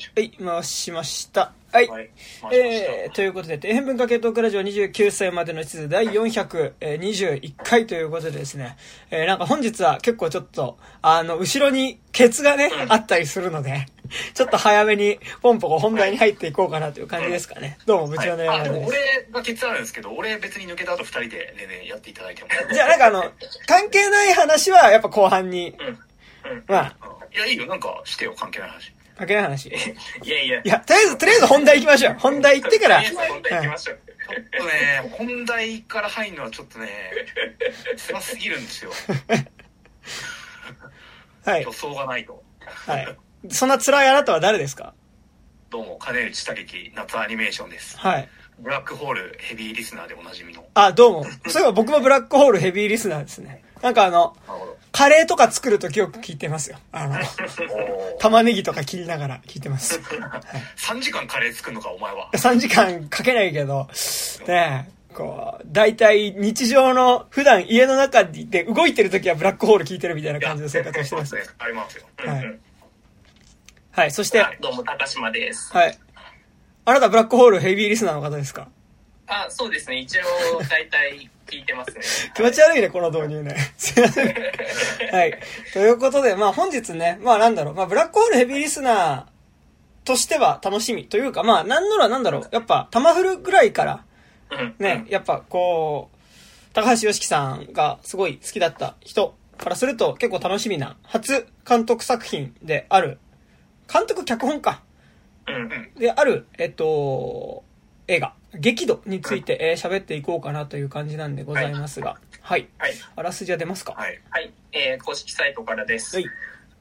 しはい、回しました。はい。はい。えー、ということで、底辺文化系トークラジオ29歳までの地図第421回ということでですね、えー、なんか本日は結構ちょっと、あの、後ろにケツがね、うんあったりするので、ちょっと早めにポンポコ本題に入っていこうかなという感じですかね。どうも、部長の山田です。でも俺がケツあるんですけど、俺別に抜けた後二人でねねやっていただいても。じゃあなんかあの、関係ない話はやっぱ後半に、うん。うん。まあ、いや、いいよ。なんかしてよ、関係ない話。関係ない話。いいやいや。や、とりあえず、とりあえず本題行きましょう。本題行ってから、とりあえず本題行きましょう。ちょっとね、本題から入るのはちょっとね、狭すぎるんですよ。はい予。想がないと。はい。そんな辛いあなたは誰ですか？どうも、金内武樹夏アニメーションです。はい。ブラックホールヘビーリスナーでおなじみの。あ、どうも。そういえば僕もブラックホールヘビーリスナーですね。なんかあの、なるほど。カレーとか作るときよく聞いてますよ。あの、玉ねぎとか切りながら聞いてます。3時間カレー作るのか、お前は。3時間かけないけど、ねえ、こう、大体日常の普段家の中にいて動いてるときはブラックホール聞いてるみたいな感じの生活をしてます。そうですねありますよ。はいうんはい、そして、はいどうも、高島です。はい。あなたブラックホールヘビーリスナーの方ですか？あ、そうですね。一応、大体聞いてますね。気持ち悪いね、この導入ね。すいません。はい。ということで、まあ本日ね、まあなんだろう、まあブラックホールヘビーリスナーとしては楽しみというか、まあなんならなんだろう、やっぱ、タマフルぐらいから、うん。ね、やっぱこう、高橋良樹さんがすごい好きだった人からすると結構楽しみな初監督作品である、監督脚本か。である、えっと、映画、激怒についてえー喋っていこうかなという感じなんでございますが、はい。はい。あらすじは出ますか？はい。はい。えー、公式サイトからです。はい。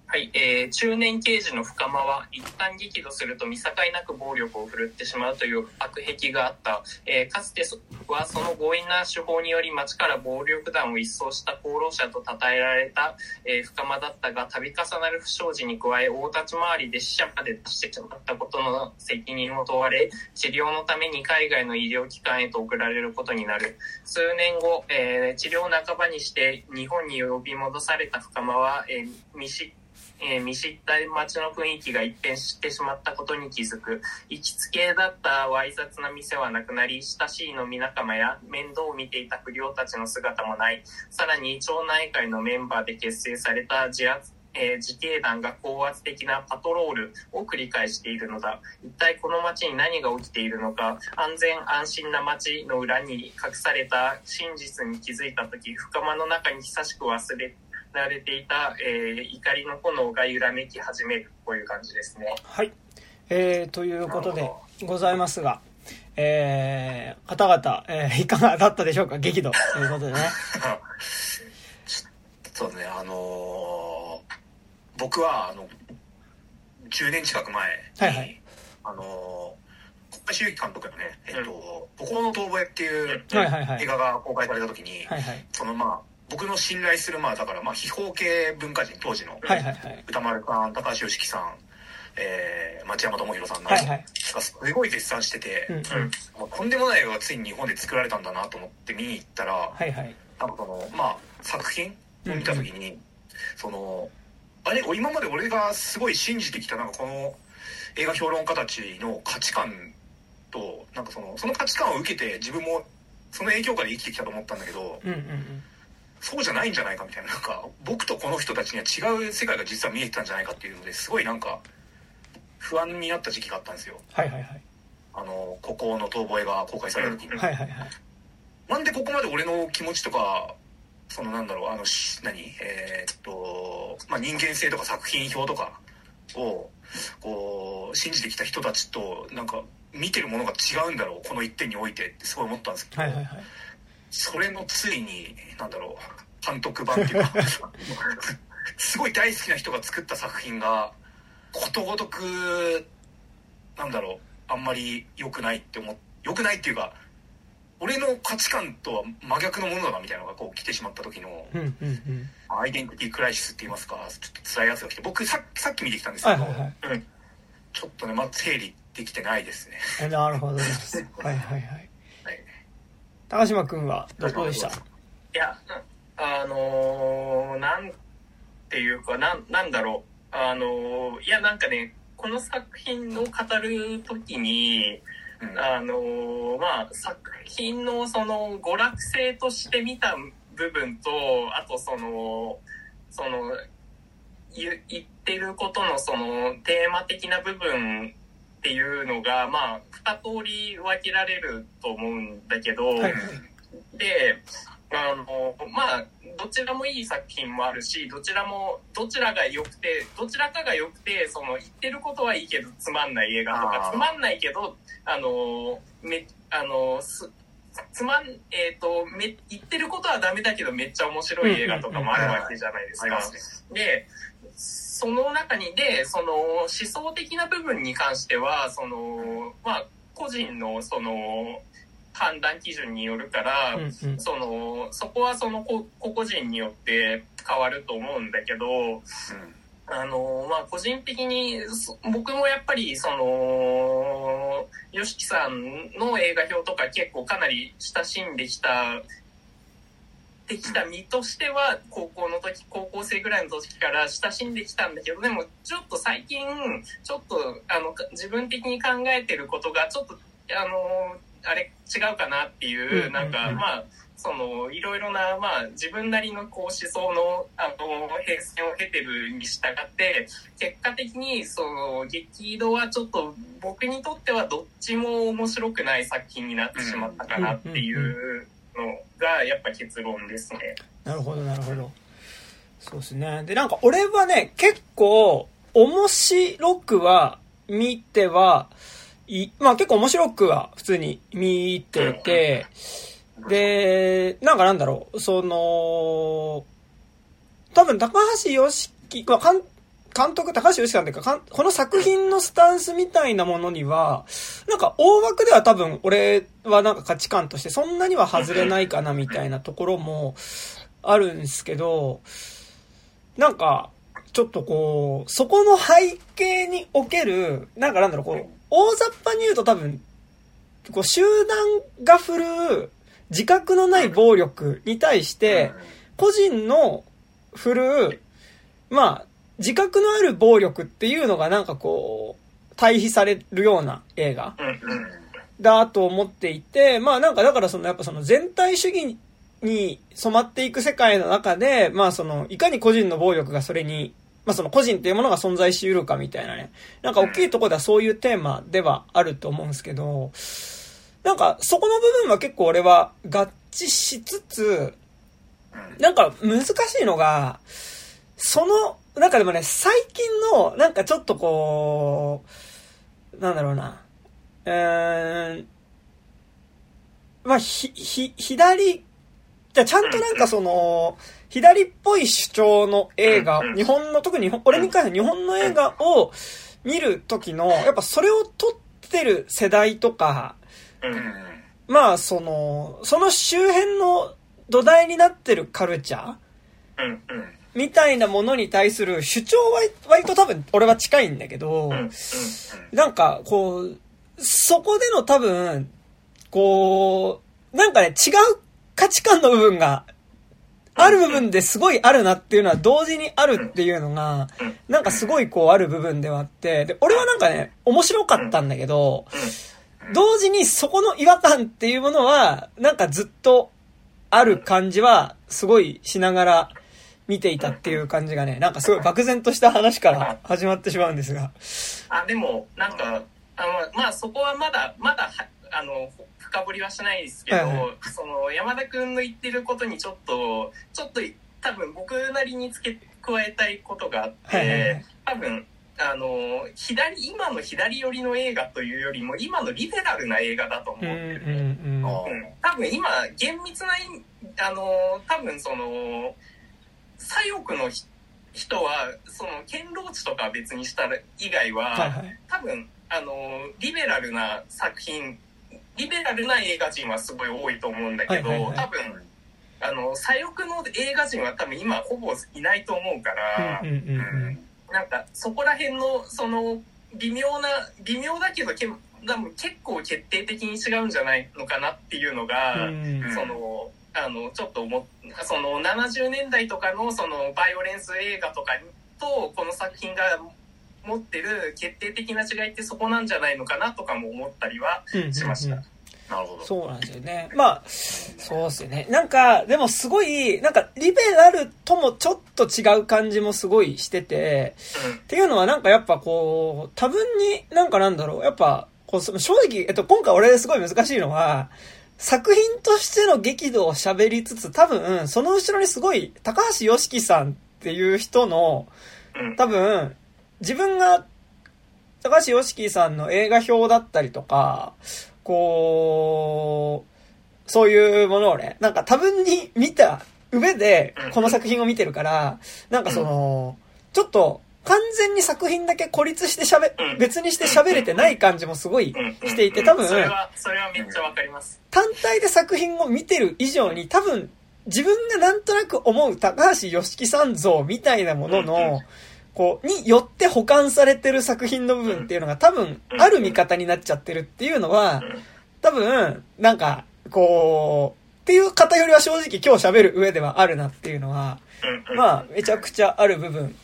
はい、えー中年刑事の深間は一旦激怒すると見境なく暴力を振るってしまうという悪癖があった、えーかつてはその強引な手法により町から暴力団を一掃した功労者と称えられた、えー深間だったが度重なる不祥事に加え大立ち回りで死者まで出してしまったことの責任を問われ治療のために海外の医療機関へと送られることになる。数年後、えー治療半ばにして日本に呼び戻された深間は、えー見知えー見知った街の雰囲気が一変してしまったことに気づく。行きつけだったわい雑な店はなくなり親しい飲み仲間や面倒を見ていた不良たちの姿もない。さらに町内会のメンバーで結成された自圧えー自警団が高圧的なパトロールを繰り返しているのだ。一体この街に何が起きているのか安全安心な街の裏に隠された真実に気づいた時深間の中に久しく忘れられていた、えー怒りの炎が揺らめき始めるこういう感じですね。はい。えー、ということでございますが、えー、方々、えー、いかがだったでしょうか？激怒ということでね。そうね、あのー僕は、あの、10年近く前に、はいはいあのー、国家主義監督のね、えっと、孤高の遠吠えっていう映画が公開された時に、はいはい。そのまあ、僕の信頼する、まあ、だから、まあ、秘宝系文化人、当時の、はいはいはい。歌丸さん、高橋良樹さん、えー、町山智博さんなどはいはい。がすごい絶賛してて、うんうん。もうとんでもない映画がついに日本で作られたんだなと思って見に行ったら、はいはい。なんかその、まあ、作品を見た時に、その、あれ、今まで俺がすごい信じてきた、なんかこの映画評論家たちの価値観と、なんかその、その価値観を受けて自分もその影響下で生きてきたと思ったんだけど、うんうんうん。そうじゃないんじゃないかみたいな、なんか、僕とこの人たちには違う世界が実は見えてたんじゃないかっていうのですごいなんか、不安になった時期があったんですよ。はいはいはい。あの、孤高の遠吠えが公開された時に。はいはいはい。なんでここまで俺の気持ちとか、そのなんだろう、あの、し何？えーっと、まあ、人間性とか作品表とかを、こう、信じてきた人たちと、なんか、見てるものが違うんだろう、この一点においてってすごい思ったんですけど、はいはいはい。それのついに、なんだろう、監督版っていうか、すごい大好きな人が作った作品が、ことごとく、なんだろう、あんまり良くないって思っ、良くないっていうか、俺の価値観とは真逆のものだなみたいなのがこう来てしまった時の、うんうんうん。アイデンティティクライシスって言いますか、ちょっと辛いやつが来て、僕ささっき見てきたんですけど、はいはいはい。うん。ちょっとね、まだ整理できてないですね。えなるほど。はいはいはい。はい高島くんはどうでした？いや、あのーなんていうか、なん、なんだろう。あのーいや、なんかね、ここの作品を語るときに、うんあのまあ、作品のその娯楽性として見た部分と、あとその、その、言言ってることのそのテーマ的な部分っていうのが、まあ、二通り分けられると思うんだけど、はい。で、あの、まあ、どちらもいい作品もあるし、どちらも、どちらが良くて、どちらかが良くて、その、言ってることはいいけど、つまんない映画とかつまんないけど、あの、め、あの、す、つまん、えっ、と、め、言ってることはダメだけど、めっちゃ面白い映画とかもあるわけじゃないですか。で、その中にで、その思想的な部分に関しては、その、まあ、個人のその判断基準によるから、うんうん。その、そこはその個個々人によって変わると思うんだけど、あの、まあ、個人的に、そ僕もやっぱり、その、ヨシキさんの映画表とか結構かなり親しんできた、できた身としては、高校の時、高校生ぐらいの時から親しんできたんだけど、でも、ちょっと最近、ちょっと、あの、自分的に考えてることが、ちょっと、あの、あれ、違うかなっていう、うんなんか、うん。まあ、その、いろいろな、まあ、自分なりのこう思想の、あの、変遷を経てるに従って、結果的に、その、激怒はちょっと、僕にとってはどっちも面白くない作品になってしまったかなっていうのが、やっぱ結論ですね。なるほど、なるほど。そうですね。で、なんか俺はね、結構、面白くは見てはい、まあ結構面白くは普通に見てて、で、なんかなんだろう、その、多分高橋良樹、まあ、監監督高橋良樹さんというか、んこの作品のスタンスみたいなものには、なんか大枠では多分俺はなんか価値観としてそんなには外れないかなみたいなところもあるんですけど、なんか、ちょっとこう、そこの背景における、なんかなんだろう、こう、大雑把に言うと多分、こう集団が振るう自覚のない暴力に対して、個人の振るう、まあ、自覚のある暴力っていうのがなんかこう、対比されるような映画。だと思っていて、まあなんかだからそのやっぱその全体主義に染まっていく世界の中で、まあその、いかに個人の暴力がそれに、まあその個人っていうものが存在し得るかみたいなね。なんか大きいところではそういうテーマではあると思うんですけど、なんかそこの部分は結構俺は合致しつつ、なんか難しいのが、その、なんかでもね、最近の、なんかちょっとこう、なんだろうな、うーん、まあ、ひ、ひ、左、じゃちゃんとなんかその、左っぽい主張の映画、日本の、特に日本、俺に関しては日本の映画を見る時の、やっぱそれを撮ってる世代とか、まあその、その周辺の土台になってるカルチャー。みたいなものに対する主張は割と多分俺は近いんだけど、なんかこう、そこでの多分、こう、なんかね、違う価値観の部分が、ある部分ですごいあるなっていうのは同時にあるっていうのが、なんかすごいこうある部分ではあって、で、俺はなんかね、面白かったんだけど、同時にそこの違和感っていうものは、なんかずっとある感じは、すごいしながら見ていたっていう感じがね、なんかすごい漠然とした話から始まってしまうんですが。あ、でも、なんか、あの、まあ、そこはまだ、まだは、あの、深掘りはしないですけど、はいはいその、山田くんの言ってることにちょっと、ちょっと、多分僕なりに付け加えたいことがあって、はいはいはい多分、あの、左、今の左寄りの映画というよりも、今のリベラルな映画だと思ってうんうんて、うん。あうん多分今、厳密なあの、多分その、左翼のひ人は、その、堅牢地とか別にしたら以外は、はいはい。多分、あの、リベラルな作品、リベラルな映画人はすごい多いと思うんだけど、はいはいはい多分、あの、左翼の映画人は多分今ほぼいないと思うから、うんうんうんうん。なんかそこら辺の、その、微妙な、微妙だけどけ多分結構決定的に違うんじゃないのかなっていうのが、うんその、あの、ちょっと思っその70年代とかのそのバイオレンス映画とかとこの作品が持ってる決定的な違いってそこなんじゃないのかなとかも思ったりはしました。うんうんうんなるほど。そうなんですよね。まあ、そうですよね。なんか、でもすごい、なんか、リベラルともちょっと違う感じもすごいしてて、っていうのはなんかやっぱこう、多分になんかなんだろう、やっぱ、こう、正直、えっと、今回俺すごい難しいのは、作品としての激怒を喋りつつ、多分、その後ろにすごい、高橋良樹さんっていう人の。多分、自分が、高橋良樹さんの映画表だったりとか、こう、そういうものをね、なんか多分に見た上でうん、この作品を見てるから、なんかその、ちょっと、完全に作品だけ孤立して喋うん、別にして喋れてない感じもすごいしていて、多分そ、れは、それはめっちゃわかります。単体で作品を見てる以上に多分自分がなんとなく思う高橋良樹さん像みたいなものの、こう、によって保管されてる作品の部分っていうのが多分ある見方になっちゃってるっていうのはうん、多分、なんか、こう、っていう偏りは正直今日喋る上ではあるなっていうのは。まあ、めちゃくちゃある部分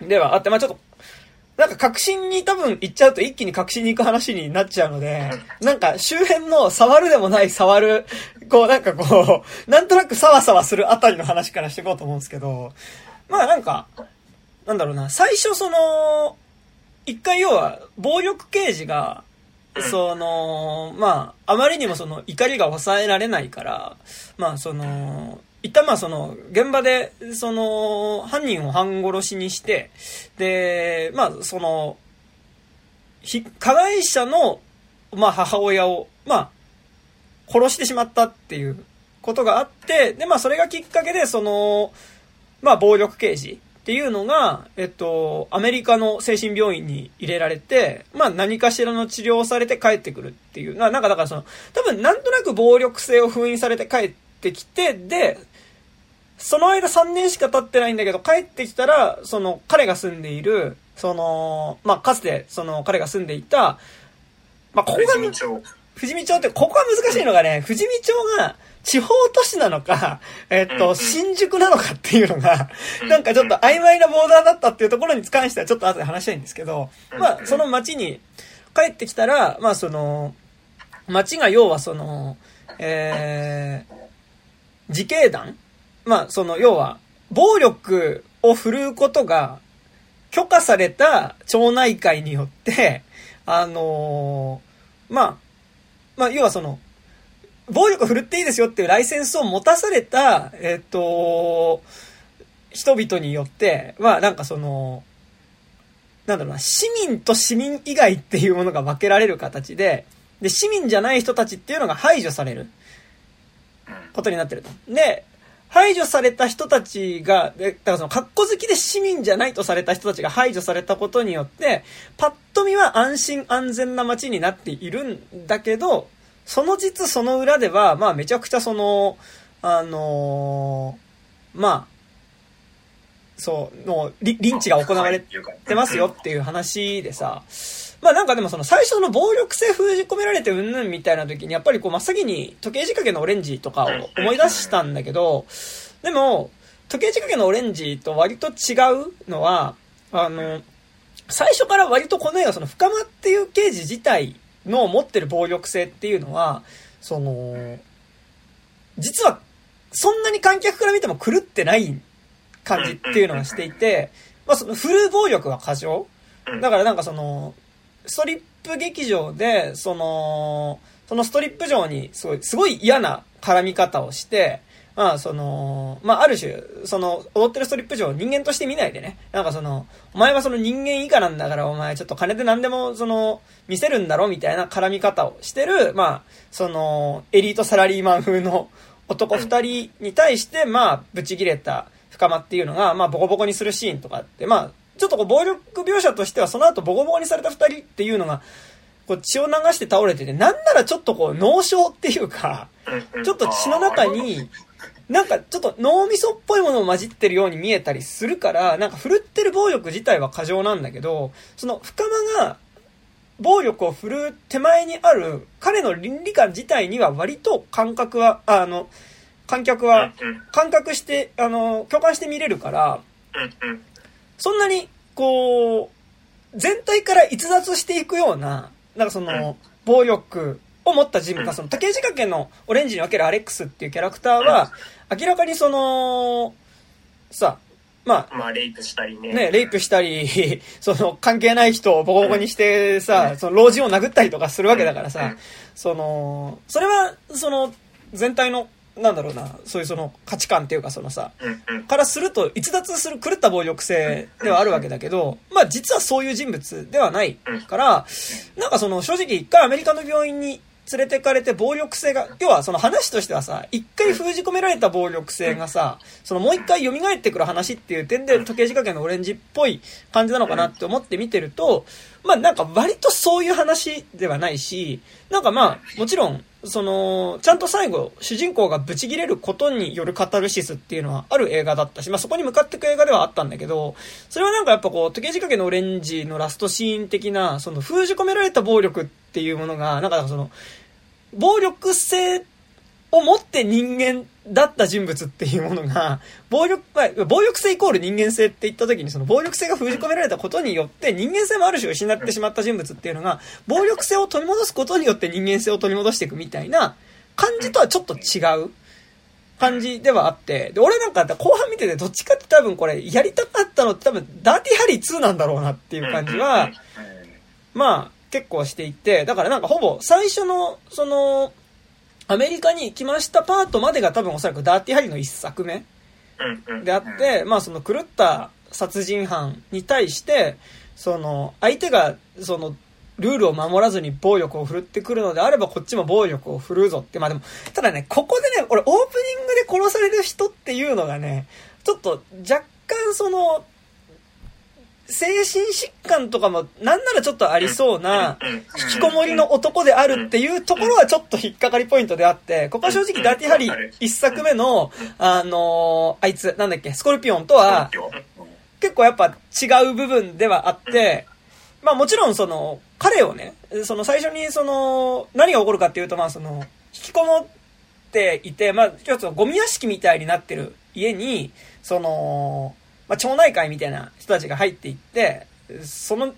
ではあって、まあちょっと、なんか確信に多分行っちゃうと一気に確信に行く話になっちゃうので、なんか周辺の触るでもない触る、こうなんかこう、なんとなくサワサワするあたりの話からしていこうと思うんですけど、まあなんか、なんだろうな、最初その、一回要は暴力刑事が、その、まあ、あまりにもその怒りが抑えられないから、まあその、一旦まあその、現場で、その、犯人を半殺しにして、で、まあその、ひ加害者の、まあ母親を、まあ、殺してしまったっていうことがあって、で、まあそれがきっかけで、その、まあ暴力刑事っていうのが、えっと、アメリカの精神病院に入れられて、まあ何かしらの治療をされて帰ってくるっていう。なんかだからその、多分なんとなく暴力性を封印されて帰ってきて、で、その間3年しか経ってないんだけど、帰ってきたら、その彼が住んでいる、その、まあかつてその彼が住んでいた、まあここが、富士見町。富士見町って、ここが難しいのがね、富士見町が地方都市なのか、えっと、新宿なのかっていうのが、うん。なんかちょっと曖昧なボーダーだったっていうところに関してはちょっと後で話したいんですけど、うん。まあ、その町に帰ってきたら、まあ、その、町が要はその、えー、自警団まあ、その、要は、暴力を振るうことが許可された町内会によって、あのーまあ、まあ、要はその、暴力振るっていいですよっていうライセンスを持たされた、えっ、と、人々によって、まあなんかその、なんだろうな、市民と市民以外っていうものが分けられる形で、で、市民じゃない人たちっていうのが排除される。ことになってると。で、排除された人たちが、でだからその、格好好きで市民じゃないとされた人たちが排除されたことによって、パッと見は安心安全な街になっているんだけど、その実その裏では、まあめちゃくちゃその、あのーまあ、そう、の、リリンチが行われてますよっていう話でさ、まあなんかでもその最初の暴力性封じ込められてうんぬんみたいな時にやっぱりこう真っ先に時計仕掛けのオレンジとかを思い出したんだけど、でも時計仕掛けのオレンジと割と違うのは、あの、最初から割とこの映画その深間っていう刑事自体の持ってる暴力性っていうのは、その、実はそんなに観客から見ても狂ってない感じっていうのがしていて、まあそのフル暴力は過剰。だからなんかその、ストリップ劇場で、その、そのストリップ場にすごい、すごい嫌な絡み方をして、まあその、まあある種、その、踊ってるストリップ場を人間として見ないでね、なんかその、お前はその人間以下なんだからお前ちょっと金で何でもその、見せるんだろうみたいな絡み方をしてる、まあ、その、エリートサラリーマン風の男二人に対して、まあ、ブチ切れた深間っていうのが、まあ、ボコボコにするシーンとかって、まあ、ちょっとこう暴力描写としてはその後ボコボコにされた二人っていうのが、こう血を流して倒れてて、なんならちょっとこう脳症っていうか、ちょっと血の中に、なんかちょっと脳みそっぽいものを混じってるように見えたりするから、なんか振るってる暴力自体は過剰なんだけど、その深間が暴力を振るう手前にある彼の倫理観自体には割と感覚は、あの、観客は感覚して、あの、共感して見れるから、そんなに、こう、全体から逸脱していくような、なんかその、暴力を持った人物が、その、竹内掛けのオレンジに分けるアレックスっていうキャラクターは、明らかにその、さ、まあ、まあ、レイプしたりね。ね、レイプしたり、その、関係ない人をボコボコにしてさ、その、老人を殴ったりとかするわけだからさ、その、それは、その、全体の、なんだろうな、そういうその価値観っていうかそのさ。からすると逸脱する狂った暴力性ではあるわけだけど、まあ実はそういう人物ではないから、なんかその正直一回アメリカの病院に連れてかれて暴力性が、要はその話としてはさ、一回封じ込められた暴力性がさ、そのもう一回蘇ってくる話っていう点で時計仕掛けのオレンジっぽい感じなのかなって思って見てると、まあなんか割とそういう話ではないし、なんかまあもちろん、その、ちゃんと最後、主人公がブチギレることによるカタルシスっていうのはある映画だったし、まあそこに向かっていく映画ではあったんだけど、それはなんかやっぱこう、時計仕掛けのオレンジのラストシーン的な、その封じ込められた暴力っていうものが、なんかその、暴力性ってを持って人間だった人物っていうものが、暴力、まあ暴力性イコール人間性って言った時に、その暴力性が封じ込められたことによって人間性もある種失ってしまった人物っていうのが、暴力性を取り戻すことによって人間性を取り戻していくみたいな感じとはちょっと違う感じではあって、で、俺なんか後半見ててどっちかって多分これやりたかったのって多分ダーティハリー2なんだろうなっていう感じは、まあ、結構していて、だからなんかほぼ最初の、その、アメリカに行きましたパートまでが多分おそらくダーティハリーの一作目。であって、まあその狂った殺人犯に対して、その、相手が、その、ルールを守らずに暴力を振るってくるのであれば、こっちも暴力を振るうぞって。まあでも、ただね、ここでね、俺オープニングで殺される人っていうのがね、ちょっと若干その、精神疾患とかも、なんならちょっとありそうな。引きこもりの男であるっていうところはちょっと引っかかりポイントであって、ここは正直ダーティハリー一作目の、あのーあいつ、なんだっけ、スコルピオンとは、結構やっぱ違う部分ではあって、まあもちろんその、彼をね、その最初にその、何が起こるかっていうと、まあその、引きこもっていて、まあちょっとゴミ屋敷みたいになってる家に、その、まあ町内会みたいな人たちが入っていって、その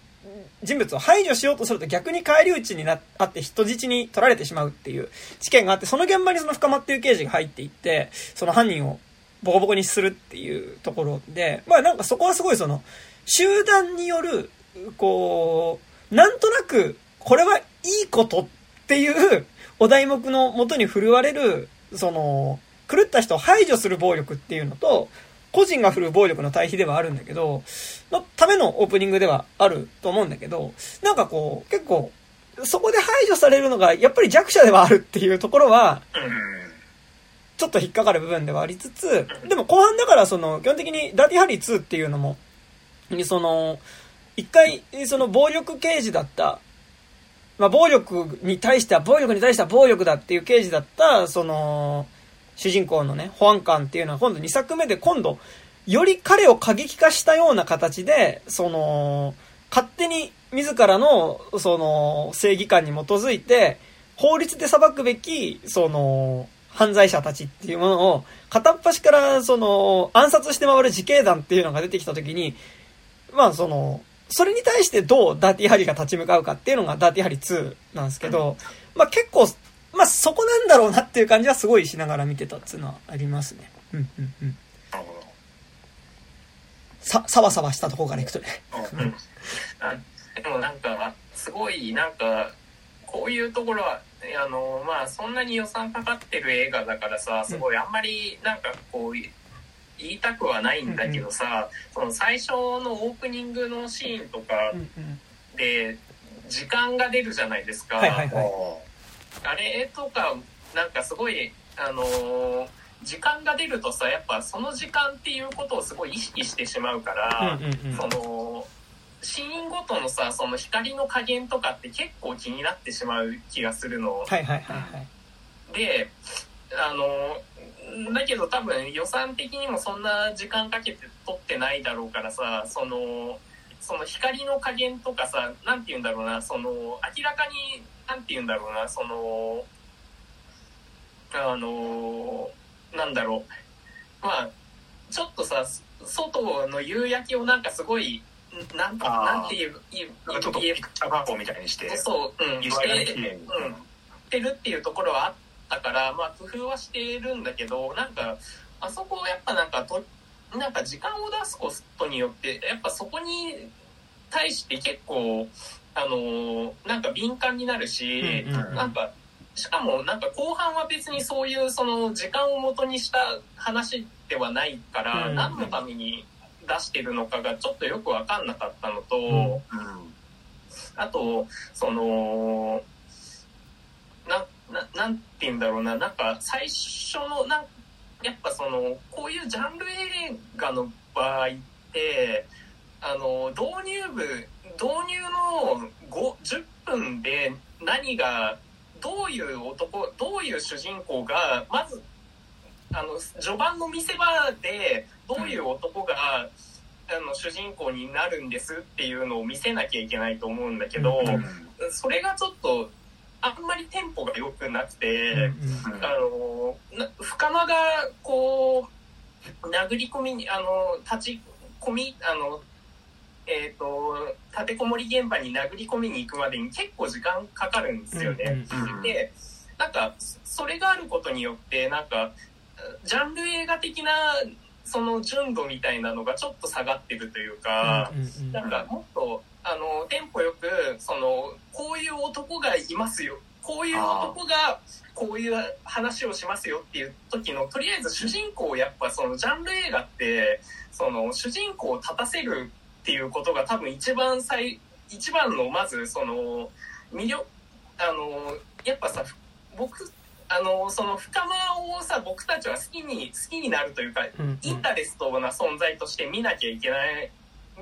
人物を排除しようとすると逆に返り討ちになあって人質に取られてしまうっていう事件があって、その現場にその深まっていう刑事が入っていって、その犯人をボコボコにするっていうところで、まあなんかそこはすごいその、集団による、こう、なんとなく、これはいいことっていうお題目のもとに振るわれる、その、狂った人を排除する暴力っていうのと、個人が振るう暴力の対比ではあるんだけど、のためのオープニングではあると思うんだけど、なんかこう、結構、そこで排除されるのが、やっぱり弱者ではあるっていうところは、ちょっと引っかかる部分ではありつつ、でも後半だからその、基本的にダーティハリー2っていうのも、その、一回、その暴力刑事だった、まあ暴力に対しては、暴力に対しては暴力だっていう刑事だった、その、主人公のね、保安官っていうのは今度2作目で今度、より彼を過激化したような形で、その、勝手に自らの、その、正義感に基づいて、法律で裁くべき、その、犯罪者たちっていうものを、片っ端から、その、暗殺して回る自警団っていうのが出てきたときに、まあ、その、それに対してどうダーティーハリーが立ち向かうかっていうのがダーティーハリー2なんですけど、まあ結構、まあそこなんだろうなっていう感じはすごいしながら見てたっていうのはありますね。うんうんうん。なるほさ、さわさわしたところからいくとね。ど。うんあでもなんかすごいなんかこういうところはあのまあそんなに予算かかってる映画だからさすごいあんまりなんかこう言いたくはないんだけどさ、その最初のオープニングのシーンとかうんうん。で時間が出るじゃないですか、はいはいはい。あれとかなんかすごいあのー時間が出るとさやっぱその時間っていうことをすごい意識してしまうから、うんうんうん。そのシーンごとのさその光の加減とかって結構気になってしまう気がするの。はいはいはいはい。であのだけど多分予算的にもそんな時間かけて撮ってないだろうからさそのその光の加減とかさなんて言うんだろうなその明らかになんて言うんだろうなそのあのなんだろう。まあちょっとさ外の夕焼けをなんかすごいなんあー。なんて言う言うなんかちょっと言ピクチャー画像みたいにしてえそう、うん、してうん。ってるっていうところはあったから、まあ、工夫はしてるんだけどなんかあそこをやっぱなんかとなんか時間を出すことによってやっぱそこに対して結構あのーなんか敏感になるし、うんうんなんかしかもなんか後半は別にそういうその時間を元にした話ではないから、うん何のために出してるのかがちょっとよく分かんなかったのと。うんうんあと、その、な、な、なんて言うんだろうな、なんか最初の、なんやっぱその、こういうジャンル映画の場合って、あの、導入部、導入の5、10分で何が、どういう男、どういう主人公が、まず、あの、序盤の見せ場で、どういう男が、あの、主人公になるんですっていうのを見せなきゃいけないと思うんだけど、うんそれがちょっと、あんまりテンポが良くなくて、あの、な深間が、こう、殴り込みに、あの、立ち込み、あの、えっ、と、立てこもり現場に殴り込みに行くまでに結構時間かかるんですよね。うんで、なんか、それがあることによって、なんか、ジャンル映画的な、その純度みたいなのがちょっと下がってるというか、なんかもっと、あの、テンポよく、その、こういう男がいますよ。こういう男が、こういう話をしますよっていう時の、とりあえず主人公をやっぱそのジャンル映画って、その主人公を立たせるっていうことが多分一番最、一番のまずその、魅力、あの、やっぱさ、僕、あの、その深間をさ、僕たちは好きに、好きになるというか、うんインタレストな存在として見なきゃいけない、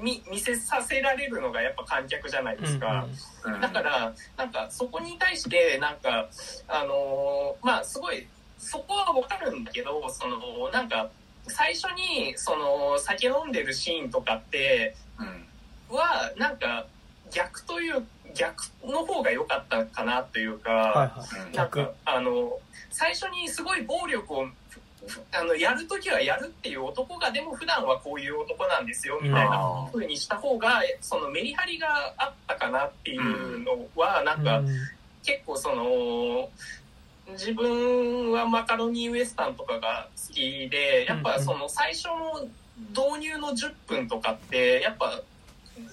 見、見せさせられるのがやっぱ観客じゃないですか。うんだから、なんかそこに対して、なんか、あのーまあすごい、そこはわかるんだけど、その、なんか、最初に、その、酒飲んでるシーンとかって、うんは、なんか、逆という、逆の方が良かったかなというか、はいはい。うんなんか、あの、最初にすごい暴力を、ふあの、やるときはやるっていう男が、でも普段はこういう男なんですよ、みたいな風にした方が、そのメリハリがあったかなっていうのは、なんか、結構その、自分はマカロニウエスタンとかが好きで、やっぱその最初の導入の10分とかって、やっぱ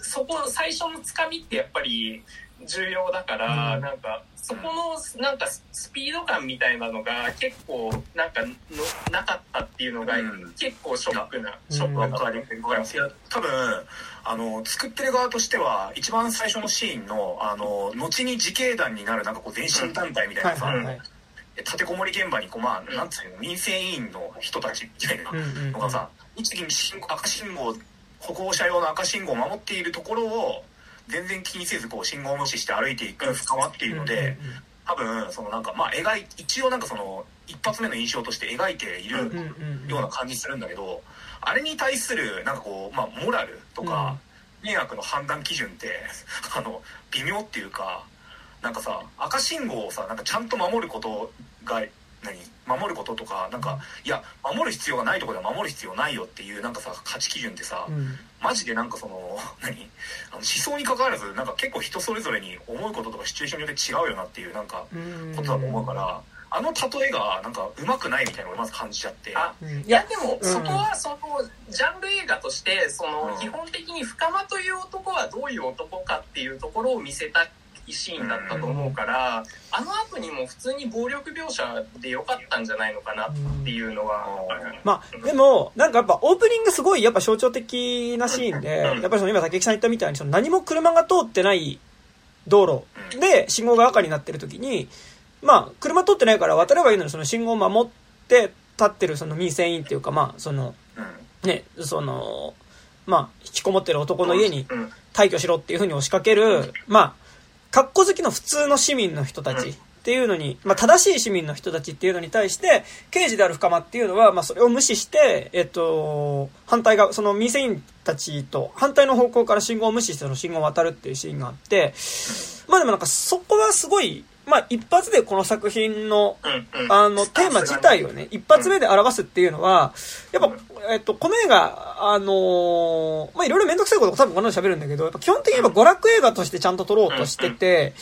そこ最初のつかみってやっぱり重要だから、うん。なんかそこのなんかスピード感みたいなのが結構なんかのなかったっていうのがうん。結構ショックな、うん。ショックわなかるわかります。いや多分あの作ってる側としては一番最初のシーンのあの後に自警団になるなんかこう前進団体みたいはないさ、はいはい立てこもり現場にこうまあなんつうの民生委員の人たちみたいなうんうんのがさ一時に信号赤信号歩行者用の赤信号を守っているところを全然気にせずこう信号を無視して歩いていく深まっているので、多分そのなんかまあ描い一応なんかその一発目の印象として描いているような感じするんだけど、あれに対するなんかこうまあモラルとか迷惑の判断基準って あの微妙っていうかなんかさ赤信号をさなんかちゃんと守ることが何？守ることとかなんかいや守る必要がないところでは守る必要ないよっていうなんかさ価値基準ってさ、うん。マジでなんかその 何？あの思想に関わらずなんか結構人それぞれに思うこととかシチュエーションによって違うよなっていうなんかうん。ことだと思うから、あの例えがなんかうまくないみたいなのをまず感じちゃって。あうん。いいややでもそこはそのジャンル映画としてそのうん。基本的に深間という男はどういう男かっていうところを見せたいシーンだったと思うからあの後にも普通に暴力描写でよかったんじゃないのかなっていうのは。まあ、でも、なんかやっぱオープニングすごいやっぱ象徴的なシーンで、うん。やっぱりその今竹木さん言ったみたいにその何も車が通ってない道路で信号が赤になってる時に、まあ、車通ってないから渡ればいいのにその信号を守って立ってるその民生委員っていうか、まあ、その、うん。ね、その、まあ、引きこもってる男の家にうん。退去しろっていうふうに押しかける、まあ、格好好きの普通の市民の人たちっていうのに、まあ、正しい市民の人たちっていうのに対して、刑事である深間っていうのは、まあ、それを無視して、えっと、反対側、その民生委員たちと反対の方向から信号を無視してその信号を渡るっていうシーンがあって、まあでもなんかそこはすごい、まあ一発でこの作品のあの、テーマ自体をね、一発目で表すっていうのは、やっぱ、えっと、この映画、あのーまあ、いろいろめんどくさいこと多分この後喋るんだけど、やっぱ基本的にやっぱ娯楽映画としてちゃんと撮ろうとしてて、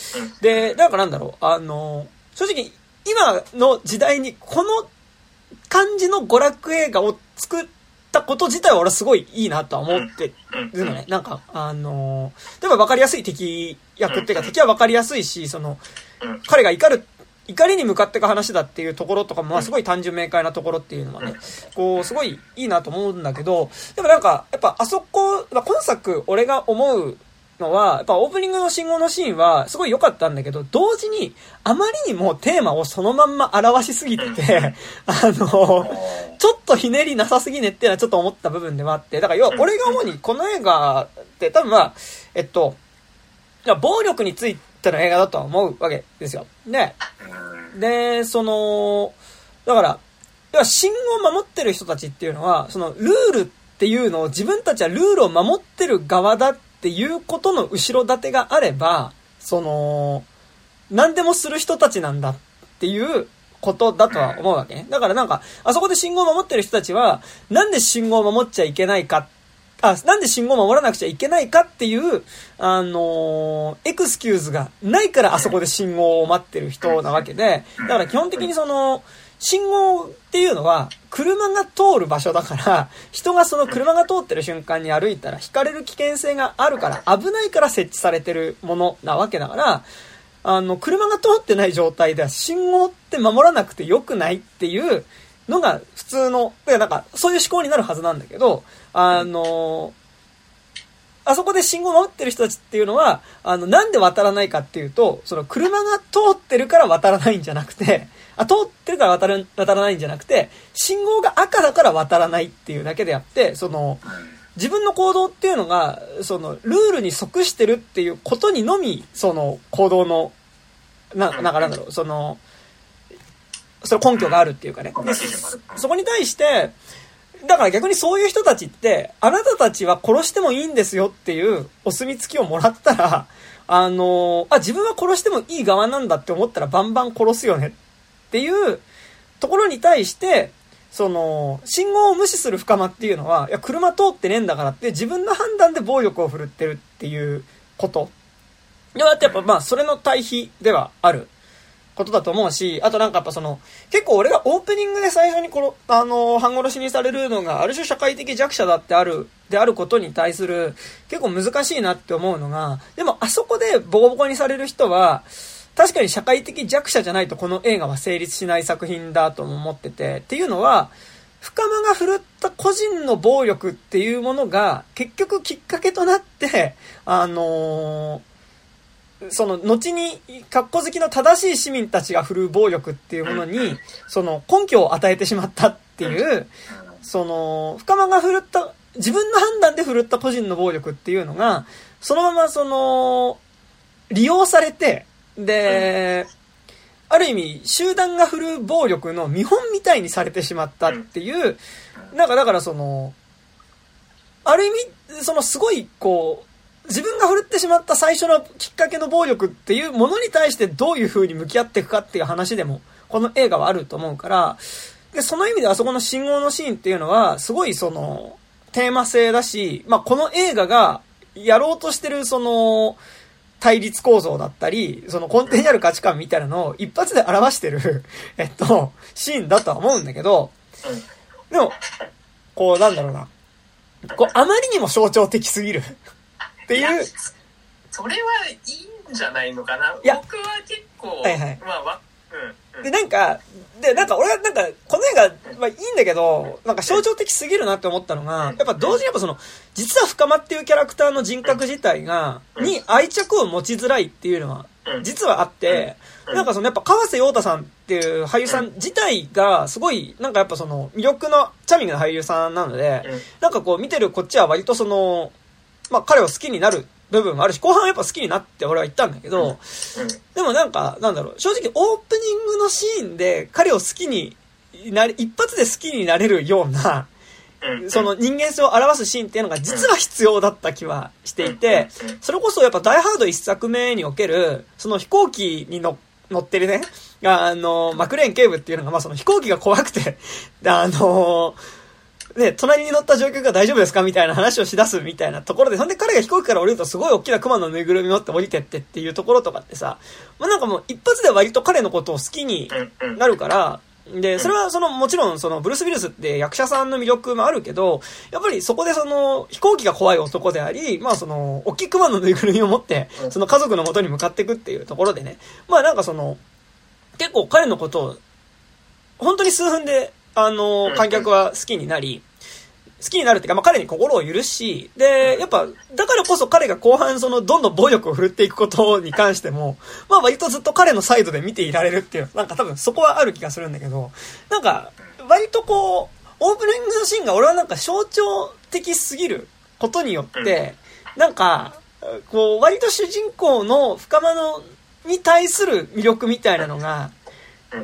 で、なんかなんだろう、あのー正直、今の時代にこの感じの娯楽映画を作ったこと自体は俺はすごいいいなとは思ってるのね。なんか、あのー例えば分かりやすい敵役っていうか、敵は分かりやすいし、その、うん。彼が怒る、怒りに向かっていく話だっていうところとかも、まあすごい単純明快なところっていうのはね、こう、すごいいいなと思うんだけど、でもなんか、やっぱあそこ、まあ、今作俺が思うのは、やっぱオープニングの信号のシーンはすごい良かったんだけど、同時にあまりにもテーマをそのまんま表しすぎてて、あの、ちょっとひねりなさすぎねっていうのはちょっと思った部分ではあって、だから要は俺が主にこの映画って多分まあ、えっと、暴力についての映画だとは思うわけですよ。で、で、その、だから、要は信号を守ってる人たちっていうのは、そのルールっていうのを自分たちはルールを守ってる側だっていうことの後ろ盾があれば、その、何でもする人たちなんだっていうことだとは思うわけね。だからなんか、あそこで信号を守ってる人たちは、なんで信号を守っちゃいけないかあ、なんで信号守らなくちゃいけないかっていう、あのーエクスキューズがないからあそこで信号を待ってる人なわけで、だから基本的にその、信号っていうのは、車が通る場所だから、人がその車が通ってる瞬間に歩いたら、引かれる危険性があるから、危ないから設置されてるものなわけだから、あの、車が通ってない状態では信号って守らなくてよくないっていうのが普通の、でなんか、そういう思考になるはずなんだけど、あの、あそこで信号守ってる人たちっていうのは、あの、なんで渡らないかっていうと、その車が通ってるから渡らないんじゃなくて、あ、通ってるから渡る、渡らないんじゃなくて、信号が赤だから渡らないっていうだけであって、その、自分の行動っていうのが、その、ルールに即してるっていうことにのみ、その、行動の、な、なんかなんだろう、その、それ根拠があるっていうかね。でそこに対して、だから逆にそういう人たちって、あなたたちは殺してもいいんですよっていうお墨付きをもらったら、あの、あ、自分は殺してもいい側なんだって思ったらバンバン殺すよねっていうところに対して、その、信号を無視する深間っていうのは、いや、車通ってねえんだからって自分の判断で暴力を振るってるっていうこと。でだってやっぱまあ、それの対比ではあることだと思うし、あとなんかやっぱその、結構俺がオープニングで最初にこの、あの、半殺しにされるのが、ある種社会的弱者だってある、であることに対する、結構難しいなって思うのが、でもあそこでボコボコにされる人は、確かに社会的弱者じゃないとこの映画は成立しない作品だとも思ってて、っていうのは、深間が振るった個人の暴力っていうものが、結局きっかけとなって、あのーその、後に、格好好きの正しい市民たちが振るう暴力っていうものに、その、根拠を与えてしまったっていう、その、深間が振るった、自分の判断で振るった個人の暴力っていうのが、そのままその、利用されて、で、ある意味、集団が振るう暴力の見本みたいにされてしまったっていう、なんかだからその、ある意味、そのすごいこう、自分が振るってしまった最初のきっかけの暴力っていうものに対してどういう風に向き合っていくかっていう話でも、この映画はあると思うから、で、その意味であそこの信号のシーンっていうのは、すごいその、テーマ性だし、まあ、この映画がやろうとしてるその、対立構造だったり、その根底にある価値観みたいなのを一発で表してる、えっと、シーンだとは思うんだけど、でも、こう、なんだろうな。こう、あまりにも象徴的すぎる。っていう、それはいいんじゃないのかな？いや。僕は結構、はいはい。まあわうんうん。で、なんか、で、なんか俺はなんか、この映画、まあいいんだけど、なんか象徴的すぎるなって思ったのが、やっぱ同時にやっぱその、実は深間っていうキャラクターの人格自体が、に愛着を持ちづらいっていうのは、実はあって、なんかそのやっぱ川瀬陽太さんっていう俳優さん自体がすごいなんかやっぱその魅力のチャーミングな俳優さんなのでうん。なんかこう見てるこっちは割とそのまあ彼を好きになる部分もあるし後半はやっぱ好きになって俺は言ったんだけどでもなんかなんだろう正直オープニングのシーンで彼を好きになり一発で好きになれるようなその人間性を表すシーンっていうのが実は必要だった気はしていて、それこそやっぱダイハード一作目における、その飛行機に乗乗ってるね、あの、マクレーン警部っていうのが、まあその飛行機が怖くて、あの、ね、隣に乗った乗客が大丈夫ですか？みたいな話をしだすみたいなところで、ほんで彼が飛行機から降りるとすごい大きな熊のぬいぐるみ持って降りてってっていうところとかってさ、まあなんかもう一発で割と彼のことを好きになるから、で、それはその、もちろんその、ブルース・ウィルスって役者さんの魅力もあるけど、やっぱりそこでその、飛行機が怖い男であり、まあその、大きい熊のぬいぐるみを持って、その家族の元に向かっていくっていうところでね、まあなんかその、結構彼のことを、本当に数分で、あの、観客は好きになり、好きになるっていうか、まあ、彼に心を許し、で、やっぱ、だからこそ彼が後半その、どんどん暴力を振るっていくことに関しても、まあ割とずっと彼のサイドで見ていられるっていう、なんか多分そこはある気がするんだけど、なんか、割とこう、オープニングのシーンが俺はなんか象徴的すぎることによって、なんか、こう、割と主人公の深間の、に対する魅力みたいなのが、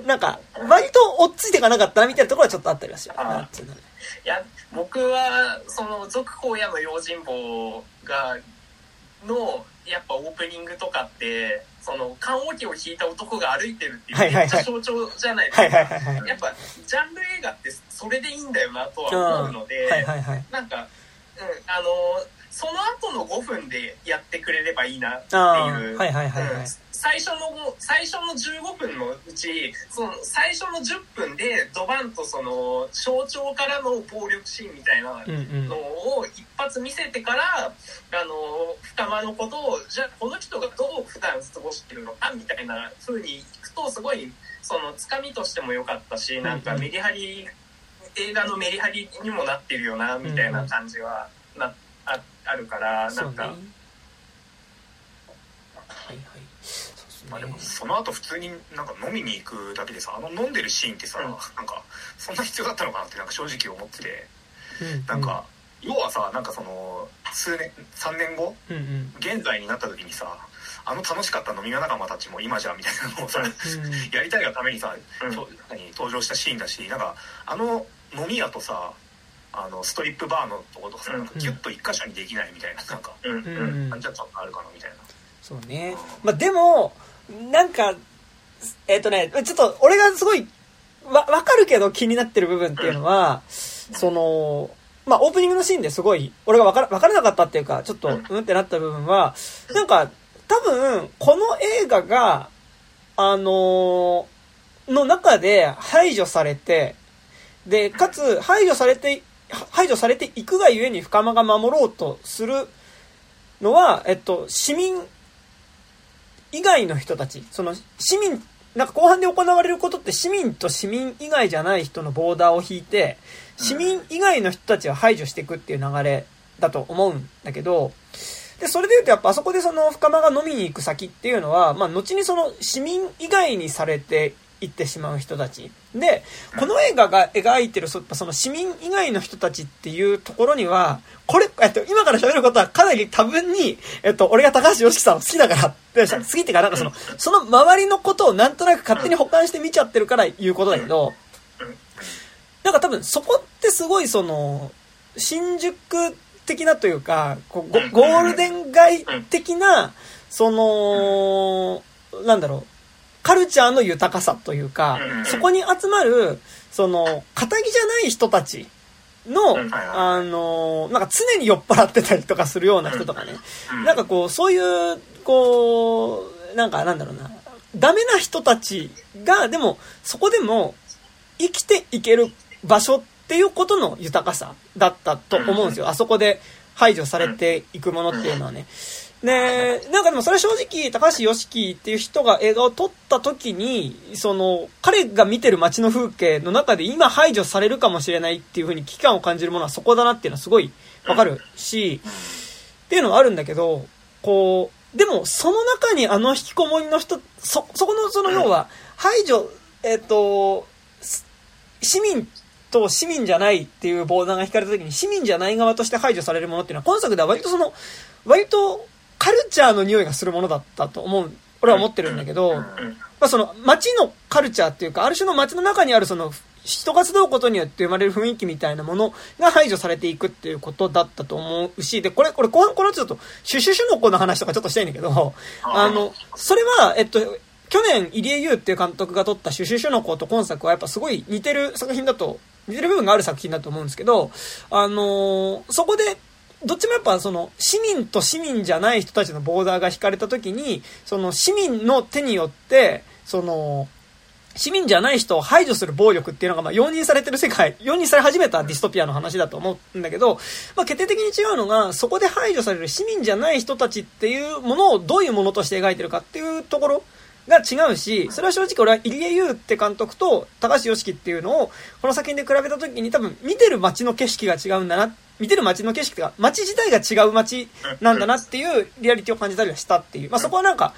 なんか、割と追っついていかなかったなみたいなところはちょっとあったりはします。いや、僕はその続荒野の用心棒がのやっぱオープニングとかってその棺桶を引いた男が歩いてるっていうめっちゃ象徴じゃないですか、やっぱジャンル映画ってそれでいいんだよなとは思うので、なんか、うん、あのその後の5分でやってくれればいいなっていう。最初の、最初の15分のうち、その最初の10分でドバンとその象徴からの暴力シーンみたいなのを一発見せてから、あの、深間のことを、じゃあこの人がどう普段過ごしてるのかみたいな風にいくと、すごい、その、つかみとしても良かったし、なんかメリハリ、映画のメリハリにもなってるよな、みたいな感じはな、ああるから、なんか、まあでもその後普通になんか飲みに行くだけでさあの飲んでるシーンってさ、うん、なんかそんな必要だったのかなってなんか正直思ってて、うん、なんか要はさなんかその数年3年後、うんうん、現在になった時にさあの楽しかった飲み屋仲間たちも今じゃみたいなのをさ、うん、やりたいがためにさ、うん、登場したシーンだしなんかあの飲み屋とさあのストリップバーのとことかさ、なんかギュッと一箇所にできないみたいななんか、うん、感じだったのあるかなみたいな。そうね。まあでも、なんか、えっ、ー、とね、ちょっと俺がすごい、わ、わかるけど気になってる部分っていうのは、その、まあ、オープニングのシーンですごい、俺がわから、わからなかったっていうか、ちょっと、うんってなった部分は、なんか、多分、この映画が、あのー、の中で排除されて、で、かつ、排除されて、排除されていくがゆえに深間が守ろうとするのは、えっと、市民以外の人たち、その市民、なんか後半で行われることって市民と市民以外じゃない人のボーダーを引いて、市民以外の人たちを排除していくっていう流れだと思うんだけど、で、それで言うとやっぱあそこでその深間が飲みに行く先っていうのは、まあ後にその市民以外にされて行ってしまう人たち。で、この映画が描いてるその市民以外の人たちっていうところには、これ、えっと、今から喋ることはかなり多分に、えっと、俺が高橋良樹さんを好きだからって、好きっていうか、なんかその、その周りのことをなんとなく勝手に保管して見ちゃってるから言うことだけど、なんか多分そこってすごいその、新宿的なというか、ゴゴールデン街的な、その、なんだろう、カルチャーの豊かさというか、そこに集まる、その、仇じゃない人たちの、あの、なんか常に酔っ払ってたりとかするような人とかね、なんかこう、そういう、こう、なんかなんだろうな、ダメな人たちが、でも、そこでも生きていける場所っていうことの豊かさだったと思うんですよ。あそこで排除されていくものっていうのはね。で、なんかでもそれは正直、高橋良樹っていう人が映画を撮った時に、その、彼が見てる街の風景の中で今排除されるかもしれないっていうふうに危機感を感じるものはそこだなっていうのはすごいわかるし、っていうのはあるんだけど、こう、でもその中にあの引きこもりの人、そ、そこのその要は、排除、えっ、と、市民と市民じゃないっていうボーダーが引かれた時に市民じゃない側として排除されるものっていうのは今作では割とその、割とカルチャーの匂いがするものだったと思う、俺は思ってるんだけど、まあその街のカルチャーっていうか、ある種の街の中にあるその人が集うことによって生まれる雰囲気みたいなものが排除されていくっていうことだったと思うし、で、これ、これ後半このちょっと、シュシュシュの子の話とかちょっとしたいんだけど、あの、それは、えっと、去年入江優っていう監督が撮った「シュシュシュの子」と今作はやっぱすごい似てる作品だと似てる部分がある作品だと思うんですけどあのーそこでどっちもやっぱその市民と市民じゃない人たちのボーダーが引かれた時にその市民の手によってその市民じゃない人を排除する暴力っていうのがまあ容認されてる世界、容認され始めたディストピアの話だと思うんだけど、まあ決定的に違うのが、そこで排除される市民じゃない人たちっていうものをどういうものとして描いてるかっていうところが違うし、それは正直俺は入江優って監督と高橋良樹っていうのをこの作品で比べた時に多分見てる街の景色が違うんだなっ、見てる街の景色が、街自体が違う街なんだなっていうリアリティを感じたりはしたっていう。まあそこはなんか、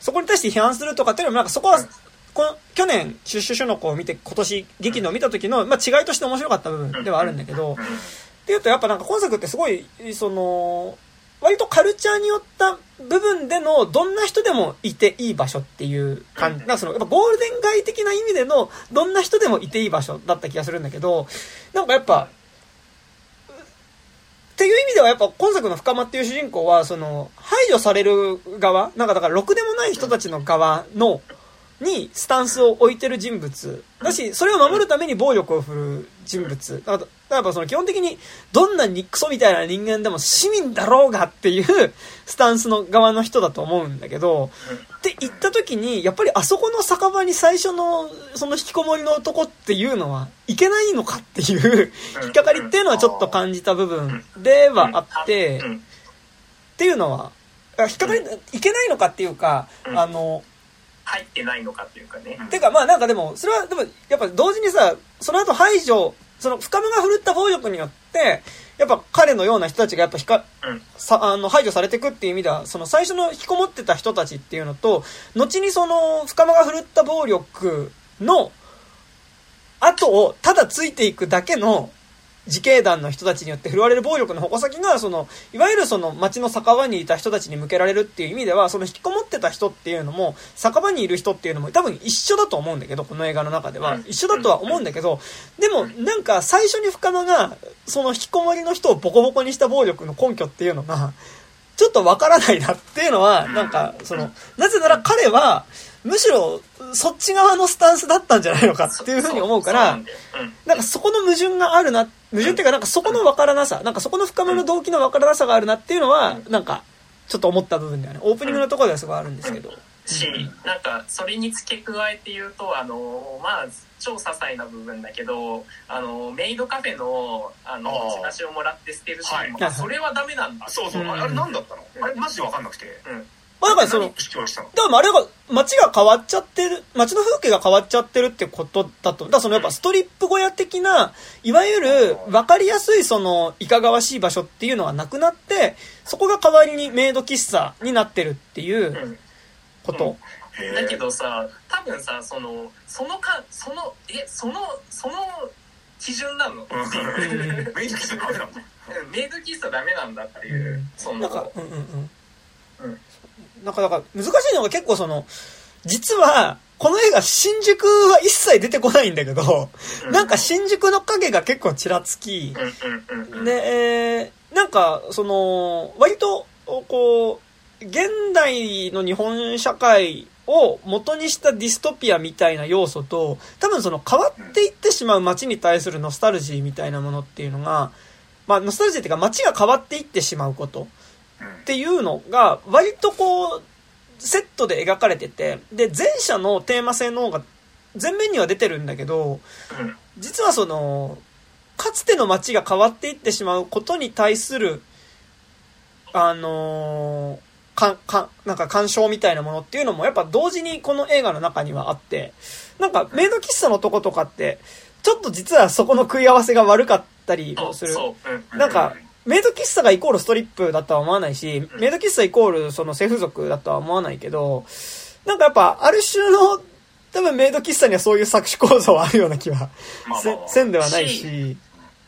そこに対して批判するとかっていうのもなんかそこは、この去年、シュッシュシュの子を見て、今年、劇のを見た時の、まあ、違いとして面白かった部分ではあるんだけど、っていうと、やっぱなんか今作ってすごい、その、割とカルチャーによった部分での、どんな人でもいていい場所っていう感じ、なんかその、やっぱゴールデン街的な意味での、どんな人でもいていい場所だった気がするんだけど、なんかやっぱ、っていう意味ではやっぱ今作の深間っていう主人公は、その、排除される側、なんかだからろくでもない人たちの側の、にスタンスを置いてる人物だし、それを守るために暴力を振る人物。だからやっぱその基本的にどんなにクソみたいな人間でも市民だろうがっていう スタンスの側の人だと思うんだけど、って言った時に、やっぱりあそこの酒場に最初のその引きこもりの男っていうのはいけないのかっていう 引っかかりっていうのはちょっと感じた部分ではあって、うん。っていうのは、あ引っかかり、いけないのかっていうか、うん。あの、入ってないのかっていうかね。てかまあなんかでも、それはでもやっぱ同時にさ、その後排除、その深めが振るった暴力によって、やっぱ彼のような人たちがやっぱひか、うん。さあの排除されていくっていう意味ではその最初の引きこもってた人たちっていうのと後にその深間が振るった暴力の後をただついていくだけの自警団の人たちによって振るわれる暴力の矛先がそのいわゆるその町の酒場にいた人たちに向けられるっていう意味ではその引きこもってた人っていうのも酒場にいる人っていうのも多分一緒だと思うんだけどこの映画の中ではうん。一緒だとは思うんだけどでもなんか最初に深間がその引きこもりの人をボコボコにした暴力の根拠っていうのがちょっとわからないなっていうのはなんかそのなぜなら彼はむしろそっち側のスタンスだったんじゃないのかっていうふうに思うからそなんかそこの矛盾があるな、矛盾っていうかなんかそこのわからなさ、なんかそこの深めの動機のわからなさがあるなっていうのは、なんかちょっと思った部分だよね。オープニングのところではすごいあるんですけど。し、なんかそれに付け加えて言うとあのまあ超些細な部分だけどあのメイドカフェのあのチラシをもらって捨てるシーンも、はい。それはダメなんだ。あそうそう、うん。あれ何だったの？うんあれマジで分かんなくてまあだからその、だからあれが、街が変わっちゃってる、街の風景が変わっちゃってるってことだと、だからそのやっぱストリップ小屋的な、いわゆる分かりやすいその、いかがわしい場所っていうのはなくなって、そこが代わりにメイド喫茶になってるっていううん。こと。へーだけどさ多分さそのそのかそのえそのその基準なの、うん。メイド喫茶ダメなんだうん。メイド喫茶ダメなんだっていう、うん。その。なんか、うんうんうん。うんなんか、だから、難しいのが結構その、実は、この映画、新宿は一切出てこないんだけど、うん。なんか新宿の影が結構ちらつき、で、えーなんか、その、割と、こう、現代の日本社会を元にしたディストピアみたいな要素と、多分その変わっていってしまう街に対するノスタルジーみたいなものっていうのが、まあ、ノスタルジーっていうか街が変わっていってしまうこと。っていうのが割とこうセットで描かれててで前者のテーマ性の方が前面には出てるんだけどうん実はそのかつての街が変わっていってしまうことに対するあのーかかなんか干渉みたいなものっていうのもやっぱ同時にこの映画の中にはあってなんかメイド喫茶のとことかってちょっと実はそこの食い合わせが悪かったりもする。なんか、メイド喫茶がイコールストリップだとは思わないし、メイド喫茶イコールその性風俗だとは思わないけど、なんかやっぱある種の、多分メイド喫茶にはそういう作詞構造はあるような気はまあまあせんではないし、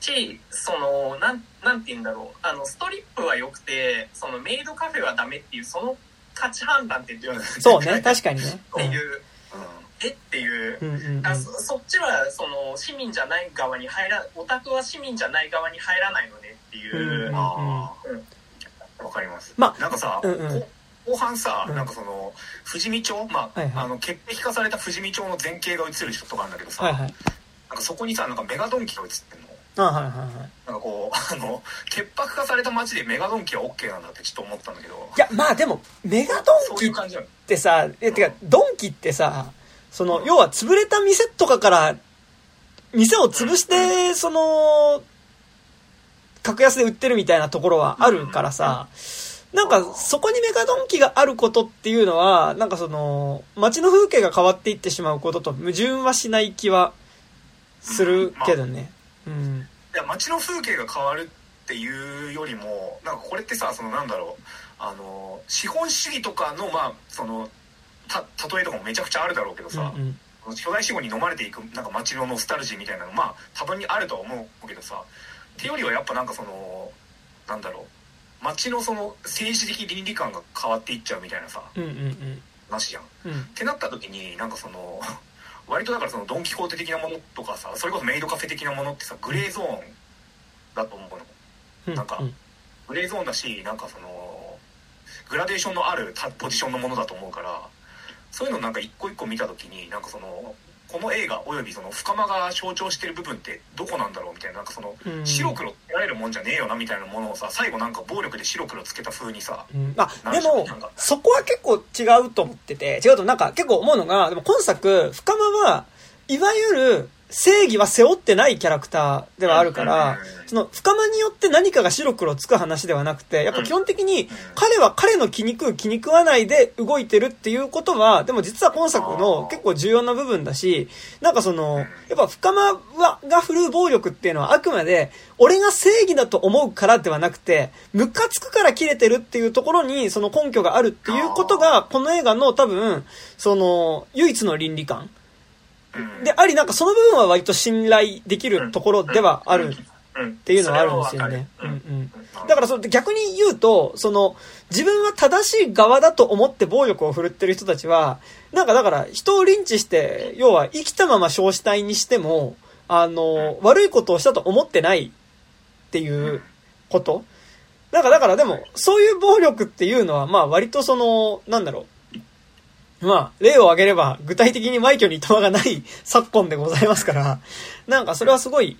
しそのなんなんて言うんだろう。あのストリップは良くてそのメイドカフェはダメっていうその価値判断っていうのっそうね、確かにね。ていう。えっていう。うんうんうん。うんあそそっちはその市民じゃない側に入らオタクは市民じゃない側に入らないのねっていう、うんあうんあわかります。まあなんかさ、うんうん。こ後半さ、うん。なんかその富士見町まあ,、はいはい。あの潔癖化された富士見町の前景が映る人とかあるんだけどさ、はいはい。なんかそこにさなんかメガドンキが映ってんの。あはいはいはい。なんかこう あの潔白化された街でメガドンキは OK なんだってちょっと思ったんだけど。いや、まあでも、メガドンキってさ、え、てか、ドンキってさ、その、要は潰れた店とかから、店を潰して、その、格安で売ってるみたいなところはあるからさ、なんか、そこにメガドンキがあることっていうのは、なんかその、街の風景が変わっていってしまうことと矛盾はしない気はするけどね。うん。いや街の風景が変わるっていうよりもなんかこれってさそのなんだろうあの資本主義とかのまあそのた例えとかもめちゃくちゃあるだろうけどうんさ、うん。巨大資本に飲まれていくなんか街のノスタルジーみたいなのまあ多分にあるとは思うけどさってよりはやっぱなんかそのなんだろう街のその政治的倫理観が変わっていっちゃうみたいなさうんうんうん。話じゃん。うん。ってなった時になんかその 割とだからそのドン・キホーテ的なものとかさそれこそメイドカフェ的なものってさグレーゾーンだと思うのうん。なんかうんグレーゾーンだしなんかそのグラデーションのあるたポジションのものだと思うからそういうのなんか一個一個見た時になんかそのこの映画およびその深間が象徴してる部分ってどこなんだろうみたいななんかそのうん。白黒つけられるもんじゃねえよなみたいなものをさ最後なんか暴力で白黒つけた風にさうん。あ、でもそこは結構違うと思ってて、違うとなんか結構思うのが、でも今作、深間は、いわゆる正義は背負ってないキャラクターではあるから、その深間によって何かが白黒つく話ではなくて、やっぱ基本的に彼は彼の気に食う気に食わないで動いてるっていうことは、でも実は今作の結構重要な部分だし、なんかその、やっぱ深間はが振るう暴力っていうのはあくまで、俺が正義だと思うからではなくて、ムカつくから切れてるっていうところにその根拠があるっていうことが、この映画の多分、その、唯一の倫理観。うん。であり、なんかその部分は割と信頼できるところではあるっていうのはあるんですよね。うん。うん。だからそれ逆に言うと、その、自分は正しい側だと思って暴力を振るってる人たちは、なん。かだから人をリンチして、要は生きたまま焼死体にしても、あの、悪いことをしたと思ってないっていうことなん。かだからでも、そういう暴力っていうのは、まあ割とその、なん。だろう。まあ、例を挙げれば、具体的に枚挙にいとまがない 昨今でございますから、なんかそれはすごい、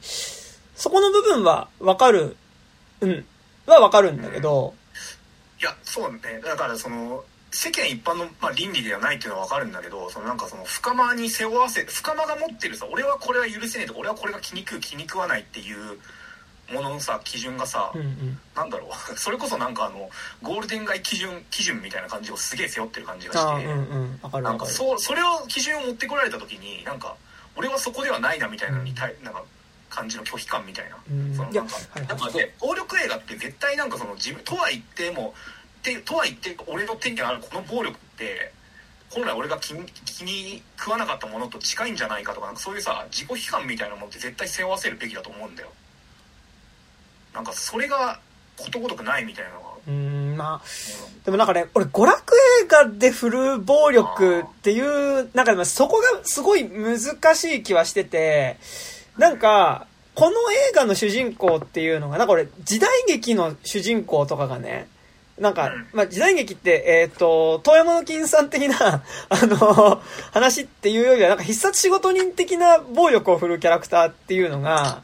そこの部分はわかる、うん、はわかるんだけど、いやそうね。だからその世間一般の、まあ、倫理ではないっていうのは分かるんだけどそのなんかその深間に背負わせ深間が持ってるさ俺はこれは許せねえと俺はこれが気に食う気に食わないっていうもののさ基準がさ、うんうん。なんだろう それこそなんかあのゴールデン街基準基準みたいな感じをすげえ背負ってる感じがして、うんうん。なんか。そうそれを基準を持ってこられた時になんか俺はそこではないなみたいなのに対なんか感じの拒否感みたいな。うんそのなんかはいやっぱで暴力映画って絶対なんかその自分とは言ってもてとは言って俺の手にあるこの暴力って本来俺が気に気に食わなかったものと近いんじゃないかとかなんかそういうさ自己批判みたいなものって絶対背負わせるべきだと思うんだよなんかそれがことごとくないみたいなのが、うーん、まあ、でもなんかね、俺、娯楽映画で振る暴力っていう、なんかでもそこがすごい難しい気はしてて、なんか、この映画の主人公っていうのが、なんか俺、時代劇の主人公とかがね、なんかうん、まあ、時代劇って、えっ、と、遠山の金さん的な、あの、話っていうよりは、なんか必殺仕事人的な暴力を振るキャラクターっていうのが、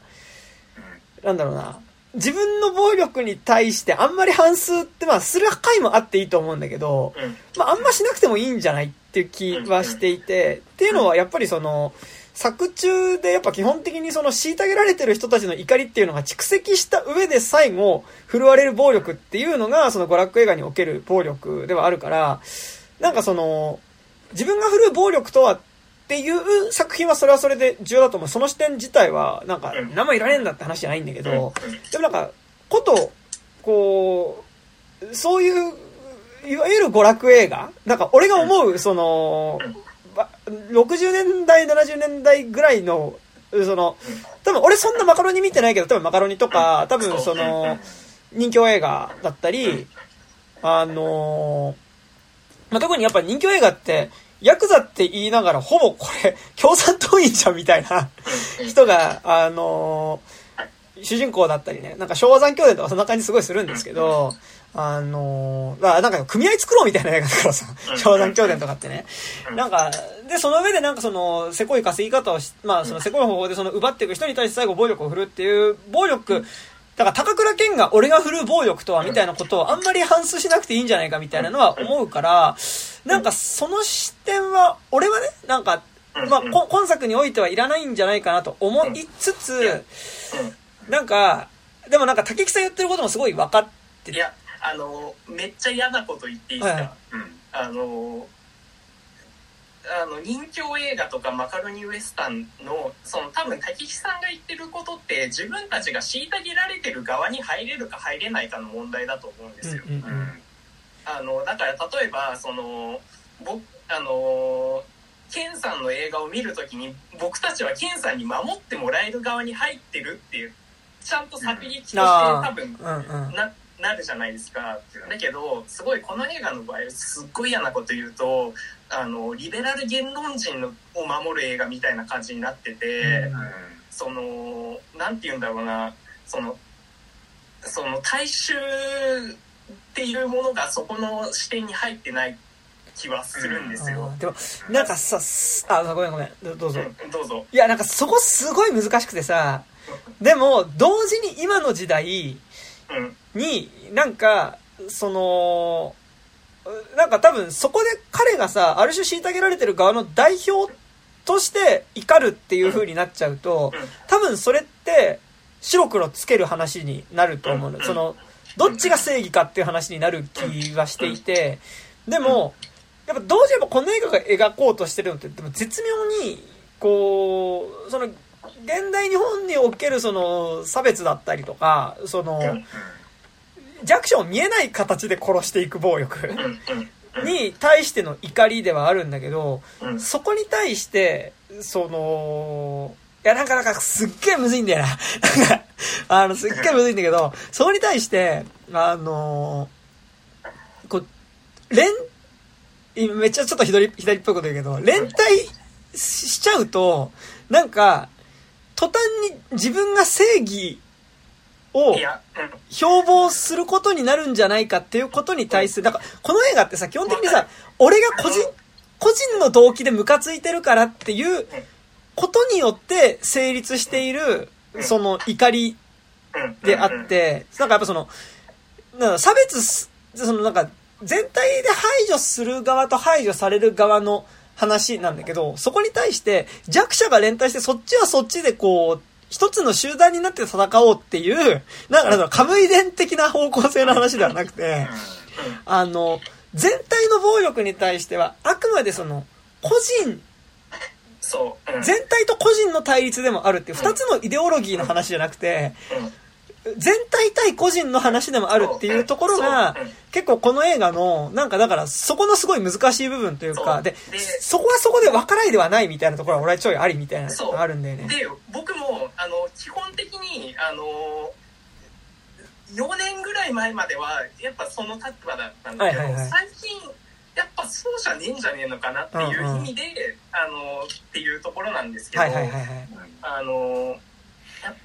うん。なんだろうな。自分の暴力に対してあんまり反数ってまあする回もあっていいと思うんだけど、うん。まああんましなくてもいいんじゃないっていう気はしていて、っていうのはやっぱりその、作中でやっぱ基本的にその虐げられてる人たちの怒りっていうのが蓄積した上で最後振るわれる暴力っていうのがその娯楽映画における暴力ではあるから、なんかその、自分が振るう暴力とはっていう作品はそれはそれで重要だと思う。その視点自体は、なんか、うん。生いられんだって話じゃないんだけど、うん。でもなんか、こと、こう、そういう、いわゆる娯楽映画。なんか俺が思う、その、ば60年代、70年代ぐらいの、その、多分俺そんなマカロニ見てないけど、多分マカロニとか、多分その、人気映画だったり、あのまあ、特にやっぱ人気映画って、ヤクザって言いながら、ほぼこれ、共産党員じゃんみたいな。人が、あの主人公だったりね、なんか昭和残兄弟とかそんな感じすごいするんですけど、あのー、だからなんか組合作ろうみたいな映画だからさ、昭和残兄弟とかってね。なんか、で、その上でなんかその、せこい稼ぎ方をし、まあそのせこい方法でその奪っていく人に対して最後暴力を振るっていう、暴力、だから高倉健が俺が振る暴力とはみたいなことをあんまり反芻しなくていいんじゃないかみたいなのは思うから、なんかその視点は、俺はね、なんか、まあこ今作においてはいらないんじゃないかなと思いつつ、なんか、でもなんか竹木さん言ってることもすごい分かっていやあのめっちゃ嫌なこと言っていいですか、はい。うん。あのあの人気映画とかマカロニウエスタンのその多分滝木さんが言ってることって自分たちが虐げられてる側に入れるか入れないかの問題だと思うんですよ。うんうんうんあのだから例えばその僕あのケンさんの映画を見るときに僕たちはケンさんに守ってもらえる側に入ってるっていうちゃんと作劇として多分。ななるじゃないですかだけどすごいこの映画の場合すっごい嫌なこと言うとあのリベラル言論人のを守る映画みたいな感じになってて、うんそのなんて言うんだろうなそのその大衆っていうものがそこの視点に入ってない気はするんですよあー。でも、なんかさ、すあ、ごめんごめん、どどうぞ。うんどうぞ。いや、なんかそこすごい難しくてさ、でも、同時に今の時代うんに、なんか、その、なんか多分そこで彼がさ、ある種虐げられてる側の代表として怒るっていう風になっちゃうと、うん。多分それって白黒つける話になると思うの。うん。その、どっちが正義かっていう話になる気はしていて、でも、やっぱどうしてもこの映画が描こうとしてるのって、でも絶妙に、こう、その、現代日本におけるその差別だったりとか、その、うん弱者を見えない形で殺していく暴力に対しての怒りではあるんだけど、そこに対して、その、いや、なんかなんかすっげえむずいんだよな。あの、すっげえむずいんだけど、そこに対して、あのこう、連、今めっちゃちょっと左、左っぽいこと言うけど、連帯しちゃうと、なんか、途端に自分が正義を標榜することになるんじゃないかっていうことに対する、だから、この映画ってさ、基本的にさ、俺が個人、個人の動機でムカついてるからっていうことによって成立している、その怒りうん。であって、なんかやっぱその、なんか差別す、そのなんか、全体で排除する側と排除される側の話なんだけど、そこに対して弱者が連帯してそっちはそっちでこう、一つの集団になって戦おうっていう、なんかなんだろうカムイ伝的な方向性の話ではなくて、あの、全体の暴力に対しては、あくまでその、個人、全体と個人の対立でもあるっていう、二つのイデオロギーの話じゃなくて、うん全体対個人の話でもあるっていうところが結構この映画の、なんかだから、そこのすごい難しい部分というか、でそこはそこで分からいではないみたいなところは俺はちょいありみたいなのがあるんだよね。で僕もあの基本的にあの4年ぐらい前まではやっぱその立場だったんだけど、はいはいはい。最近やっぱそうじゃねえんじゃねえのかなっていう意味で、あのっていうところなんですけど、はいはいはいはい。あのやっ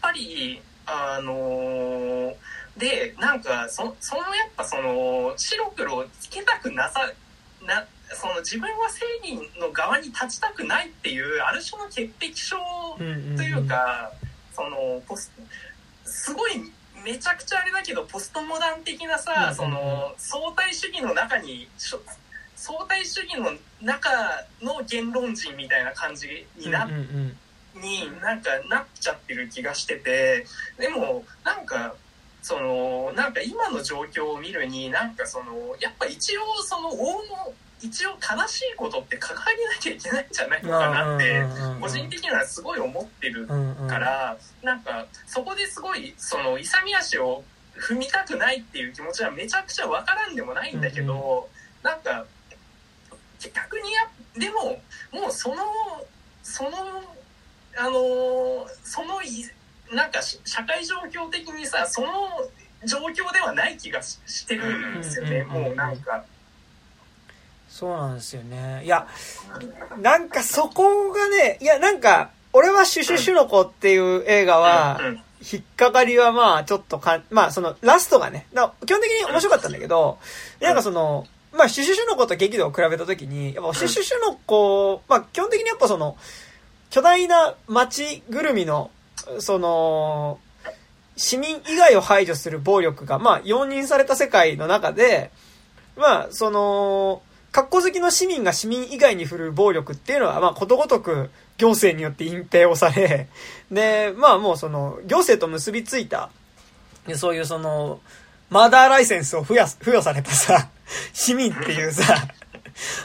ぱりあのでなんかそそのやっぱその白黒をつけたくなさなその自分は正義の側に立ちたくないっていうある種の潔癖症というか、そのポスすごいめちゃくちゃあれだけどポストモダン的なさ、その相対主義の中に相対主義の中の言論人みたいな感じになっになんかなっちゃってる気がしててでもなんかそのなんか今の状況を見るになんかそのやっぱ一応その大の一応正しいことって関わりなきゃいけないんじゃないのかなって個人的にはすごい思ってるからなんかそこですごいその勇み足を踏みたくないっていう気持ちはめちゃくちゃわからんでもないんだけど、なんか逆にやでももうそのそのあのそのいなんかし社会状況的にさその状況ではない気がししてるんですよね、もうなんか。そうなんですよね。いや、なんかそこがね、いやなんか、俺はシュシュシュの子っていう映画はうん引っかかりはまあちょっとか、まあそのラストがね、基本的に面白かったんだけど、なんかその、まあシュシュシュの子と激怒を比べたときに、やっぱシュシュシュの子、まあ基本的にやっぱその、巨大な街ぐるみの、その、市民以外を排除する暴力が、まあ容認された世界の中で、まあその、格好好きの市民が市民以外に振るう暴力っていうのは、まあことごとく行政によって隠蔽をされ、で、まあもうその、行政と結びついた、そういうその、マーダーライセンスを付与付与されたさ、市民っていうさ、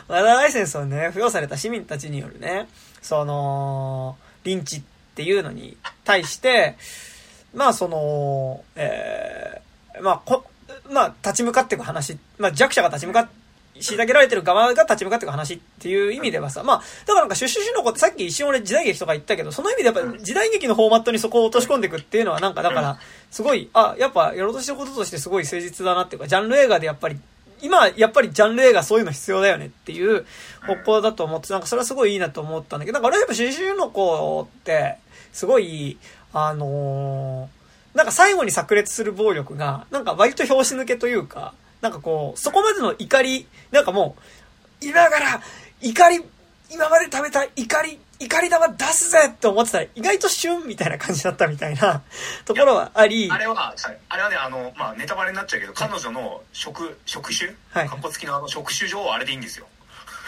マーダーライセンスをね、付与された市民たちによるね、その、リンチっていうのに対して、まあその、えー、まあこ、まあ立ち向かっていく話、まあ弱者が立ち向かって虐げられてる側が立ち向かっていく話っていう意味ではさ、まあ、だからなんかシュッシュシュの子ってさっき一瞬俺時代劇とか言ったけど、その意味でやっぱ時代劇のフォーマットにそこを落とし込んでいくっていうのはなんかだから、すごい、あ、やっぱやろうとしてることとしてすごい誠実だなっていうか、ジャンル映画でやっぱり、今、やっぱりジャンル映画そういうの必要だよねっていう方向だと思って、なんかそれはすごいいいなと思ったんだけど、なんか俺やっぱシュッシュの子って、すごい、あのー、なんか最後に炸裂する暴力が、なんか割と拍子抜けというか、なんかこう、そこまでの怒り、なんかもう、今から怒り、今まで食べた怒り、怒り玉出すぜって思ってたら、意外と旬みたいな感じだったみたいな ところはあり。あれは、あれはね、あの、まあ、ネタバレになっちゃうけど、彼女の職、職種はい。かっこつきのあの職種上あれでいいんですよ。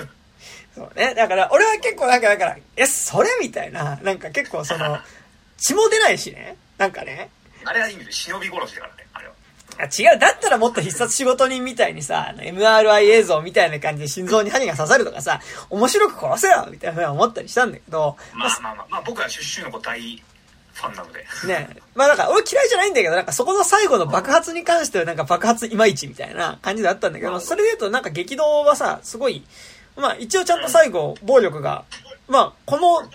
そうね。だから、俺は結構なんか、だから、え、それみたいな、なんか結構その、血も出ないしね。なんかね。あれはいいんですよ。忍び殺しだからね。違う。だったらもっと必殺仕事人みたいにさ、MRI 映像みたいな感じで心臓に針が刺さるとかさ、面白く殺せよみたいな思ったりしたんだけど。まあまあまあ、まあ僕はシュッシュの子大ファンなので。ねまあなんか俺嫌いじゃないんだけど、なんかそこの最後の爆発に関してはなんか爆発いまいちみたいな感じだったんだけど、それで言うとなんか激動はさ、すごい、まあ一応ちゃんと最後暴力が、まあこの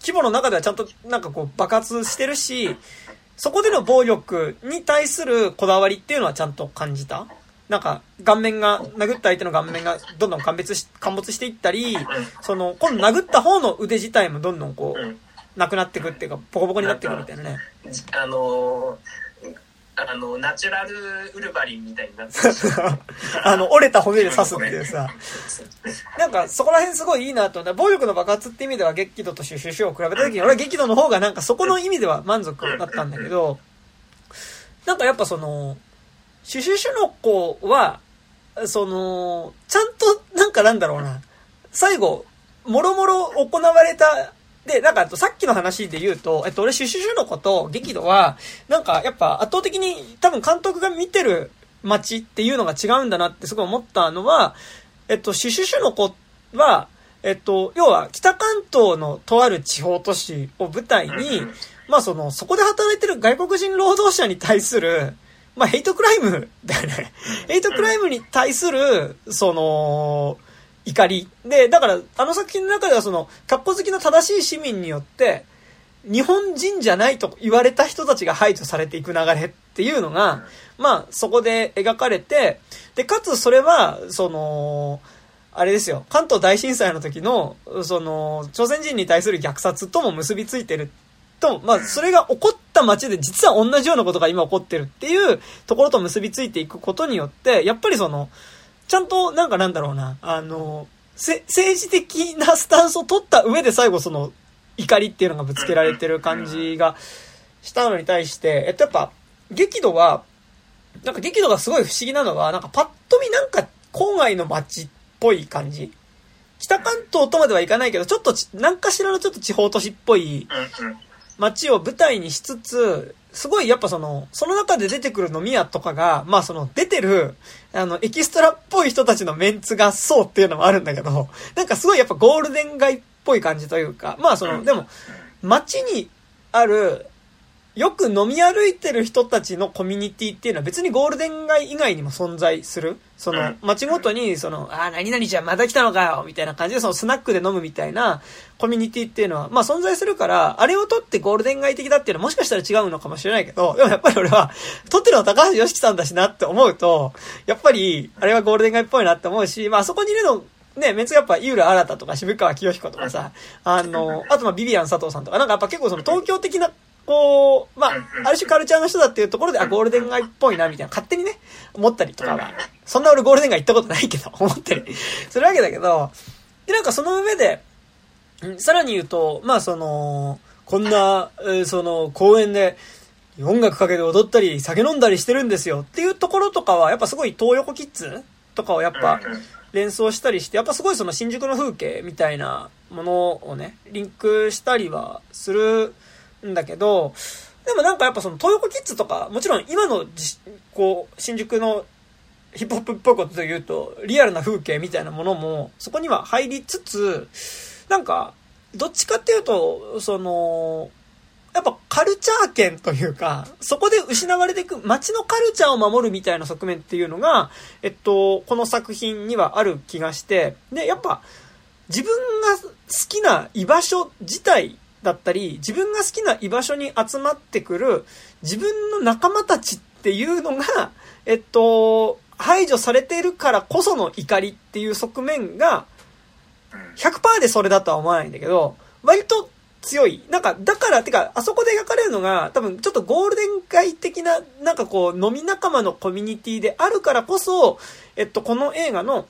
規模の中ではちゃんとなんかこう爆発してるし、そこでの暴力に対するこだわりっていうのはちゃんと感じた？なんか、顔面が、殴った相手の顔面がどんどん陥没し陥没していったり、その、今度殴った方の腕自体もどんどんこう、なくなっていくっていうか、ボコボコになっていくみたいなね。あのー、あの、ナチュラルウルヴァリンみたいになって あの、折れた骨で刺すっていうさ。なんか、そこら辺すごいいいなと。暴力の爆発って意味では激怒とシュシュシュを比べた時に、俺は激怒の方がなんかそこの意味では満足だったんだけど、なんかやっぱその、シュシュシュの子は、その、ちゃんと、なんかなんだろうな、最後、もろもろ行われたで、なんか、さっきの話で言うと、えっと、俺、シュシュシュの子と激怒は、なんか、やっぱ圧倒的に多分監督が見てる街っていうのが違うんだなってすごい思ったのは、えっと、シュシュシュの子は、えっと、要は、北関東のとある地方都市を舞台に、まあその、そこで働いてる外国人労働者に対する、まあヘイトクライムだよね。ヘイトクライムに対する、その、怒り。で、だから、あの作品の中ではその、格好好きの正しい市民によって、日本人じゃないと言われた人たちが排除されていく流れっていうのが、まあ、そこで描かれて、で、かつそれは、その、あれですよ、関東大震災の時の、その、朝鮮人に対する虐殺とも結びついてると、まあ、それが起こった街で実は同じようなことが今起こってるっていうところと結びついていくことによって、やっぱりその、ちゃんと、なんかなんだろうな、あの、せ、政治的なスタンスを取った上で最後その、怒りっていうのがぶつけられてる感じがしたのに対して、えっとやっぱ、激怒は、なんか激怒がすごい不思議なのは、なんかパッと見なんか郊外の街っぽい感じ。北関東とまではいかないけど、ちょっと、何かしらのちょっと地方都市っぽい街を舞台にしつつ、すごいやっぱその、その中で出てくる飲み屋とかが、まあその出てる、あの、エキストラっぽい人たちのメンツがそうっていうのもあるんだけど、なんかすごいやっぱゴールデン街っぽい感じというか、まあその、でも、街にある、よく飲み歩いてる人たちのコミュニティっていうのは別にゴールデン街以外にも存在する。その、街ごとに、その、ああ、何々ちゃんまた来たのかよみたいな感じで、そのスナックで飲むみたいなコミュニティっていうのは、まあ存在するから、あれを取ってゴールデン街的だっていうのはもしかしたら違うのかもしれないけど、でもやっぱり俺は、撮ってるのは高橋良樹さんだしなって思うと、やっぱり、あれはゴールデン街っぽいなって思うし、まあそこにいるの、ね、メンツやっぱ、井浦新とか渋川清彦とかさ、あの、あとまあビビアン佐藤さんとか、なんかやっぱ結構その東京的なこう、まあある種カルチャーの人だっていうところで、あ、ゴールデン街っぽいな、みたいな、勝手にね、思ったりとかは、そんな俺ゴールデン街行ったことないけど、思ったりするわけだけど、で、なんかその上で、うんさらに言うと、まあその、こんな、えーその、公園で、音楽かけて踊ったり、酒飲んだりしてるんですよっていうところとかは、やっぱすごい東横キッズとかをやっぱ連想したりして、やっぱすごいその新宿の風景みたいなものをね、リンクしたりはするんだけど、でもなんかやっぱその東横キッズとか、もちろん今のじこう、新宿のヒップホップっぽいことで言うと、リアルな風景みたいなものも、そこには入りつつ、なんか、どっちかっていうと、その、やっぱカルチャー圏というか、そこで失われていく街のカルチャーを守るみたいな側面っていうのが、えっと、この作品にはある気がして、で、やっぱ、自分が好きな居場所自体だったり、自分が好きな居場所に集まってくる自分の仲間たちっていうのが、えっと、排除されているからこその怒りっていう側面が、100%でそれだとは思わないんだけど、割と強い。なんか、だから、てか、あそこで描かれるのが、多分ちょっとゴールデン街的な、なんかこう、飲み仲間のコミュニティであるからこそ、えっと、この映画の、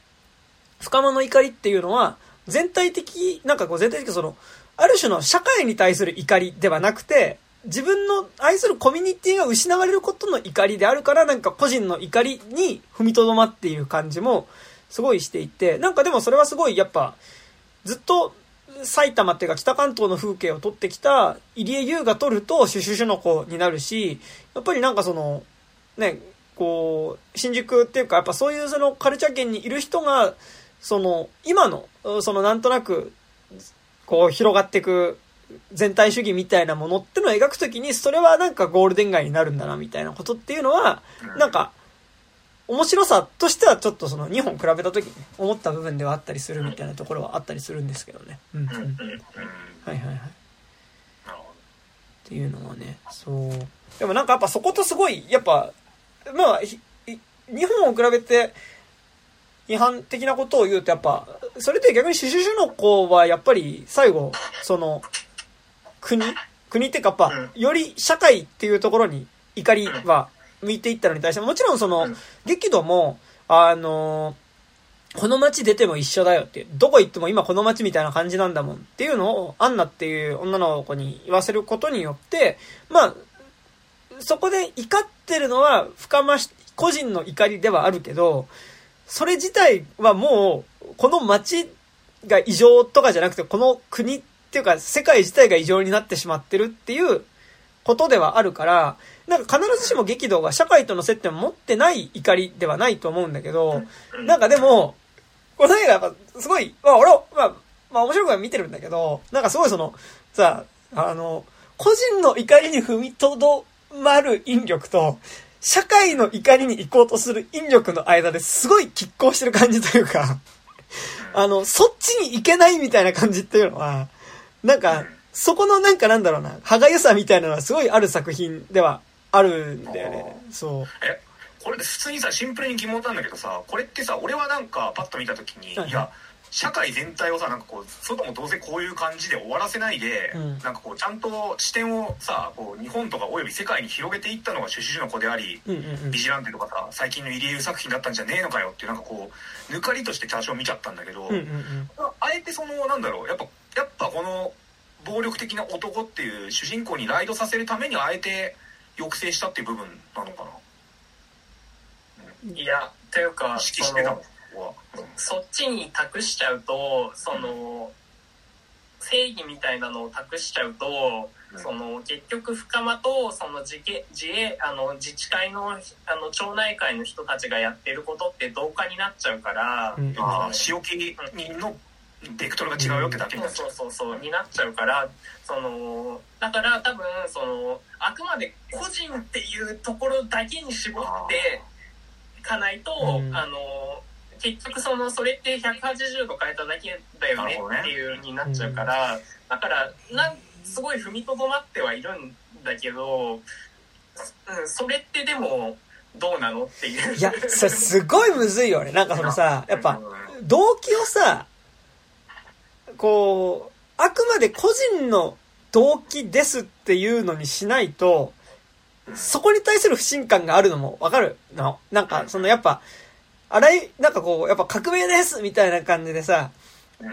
深間の怒りっていうのは、全体的、なんかこう全体的その、ある種の社会に対する怒りではなくて、自分の愛するコミュニティが失われることの怒りであるから、なんか個人の怒りに踏みとどまっている感じも、すごいしていて、なんかでもそれはすごいやっぱ、ずっと埼玉っていうか北関東の風景を撮ってきた入江優が撮るとシュシュシュの子になるし、やっぱりなんかその、ね、こう、新宿っていうかやっぱそういうそのカルチャー圏にいる人が、その、今の、そのなんとなく、こう広がっていく全体主義みたいなものってのを描くときに、それはなんかゴールデン街になるんだなみたいなことっていうのは、うんなんか、面白さとしてはちょっとその2本比べた時にね思った部分ではあったりするみたいなところはあったりするんですけどね。うんうん。はいはいはい。っていうのはね、そう。でもなんかやっぱそことすごい、やっぱ、まあ、ひい2本を比べて違反的なことを言うとやっぱ、それって逆にシュシュシュの子はやっぱり最後、その、国国っていうかやっぱ、うん。より社会っていうところに怒りは向いていったのに対しても、もちろんその、うん。激怒も、あのこの街出ても一緒だよって、どこ行っても今この街みたいな感じなんだもんっていうのを、アンナっていう女の子に言わせることによって、まあ、そこで怒ってるのは深まし、個人の怒りではあるけど、それ自体はもう、この街が異常とかじゃなくて、この国っていうか世界自体が異常になってしまってるっていうことではあるから、なんか必ずしも激怒が社会との接点を持ってない怒りではないと思うんだけど、なんかでも、この映画やっぱすごい、まあ俺は、まあ、まあ面白くは見てるんだけど、なんかすごいその、さ、あの、個人の怒りに踏みとどまる引力と、社会の怒りに行こうとする引力の間ですごい拮抗してる感じというか、あの、そっちに行けないみたいな感じっていうのは、なんか、そこのなんかなんだろうな、歯がゆさみたいなのはすごいある作品ではあるんだよね。そう。えこれで普通にさシンプルに疑問なんだけどさこれってさ俺はなんかパッと見た時に、はいいや社会全体をさなんかこう外もどうせこういう感じで終わらせないで、うんなんかこうちゃんと視点をさこう日本とかおよび世界に広げていったのがシュシュシュの子であり、うんうんうんビ。ジランテとかさ最近の入江優作品だったんじゃねえのかよっていうなんかこう抜かりとして多少見ちゃったんだけど、うんうんうん。あえてそのなんだろうやっぱやっぱこの暴力的な男っていう主人公にライドさせるためにあえて抑制したっていう部分なのかいやというかな意識そしてたの？のここは。そっちに託しちゃうとその正義みたいなのを託しちゃうと、うん。その結局深間とその自衛自衛あの自治会のあの町内会の人たちがやってることって同化になっちゃうから、うん。ああ仕置きにのベクトルが違うよってだけにそうな。っちゃそううそうそうになっちゃうからそのだから多分そのあくまで個人っていうところだけに絞っていかないと、うん。あの結局そのそれって180度変えただけだよねっていうになっちゃうから、だからなんすごい踏みとどまってはいるんだけど、うん、それってでもどうなのっていう。いや、それすごいむずいよね。なんかそのさ、やっぱ、動機をさ、こう、あくまで個人の動機ですっていうのにしないと、そこに対する不信感があるのもわかるの。なんか、そのやっぱ、あらい、なんかこう、やっぱ革命ですみたいな感じでさ、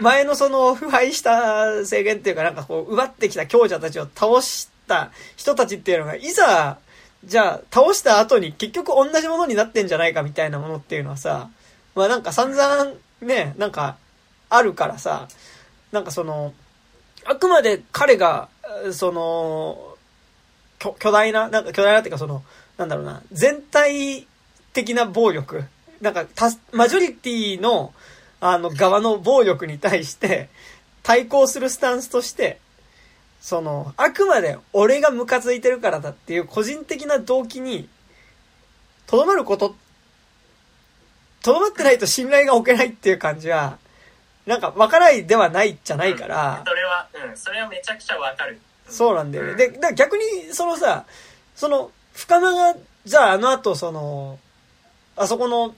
前のその腐敗した政権っていうかなんかこう、奪ってきた強者たちを倒した人たちっていうのが、いざ、じゃあ、倒した後に結局同じものになってんじゃないかみたいなものっていうのはさ、まあなんか散々ね、なんか、あるからさ、なんかその、あくまで彼が、その、巨大な、なんか巨大なっていうかその、なんだろうな、全体的な暴力、なんかた、マジョリティの、あの、側の暴力に対して、対抗するスタンスとして、その、あくまで俺がムカついてるからだっていう個人的な動機に、とどまること、とどまってないと信頼が置けないっていう感じは、なんか、わからないではないじゃないから、それは、うん、それはめちゃくちゃわかる。そうなんだよね。で、だ逆に、そのさ、その、深間が、じゃああの後、その、あそこの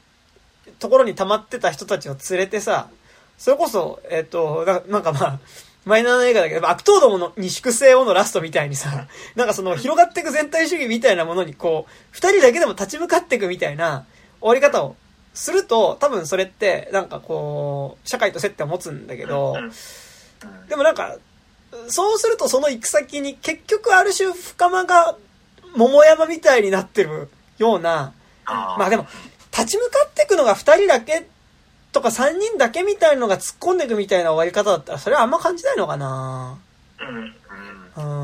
ところに溜まってた人たちを連れてさ、それこそ、えっと、なんかまあ、マイナーな映画だけど、悪党どものに粛清をのラストみたいにさ、なんかその広がっていく全体主義みたいなものにこう、二人だけでも立ち向かっていくみたいな終わり方をすると、多分それって、なんかこう、社会と接点を持つんだけど、でもなんか、そうするとその行く先に結局ある種深間が桃山みたいになってるような、まあでも、立ち向かっていくのが2人だけとか3人だけみたいのが突っ込んでいくみたいな終わり方だったら、それはあんま感じないのかなうん。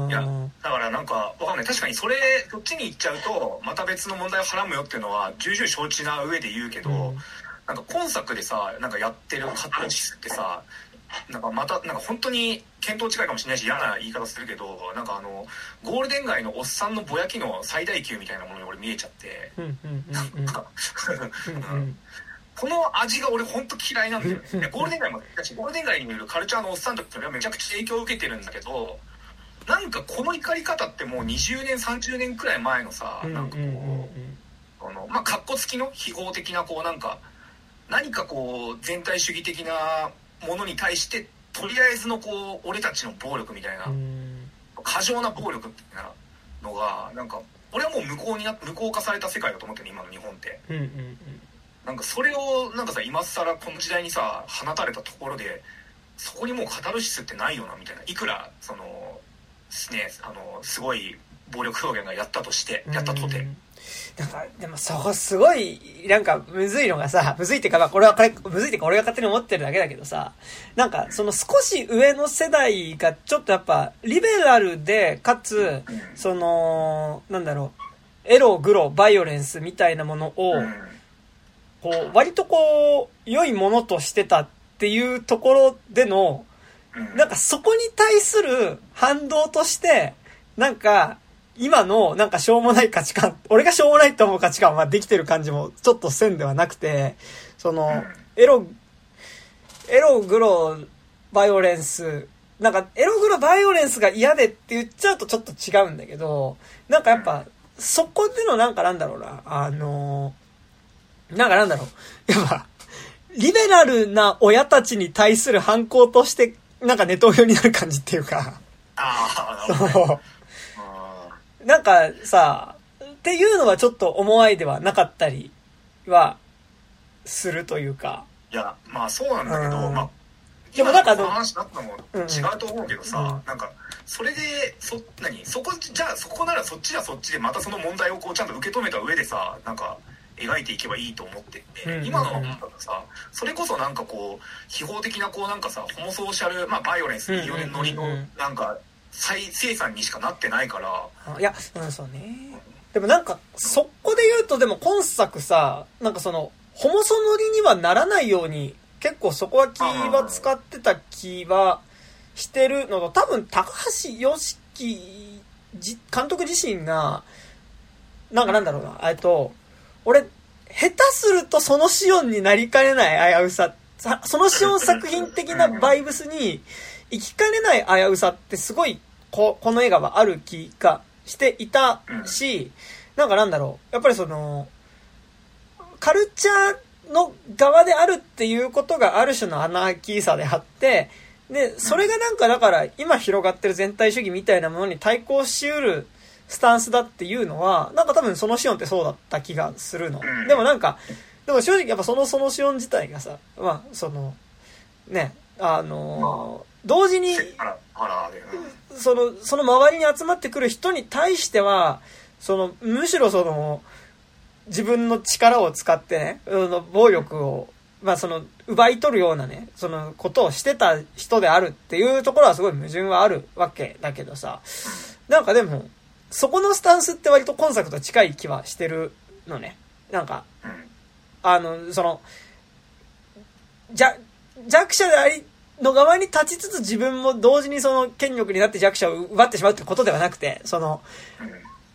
うん。いや、だからなんか、わかんない。確かにそれ、そっちに行っちゃうと、また別の問題をはらむよっていうのは、重々承知な上で言うけど、うん、なんか今作でさ、なんかやってるカタルシスってさ、なんかまた、なんか本当に見当違いかもしれないし嫌な言い方するけど、なんかあの、ゴールデン街のおっさんのぼやきの最大級みたいなものに俺見えちゃって、なんか、この味が俺本当嫌いなんだよ、ね。ゴールデン街も、ゴールデン街にいるカルチャーのおっさんとかはめちゃくちゃ影響を受けてるんだけど、なんかこの怒り方ってもう20年、30年くらい前のさ、なんかこう、あの、まあ、格好付きの秘宝的なこうなんか、何かこう全体主義的なものに対してとりあえずのこう俺たちの暴力みたいな過剰な暴力みたいなのがなんか俺はもう無効にな無効化された世界だと思ってる今の日本って、うんうんうん、なんかそれをなんかさ今更この時代にさ放たれたところでそこにもうカタルシスってないよなみたいな。いくらそのねあのすごい暴力表現がやったとしてやったとて。なんか、でもそこすごい、なんか、むずいのがさ、むずいってか、まあ、これは、これ、むずいってか、俺が勝手に思ってるだけだけどさ、なんか、その少し上の世代が、ちょっとやっぱ、リベラルで、かつ、その、なんだろう、エロ、グロ、バイオレンスみたいなものを、こう、割とこう、良いものとしてたっていうところでの、なんかそこに対する反動として、なんか、今のなんかしょうもない価値観、俺がしょうもないと思う価値観はできてる感じもちょっとせんではなくて、その、エロ、エログロバイオレンス、なんかエログロバイオレンスが嫌でって言っちゃうとちょっと違うんだけど、なんかやっぱ、そこでのなんかなんだろうな、あの、なんかなんだろう、やっぱ、リベラルな親たちに対する反抗として、なんかネトウヨになる感じっていうか、ああ、そう。なんかさ、っていうのはちょっと思わいではなかったりはするというか。いや、まあそうなんだけど、うん、まあ、でもなんかの話になったのも違うと思うけどさ、うん。うん、なんか、それで、そ、何？そこ、じゃあそこならそっちはそっちでまたその問題をこうちゃんと受け止めた上でさ、なんか、描いていけばいいと思ってて、うんうん、今のさそれこそなんかこう秘宝的なこうなんかさホモソーシャル、まあ、バイオレンスによるノリのなんか再生産にしかなってないから。いや、うん、そうね。でもなんか、そこで言うと、でも今作さ、なんかその、ホモソノリにはならないように、結構そこは気は使ってた気はしてるのと、多分高橋良樹監督自身が、なんかなんだろうな、えっと、俺、下手するとそのシオンになりかねない危うさ、そのシオン作品的なバイブスに、生きかねない危うさってすごいここの映画はある気がしていたし、なんかなんだろう、やっぱりその、カルチャーの側であるっていうことがある種のアナーキーさであって、で、それがなんかだから今広がってる全体主義みたいなものに対抗しうるスタンスだっていうのは、なんか多分そのシオンってそうだった気がするの。でもなんか、でも正直やっぱそのそのシオン自体がさ、まあその、ね、あのー、同時に、その、その周りに集まってくる人に対しては、その、むしろその、自分の力を使ってね、暴力をまあその、奪い取るようなね、そのことをしてた人であるっていうところはすごい矛盾はあるわけだけどさ、なんかでも、そこのスタンスって割と今作と近い気はしてるのね。なんか、あの、その、弱、弱者であり、の側に立ちつつ自分も同時にその権力になって弱者を奪ってしまうってことではなくて、その、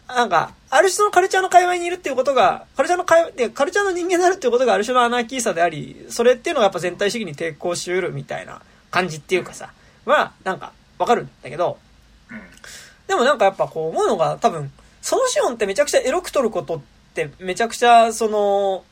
なんか、ある種のカルチャーの界隈にいるっていうことが、カルチャーの界隈、カルチャーの人間であるっていうことがある種のアナーキーさであり、それっていうのがやっぱ全体主義に抵抗しうるみたいな感じっていうかさ、は、なんか、わかるんだけど、でもなんかやっぱこう思うのが多分、そのシオンってめちゃくちゃエロく撮ることってめちゃくちゃその、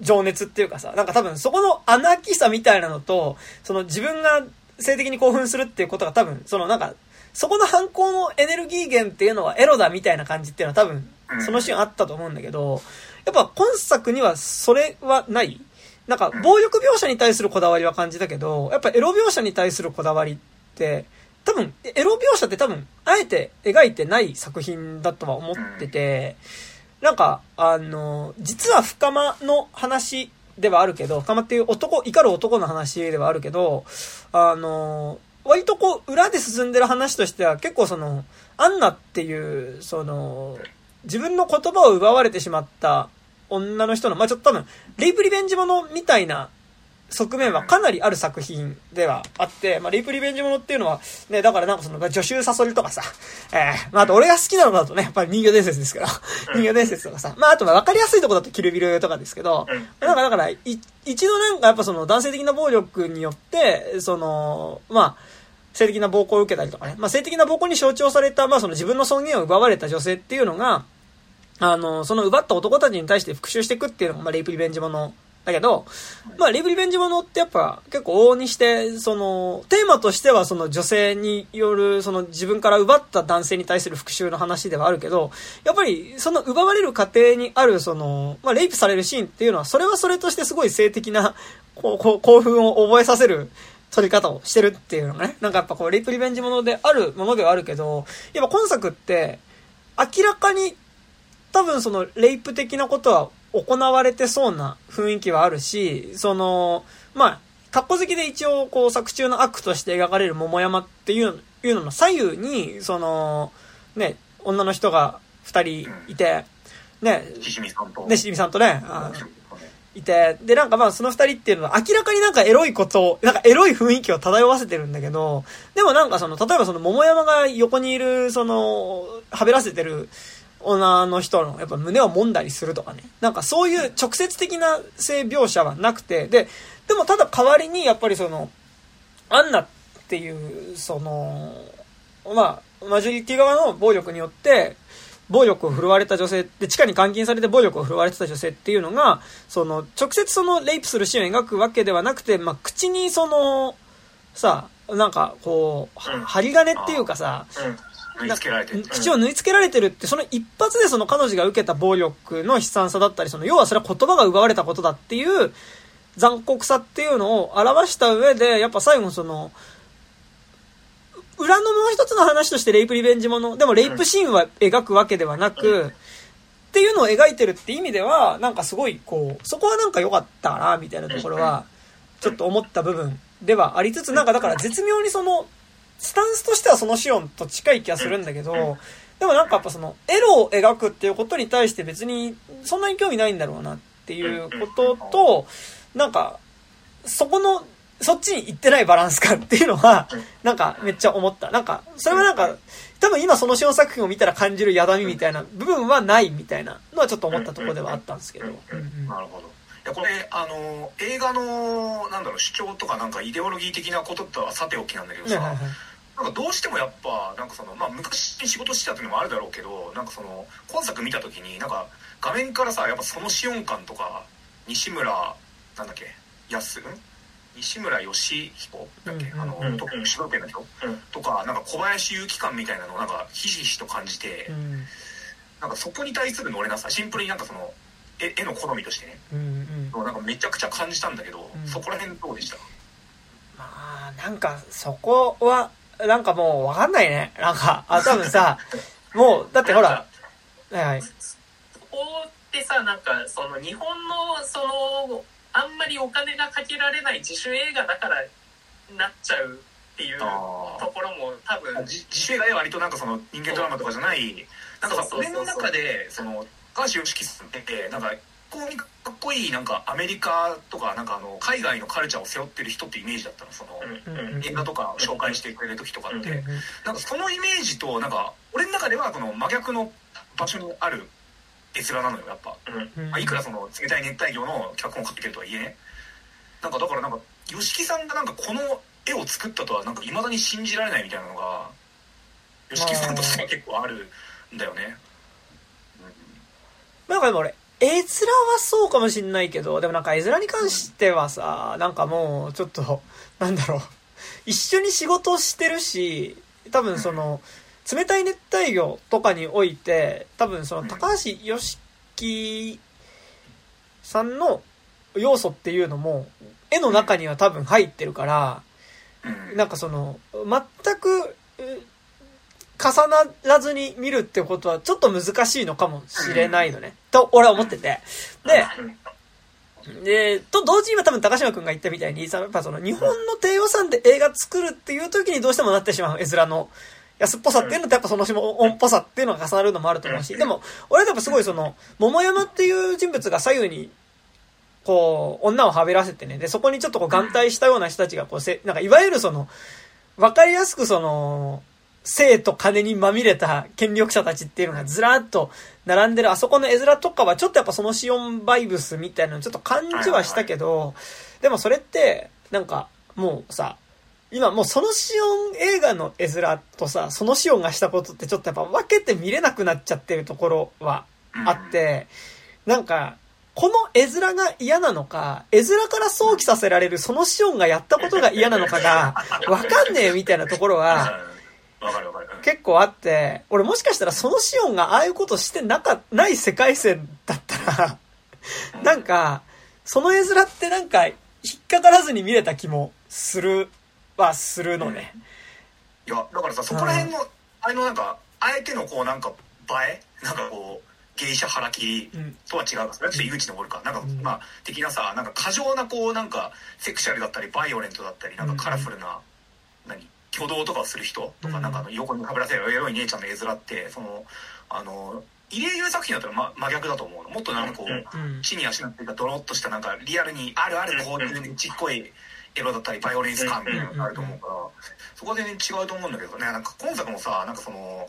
情熱っていうかさ、なんか多分そこのアナーキーさみたいなのと、その自分が性的に興奮するっていうことが多分、そのなんかそこの犯行のエネルギー源っていうのはエロだみたいな感じっていうのは多分、そのシーンあったと思うんだけど、やっぱ今作にはそれはない。なんか、暴力描写に対するこだわりは感じたけど、やっぱエロ描写に対するこだわりって、多分、エロ描写って多分、あえて描いてない作品だとは思ってて、なんか、あの、実は深間の話ではあるけど、深間っていう男、怒る男の話ではあるけど、あの、割とこう、裏で進んでる話としては結構その、アンナっていう、その、自分の言葉を奪われてしまった女の人の、まあちょっと多分、レイプリベンジものみたいな側面はかなりある作品ではあって、まあ、レイプリベンジものっていうのは、ね、だからなんかその、助手サソリとかさ、えー、まあ、あと俺が好きなのだとね、やっぱり人魚伝説ですから、人魚伝説とかさ、まあ、あとわかりやすいとこだとキルビルとかですけど、なんかだから、一度なんかやっぱその男性的な暴力によって、その、まあ、性的な暴行を受けたりとかね、まあ、性的な暴行に象徴された、まあ、その自分の尊厳を奪われた女性っていうのが、あの、その奪った男たちに対して復讐していくっていうのが、まあ、レイプリベンジものだけど、まあ、レイプリベンジものってやっぱ結構往々にして、その、テーマとしてはその女性による、その自分から奪った男性に対する復讐の話ではあるけど、やっぱりその奪われる過程にある、その、まあ、レイプされるシーンっていうのは、それはそれとしてすごい性的な、こう、興奮を覚えさせる、撮り方をしてるっていうのがね、なんかやっぱこう、レイプリベンジものであるものではあるけど、やっぱ今作って、明らかに多分その、レイプ的なことは行われてそうな雰囲気はあるし、その、まあ、格好好きで一応こう作中の悪として描かれる桃山っていういうのの左右に、その、ね、女の人が二人いて、ね、ししみさんと。ね、ししみさんとね、あいて、で、なんかまあその二人っていうのは明らかになんかエロいことを、なんかエロい雰囲気を漂わせてるんだけど、でもなんかその、例えばその桃山が横にいる、その、はべらせてる女の人のやっぱ胸を揉んだりするとかね。なんかそういう直接的な性描写はなくて、で、でもただ代わりにやっぱりその、アンナっていう、その、まあ、マジョリティ側の暴力によって、暴力を振るわれた女性で、地下に監禁されて暴力を振るわれてた女性っていうのが、その、直接その、レイプするシーンを描くわけではなくて、まあ、口にその、さ、なんか、こう、針金っていうかさ、口を縫い付けられてる。って、その一発でその彼女が受けた暴力の悲惨さだったり、その、要はそれは言葉が奪われたことだっていう残酷さっていうのを表した上で、やっぱ最後その、裏のもう一つの話としてレイプリベンジもの、でもレイプシーンは描くわけではなく、っていうのを描いてるって意味では、なんかすごいこう、そこはなんか良かったかな、みたいなところは、ちょっと思った部分ではありつつ、なんかだから絶妙にその、スタンスとしてはそのシオンと近い気がするんだけど、でもなんかやっぱその、エロを描くっていうことに対して別にそんなに興味ないんだろうなっていうことと、なんか、そこのそっちに行ってないバランス感っていうのは、なんかめっちゃ思った。なんか、それはなんか、多分今そのシオン作品を見たら感じるやだみみたいな部分はないみたいなのはちょっと思ったところではあったんですけど。なるほど。いやこれあの映画のなんだろう主張とかなんかイデオロギー的なこととはさておきなんだけどさ、なんかどうしてもやっぱなんかそのまあ昔に仕事してたっていうのもあるだろうけどなんかその今作見た時になんか画面からさやっぱそのシオン感とか西村なんだっけやす西村義彦だっけ、うんあのうん特に主導権の人、うん。とかなんか小林祐希感みたいなのをなんかひしひしと感じて、うん。なんかそこに対する乗れなさシンプルになんかその絵絵の好みとしてね。うんうん。なんかめちゃくちゃ感じたんだけど、うん。そこら辺どうでした？まあなんかそこはなんかもうわかんないね。なんかあ多分さ もうだってほらはいはい。そこってさなんかその日本のそのあんまりお金がかけられない自主映画だからなっちゃうっていうとあころも多分ー自自主映画で割となんかその人間ドラマとかじゃないなんかさ俺の中でその高橋良樹さんってなんかこうかっこいいなんかアメリカとかなんかあの海外のカルチャーを背負ってる人ってイメージだったのその、映画とか紹介してくれる時とかって、うんなんかそのイメージとなんか俺の中ではこの真逆の場所にある絵面なのよやっぱ、まあ、いくらその冷たい熱帯魚の脚本を書けてるとはいえね。なんかだからなんか吉木さんがなんかこの絵を作ったとはなんか未だに信じられないみたいなのが吉木さんとしては結構あるんだよね、なんかでも俺、絵面はそうかもしんないけど、でもなんか絵面に関してはさ、なんかもうちょっと、なんだろう、一緒に仕事してるし、多分その、冷たい熱帯魚とかにおいて、多分その高橋良樹さんの要素っていうのも、絵の中には多分入ってるから、なんかその、全く、重ならずに見るってことはちょっと難しいのかもしれないのね。と、俺は思ってて。で、で、と同時には多分高島くんが言ったみたいに、さやっぱその日本の低予算で映画作るっていう時にどうしてもなってしまう。絵面の安っぽさっていうのとやっぱその音っぽさっていうのが重なるのもあると思うし、でも、俺はやっぱすごいその、桃山っていう人物が左右にこう、女をはべらせてね、で、そこにちょっとこう、眼帯したような人たちが、こう、せ、なんか、いわゆるその、わかりやすくその、性と金にまみれた権力者たちっていうのがずらっと並んでる、あそこの絵面とかは、ちょっとやっぱそのシオンバイブスみたいなのちょっと感じはしたけど、でもそれって、なんか、もうさ、今もうそのシオン映画の絵面とさ、そのシオンがしたことってちょっとやっぱ分けて見れなくなっちゃってるところはあって、なんか、この絵面が嫌なのか、絵面から想起させられるそのシオンがやったことが嫌なのかが、わかんねえみたいなところは、うんわかるわかる。結構あって、俺もしかしたらそのシオンがああいうことしてなか、ない世界線だったら、なんか、その絵面ってなんか、引っかからずに見れた気もする、はするのね。いやだからさそこら辺のあれのなんかあえてのこうなんか映え？なんかこう芸者腹切りうん。とは違うそれはちょっと井口登るか。なんか、うん。まあ的なさなんか過剰なこうなんかセクシャルだったりバイオレントだったりなんかカラフルな、何挙動とかをする人とか、うん。なんか横にかぶらせるエロい姉ちゃんの絵面ってそのあの入江優作品だったら、ま、真逆だと思うの。もっとなんかこう。地に足のっていうかドロッとしたなんかリアルにあるあるこういうちっこいエロだったりバイオレンス感みたいなのがあると思うからそこは全然違うと思うんだけどね。なんか今作もさなんかその。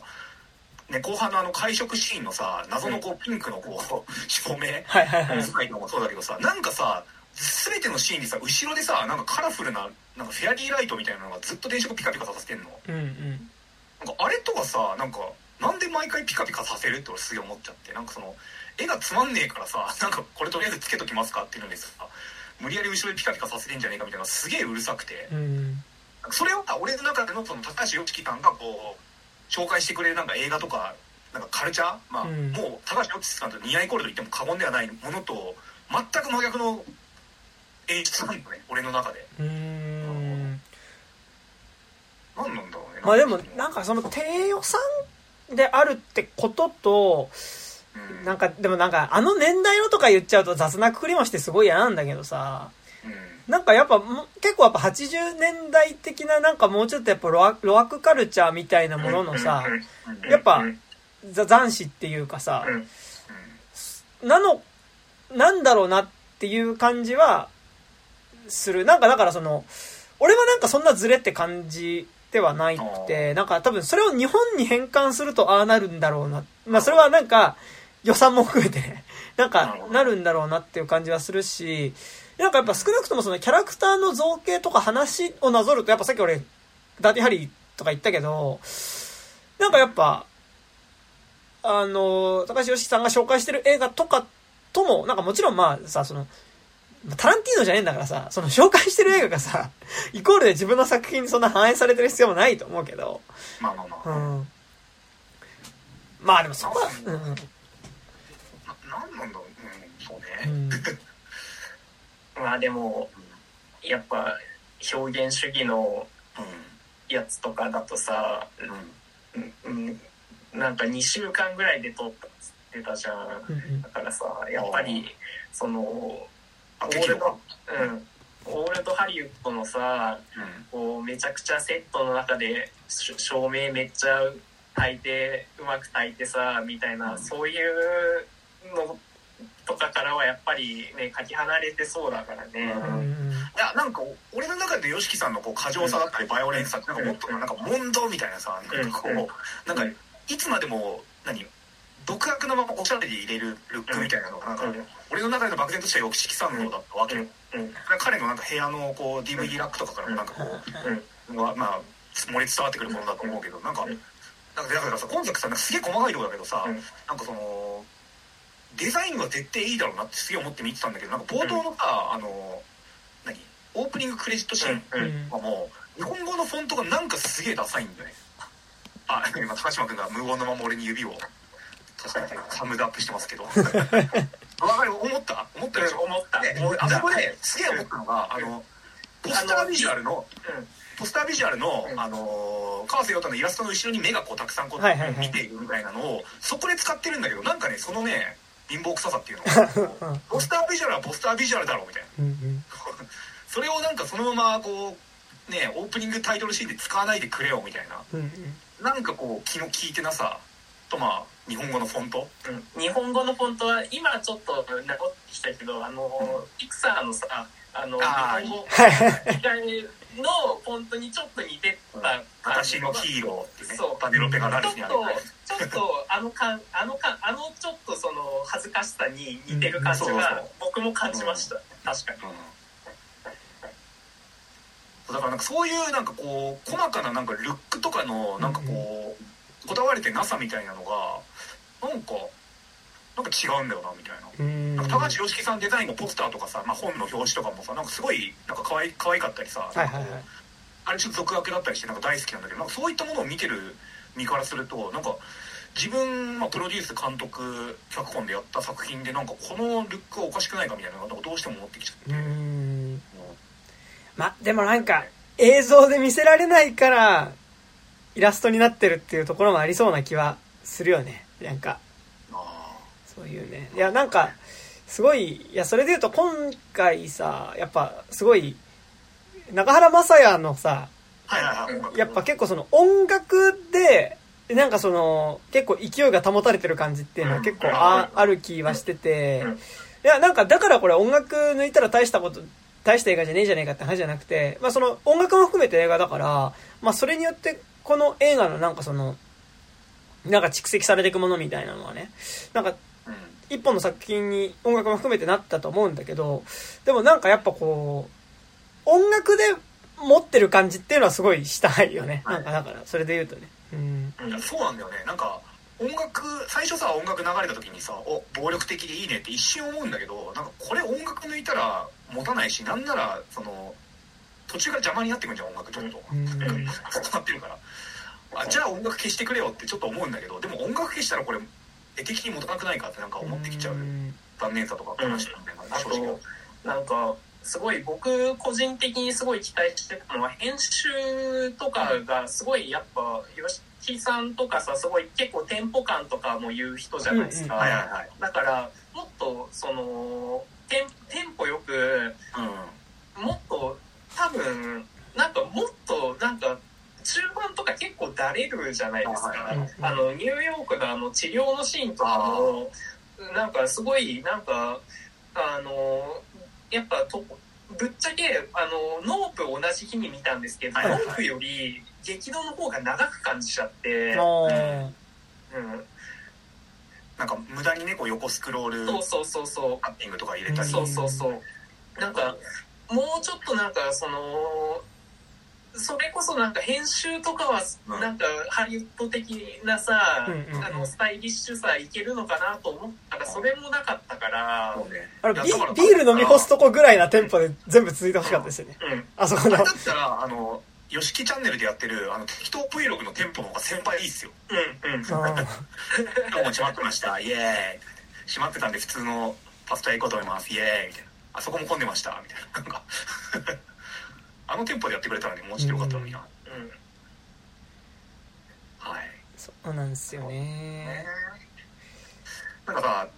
ね、後半のあの会食シーンのさ謎のこうピンクのこう 照明はいはいはい。使いのもそうだけどさなんかさ全てのシーンにさ後ろでさなんかカラフルななんかフェアリーライトみたいなのがずっと電飾ピカピカさせてんのうんうん。なんかあれとかさなんかなんで毎回ピカピカさせるって俺すげえ思っちゃってなんかその絵がつまんねえからさなんかこれとりあえずつけときますかっていうのにさ無理やり後ろでピカピカさせてんじゃねえかみたいなすげえうるさくてうん。それを俺の中でのその高橋良樹さんがこう紹介してくれるなんか映画とかなんかカルチャー、まあうんもう高橋良樹さんと似合いコールと言っても過言ではないものと全く真逆の演出なんだね俺の中でうーん。何なんだろうね。まあでも、なんかその低予算であるってことと、うん。なんか、でもなんか、あの年代のとか言っちゃうと雑なくくりもしてすごい嫌なんだけどさ、うん。なんかやっぱも結構やっぱ80年代的ななんかもうちょっとやっぱロアロアクカルチャーみたいなもののさ、やっぱザ斬新っていうかさ、うん。なの、なんだろうなっていう感じはする。なんかだからその、俺はなんかそんなズレって感じではないくて、なんか多分それを日本に変換するとああなるんだろうな。まあそれはなんか予算も含めてね、なんかなるんだろうなっていう感じはするし、なんかやっぱ少なくともそのキャラクターの造形とか話をなぞると、やっぱさっき俺、ダーティハリーとか言ったけど、なんかやっぱ、あの、高橋良樹さんが紹介してる映画とかとも、なんかもちろんまあさ、その、タランティーノじゃねえんだからさ、その紹介してる映画がさ、イコールで自分の作品にそんな反映されてる必要もないと思うけど、まあまあまあ、うん。まあでもそこは、うん。ななんなんだろう、うん、そううね、ん。まあでもやっぱ表現主義のうやつとかだとさ、んうん。うん。うん、なんか2週間ぐらいで撮ったっつってたじゃん。だからさやっぱりそのオあール適度ド、うん、オールドハリウッドのさうんこうめちゃくちゃセットの中でし照明めっちゃ焚いてうまく焚いてさみたいな、うん。そういうのとかからはやっぱりねかけ離れてそうだからね。いやなんか俺の中で YOSHIKI さんのこう過剰さだったりバイオレンスさってなんかもっとなんか問答みたいなさなんかこうん。うなんかいつまでも何独白のままおしゃれで入れるルックみたいなのがなんかうん。俺の中での漠然とした YOSHIKI さんのだったわけうん。うん。彼のなんか部屋のこう DVD ラックとかからもなんかこうまあまあ漏れ伝わってくるものだと思うけどなんかうん。なんかだからさ今作さなんかすげえ細かいとこだけどさうん。なんかそのデザインは絶対いいだろうなってすげえ思って見てたんだけどなんか冒頭のさあの何？オープニングクレジットシーンうん。うん。はもう日本語のフォントがなんかすげえダサいんだよね。あ今高島君が無言のまま俺に指を確かにサムズアップしてますけど。わかる思った？思ったでしょ？思った。で俺あそこですげえ思ったのがあのポスタービジュアルのポスタービジュアルの、うん。あの川瀬陽太のイラストの後ろに目がこうたくさんこう、はいはいはい。見ているみたいなのをそこで使ってるんだけどなんかねそのね貧乏臭さっていうのうん ポスタービジュアルはポスタービジュアルだろうみたいな。うんうん。それをなんかそのままこうねオープニングタイトルシーンで使わないでくれよみたいな。うんうん。なんかこう気の利いてなさとまあ日本語のフォント？うん。日本語のフォントは今ちょっと直ってきたけどあのピクサーのさあのあー日本語のフォントにちょっと似てた感じ私のヒーローってねそう。バネロペがラちょっとちょっとあのかんあのかあのちょっとその恥ずかしさに似てる感じが僕も感じました。確かに。だからなんかそういうなんかこう細かななんかルックとかのなんかこうこだわれてなさみたいなのがなんかなんか違うんだよなみたいな。うん。なんか高橋良樹さんデザインのポスターとかさ、まあ、本の表紙とかもさなんかすごいなんか可愛い可愛かったりさ、はいはいはい。あれちょっと俗学だったりしてなんか大好きなんだけどなんかそういったものを見てる身からするとなんか自分、まあ、プロデュース監督脚本でやった作品でなんかこのルックはおかしくないかみたいなのがどうしても思ってきちゃって、うん。までもなんか映像で見せられないからイラストになってるっていうところもありそうな気はするよね。なんか。あそういうね。いやなんかすごいいやそれで言うと今回さやっぱすごい中原雅也のさやっぱ結構その音楽でなんかその結構勢いが保たれてる感じっていうのは結構あある気はしてて。うん。いやなんかだからこれ音楽抜いたら大したこと大した映画じゃねえじゃねえかって話じゃなくて、まあ、その音楽も含めて映画だから、まあ、それによってこの映画のなんかそのなんか蓄積されていくものみたいなのはねなんかうん一本の作品に音楽も含めてなったと思うんだけどでもなんかやっぱこう音楽で持ってる感じっていうのはすごいしたいよね。なんかだからそれで言うとね。うん。そうなんだよね。なんか音楽最初さ音楽流れた時にさお暴力的でいいねって一瞬思うんだけどなんかこれ音楽抜いたら持たないしなんならその途中から邪魔になってくんじゃん音楽ちょっと、うん。そうなってるから。あじゃあ音楽消してくれよってちょっと思うんだけどでも音楽消したらこれ絵的に持たなくないかってなんか思ってきちゃう。残念さとか悲しさみたいなあ正直。となんかすごい僕個人的にすごい期待してたのは編集とかがすごいやっぱ吉木さんとかさすごい結構テンポ感とかも言う人じゃないですか、だからもっとそのテンテンポよくうもっと多分なんかもっとなんか中盤とか結構だれるじゃないですか、はいはいあのニューヨークのあの治療のシーンとかもなんかすごいなんかあのやっぱとぶっちゃけあのノープ同じ日に見たんですけど、はいはいはい。ノープより激怒の方が長く感じちゃって、うん、なんか無駄にねこう横スクロールそうそうそうそう。カッティングとか入れたり。そうそうそう。なんかもうちょっとなんかそのそれこそなんか編集とかはうん。なんかハリウッド的なさ、うんうんうん。あのスタイリッシュさいけるのかなと思ったらそれもなかったから、ね。あのビール飲み干すとこぐらいなテンポで全部続いてほしかったですよね。うん、あそこだ。ったらあのヨシキチャンネルでやってるあの適当 Vlog のテンポの方が先輩いいっすよ。うん、うん。あ今日 も閉まってました。イエーイ。閉まってたんで普通のパスタ行こうと思います。イエーイ。みたいなあそこも混んでましたみたいななんか。あのテンポでやってくれたらねもうちょっとよかったのにな、うんはい。そうなんですよね。なんかさ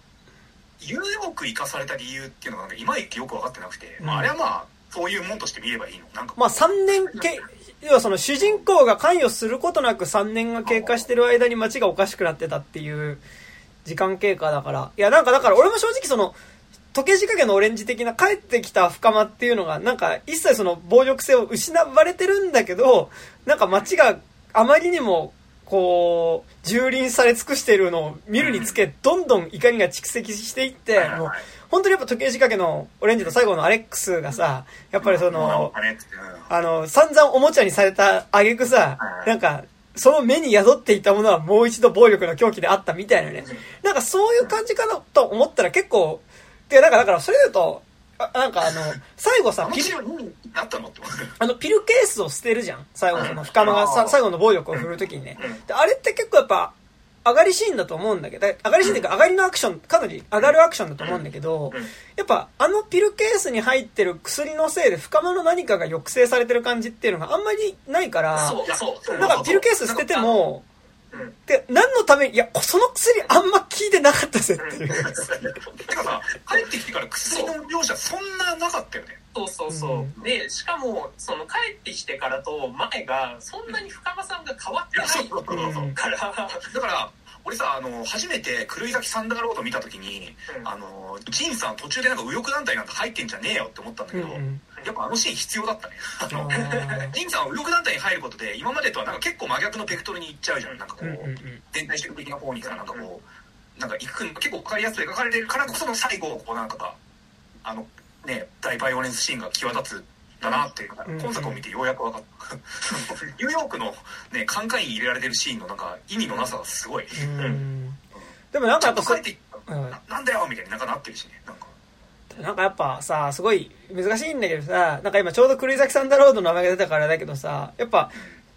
ニューヨーク行かされた理由っていうのがなんかいまいちよく分かってなくて、うん。まあ、あれはまあそういうもんとして見ればいいの。なんかまあ3年け、要はその主人公が関与することなく3年が経過してる間に街がおかしくなってたっていう時間経過だから。いやなんかだから俺も正直その、時計仕掛けのオレンジ的な帰ってきた深間っていうのがなんか一切その暴力性を失われてるんだけど、なんか街があまりにもこう、蹂躙され尽くしているのを見るにつけ、どんどん怒りが蓄積していって、もう本当にやっぱ時計仕掛けのオレンジの最後のアレックスがさ、やっぱりその、あの、散々おもちゃにされた挙句さは、いなんか、その目に宿っていたものはもう一度暴力の狂気であったみたいなね。なんかそういう感じかなと思ったら結構、てかなんかだからそれで言うと、あなんかあの、最後さあ、のピルあの、ピルケースを捨てるじゃん最後その深間がさうん最後の暴力を振るうときにねうん。であれって結構やっぱ、上がりシーンだと思うんだけど、上がりシーンっていうか上がりのアクション、かなり上がるアクションだと思うんだけどうん、やっぱあのピルケースに入ってる薬のせいで深間の何かが抑制されてる感じっていうのがあんまりないから、そうそうそう。なんかピルケース捨てても、うんで、何のために、いや、その薬あんま効いてなかったぜっていう。てかさ帰ってきてから薬の描写そんななかったよね。そうそうそう、うん。でしかもその帰ってきてからと前がそんなに深間さんが変わってないから、だから俺さあの初めて狂い咲きサンダーロード見た時にうん。あのジンさん途中でなんか右翼団体なんて入ってんじゃねえよって思ったんだけど、うんやっぱあのシーン必要だったね。あの ジンさんは右翼団体に入ることで今までとはなんか結構真逆のベクトルに行っちゃうじゃん。なんかこう、うんうんうん。全体主義的な方にさなんかこうなんか行く結構分かりやすく描かれてるからこその最後こうなんかがあのね大バイオレンスシーンが際立つんだなっていう今作を見てようやく分かった。ニューヨークのねカンカイン入れられてるシーンのなんか意味のなさがすごい。うん。でもなんかやっぱうん。ななんだよみたいになんかなってるしね。なんかなんかやっぱさ、すごい難しいんだけどさ、なんか今ちょうど狂い咲きサンダーロードの名前が出たからだけどさ、やっぱ、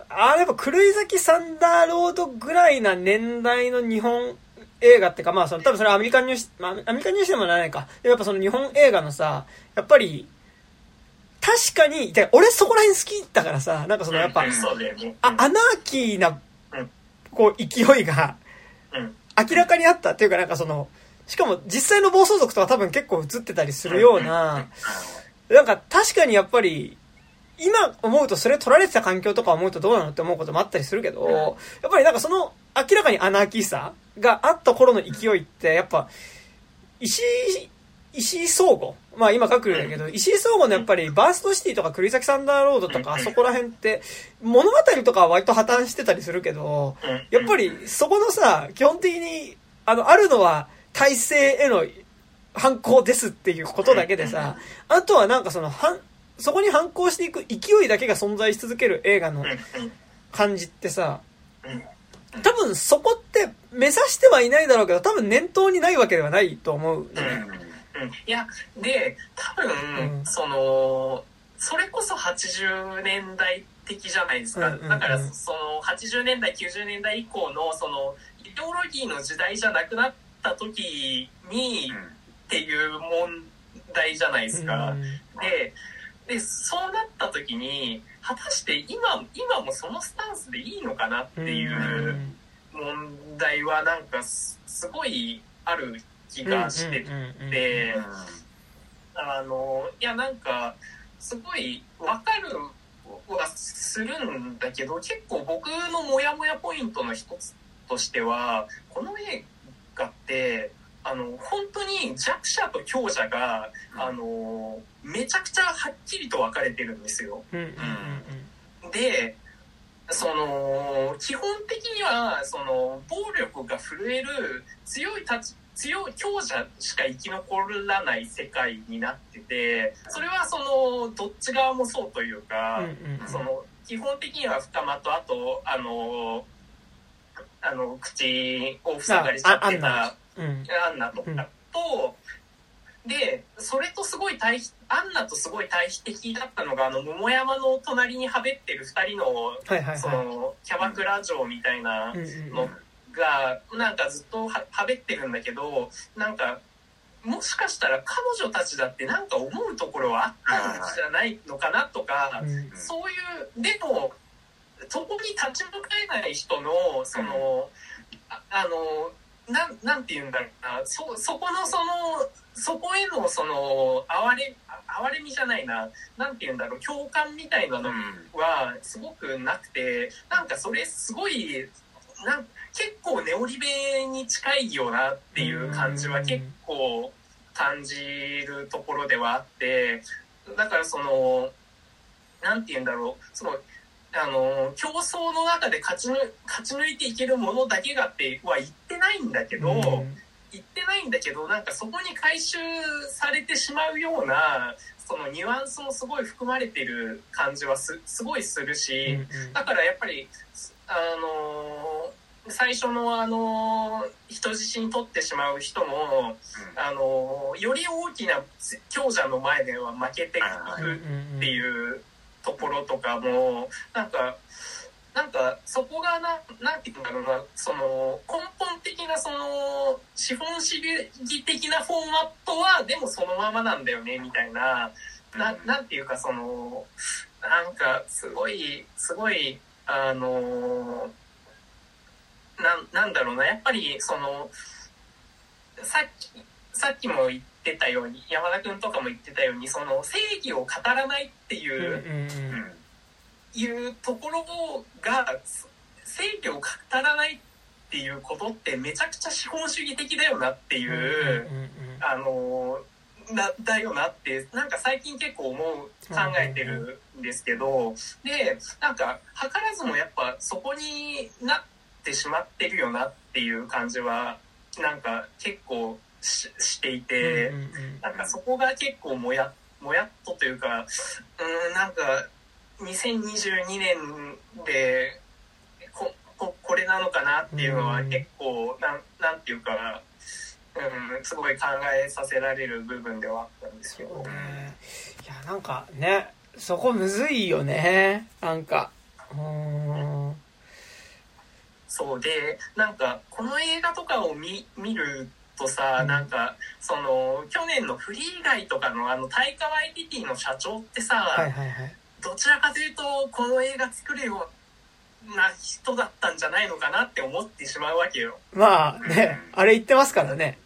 あれやっぱ狂い咲きサンダーロードぐらいな年代の日本映画ってか、まあその多分それはアメリカンニュース、まあアメリカンニュースでもないか。やっぱその日本映画のさ、やっぱり、確かに、俺そこら辺好きだからさ、なんかそのやっぱ、あアナーキーなうん、こう勢いが、うん。明らかにあったっていうかなんかその、しかも実際の暴走族とか多分結構映ってたりするような、なんか確かにやっぱり、今思うとそれ取られてた環境とか思うとどうなのって思うこともあったりするけど、やっぱりなんかその明らかにアナーキーさがあった頃の勢いって、やっぱ、石井、石井総合まあ今各類だけど、石井総合のやっぱりバーストシティとか栗崎サンダーロードとかあそこら辺って物語とかは割と破綻してたりするけど、やっぱりそこのさ、基本的に、あの、あるのは体制への反抗ですっていうことだけでさ、あとはなんかその、反そこに反抗していく勢いだけが存在し続ける映画のうんうん。感じってさうん、多分そこって目指してはいないだろうけど、多分念頭にないわけではないと思うのね。うん。いやで多分、うん。そのそれこそ80年代的じゃないですか、うんうんうん。だからその80年代90年代以降のそのイデオロギーの時代じゃなくなった時にっていう問題じゃないですか。ででそうなった時に果たして今今もそのスタンスでいいのかなっていう問題はなんかすすごいある気がしてて。あのいやなんかすごい分かるはするんだけど結構僕のモヤモヤポイントの一つとしてはこの映画ってあの本当に弱者と強者があのめちゃくちゃはっきりと分かれてるんですよ。でその基本的にはその暴力が震える強い立ち強い強者しか生き残らない世界になっててそれはそのどっち側もそうというか、その基本的には深間とあとあのあの口を塞がれちゃってたうん。アンナとかと、でそれとすごい対比アンナとすごい対比的だったのがあの桃山の隣にはべってる2人のはいはいそはのキャバクラ嬢みたいな。い。うんうんのがなんかずっとははべってるんだけどなんかもしかしたら彼女たちだってなんか思うところはあったんじゃないのかなとか、うん。そういうでもそこに立ち向かえない人のその、ああのなんなんて言うんだろうな。そそこのそのそこへのその哀れ哀れみじゃないな。なんて言うんだろう。共感みたいなのはすごくなくてなんかそれすごいなん結構ネオリベに近いよなっていう感じは結構感じるところではあって。だからそのなんて言うんだろう。そのあの競争の中で勝ちぬ勝ち抜いていけるものだけがっては言ってないんだけど、うん。言ってないんだけどなんかそこに回収されてしまうようなそのニュアンスもすごい含まれてる感じはすすごいするし、うんだからやっぱりあの最初のあの人質に取ってしまう人もあのより大きな強者の前では負けていくうんっていうところとかもなんかなんかそこがななんて言うんだろうなその根本的なその資本主義的なフォーマットはでもそのままなんだよねみたいなななんていうかそのなんかすごいすごいあのなんなんだろうなやっぱりそのさっきさっきも言ってたように山田君とかも言ってたようにその正義を語らないっていう。うんうんうんいうところが正義を語らないっていうことってめちゃくちゃ資本主義的だよなっていう、うんうんあのなだよなってなんか最近結構思う考えてるんですけどでなんか図らずもやっぱそこになってしまってるよなっていう感じはなんか結構ししていて。うんうんうんなんかそこが結構もやもやっとというかうんなんか2022年でこここれなのかなっていうのはうん。結構なんなんていうか、うん、すごい考えさせられる部分ではあったんですけど。ね。いやなんかねそこむずいよね。なんか。うーん。そうでなんかこの映画とかを見見るとさ、うん。なんかその去年のフリーガイとかのあのタイカワイティティの社長ってさ、はいはいはい。どちらかというとこの映画作るような人だったんじゃないのかなって思ってしまうわけよ。まあねあれ言ってますからね。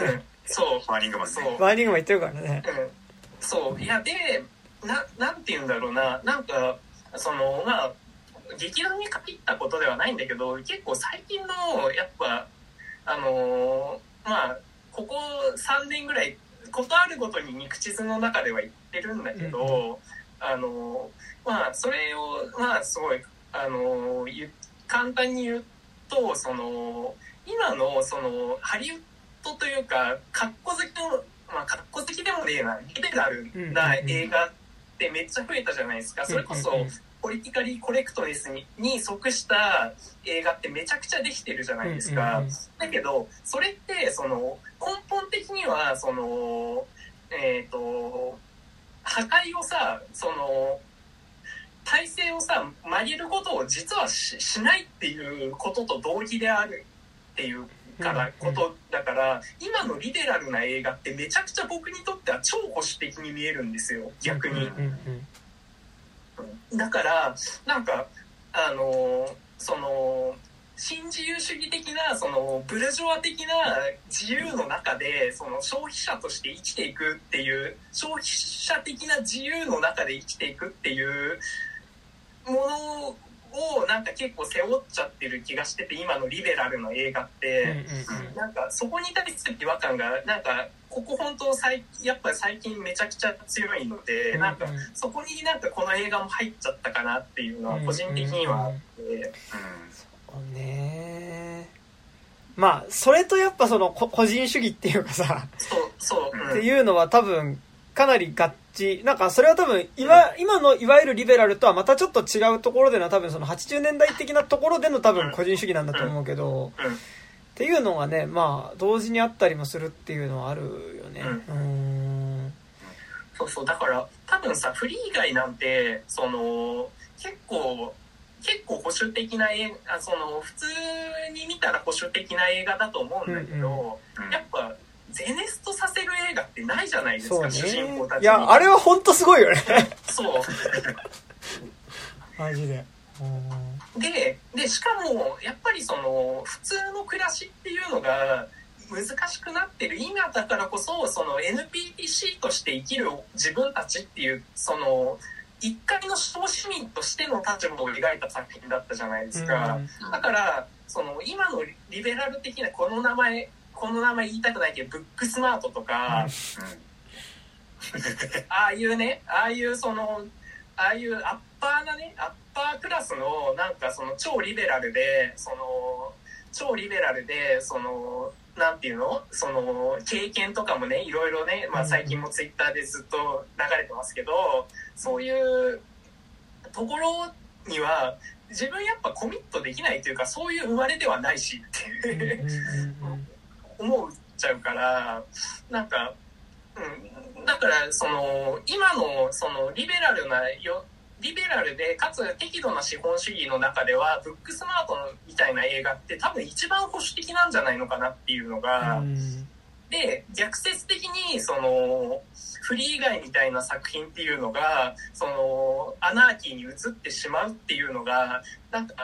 うん、そう。バーニングマンね。そう、バーニングも言ってるからね。うん、そう。いやでななんて言うんだろうな。なんかそのまあ激怒に限ったことではないんだけど結構最近のやっぱあのーまあここ3年ぐらいことあるごとに肉地図の中では言ってるんだけど、あのーまあそれをまあすごいあの簡単に言うとその今のそのハリウッドというか格好好きのまあ格好好きでもねえなリベラルな映画ってめっちゃ増えたじゃないですか。それこそうんうんうんポリティカリーコレクトネスにに即した映画ってめちゃくちゃできてるじゃないですか。だけどそれってその根本的にはそのえっ、と破壊をさその体制をさ曲げることを実はししないっていうことと同義であるっていうからうんことだから今のリベラルな映画ってめちゃくちゃ僕にとっては超保守的に見えるんですよ逆に。だからなんかあのその新自由主義的なそのブルジョワ的な自由の中でその消費者として生きていくっていう消費者的な自由の中で生きていくっていうものをなんか結構背負っちゃってる気がしてて今のリベラルの映画って。うんうんうん。なんかそこに対する違和感がなんかここ本当最やっぱ最近めちゃくちゃ強いので、なんかそこになんかこの映画も入っちゃったかなっていうのは個人的にはあって、そうね。まあそれとやっぱそのこ個人主義っていうかさ。そうそう、うん。っていうのは多分かなり合致、なんかそれは多分今、今のいわゆるリベラルとはまたちょっと違うところでの多分その80年代的なところでの多分個人主義なんだと思うけど、うん。っていうのがね、まあ同時にあったりもするっていうのはあるよね。うーん。そうそうだから多分さフリー以外なんてその結構結構保守的な映画その普通に見たら保守的な映画だと思うんだけど、うん。やっぱゼネストさせる映画ってないじゃないですか、ね主人公たち。にいや、あれは本当すごいよね。そう マジで。うんででしかもやっぱりその普通の暮らしっていうのが難しくなってる今だからこそその NPC として生きる自分たちっていうその一回の小市民としての立場を描いた作品だったじゃないですか、だからその今のリベラル的なこの名前この名前言いたくないけどブックスマートとか、ああいうね、ああいうその、ああいうアッパーなね、アッパークラスのなんかその超リベラルで、その、超リベラルで、その、なんていうの？その、経験とかもね、いろいろね、まあ最近もツイッターでずっと流れてますけど、そういうところには、自分やっぱコミットできないというか、そういう生まれではないしって思っちゃうからなんか、うん、だからその今のそのリベラルなよリベラルでかつ適度な資本主義の中ではブックスマートみたいな映画って多分一番保守的なんじゃないのかなっていうのが、うん。で逆説的にそのフリー以外みたいな作品っていうのがそのアナーキーに移ってしまうっていうのがなんか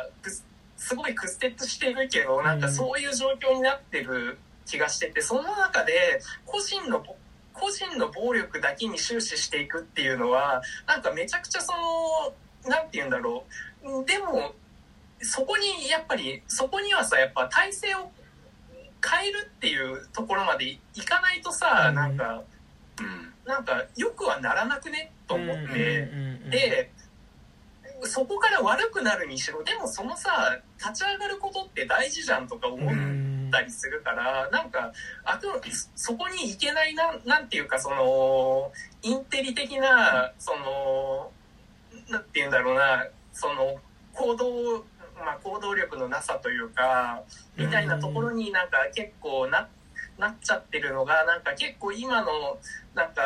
すごい屈折してるけどなんかそういう状況になってる気がしててその中で個人の個人の暴力だけに終始していくっていうのはなんかめちゃくちゃそのなんて言うんだろう。でもそこにやっぱりそこにはさやっぱ体制を変えるっていうところまでいかないとさ、うん。なんかうんなんかよくはならなくね？と思って、でそこから悪くなるにしろでもそのさ立ち上がることって大事じゃんとか思っうんたりするから、なんかあくそこに行けないななんていうかそのインテリ的なそのなんていうんだろうなその行動まあ行動力のなさというかみたいなところになんか結構ななっちゃってるのがなんか結構今のなんか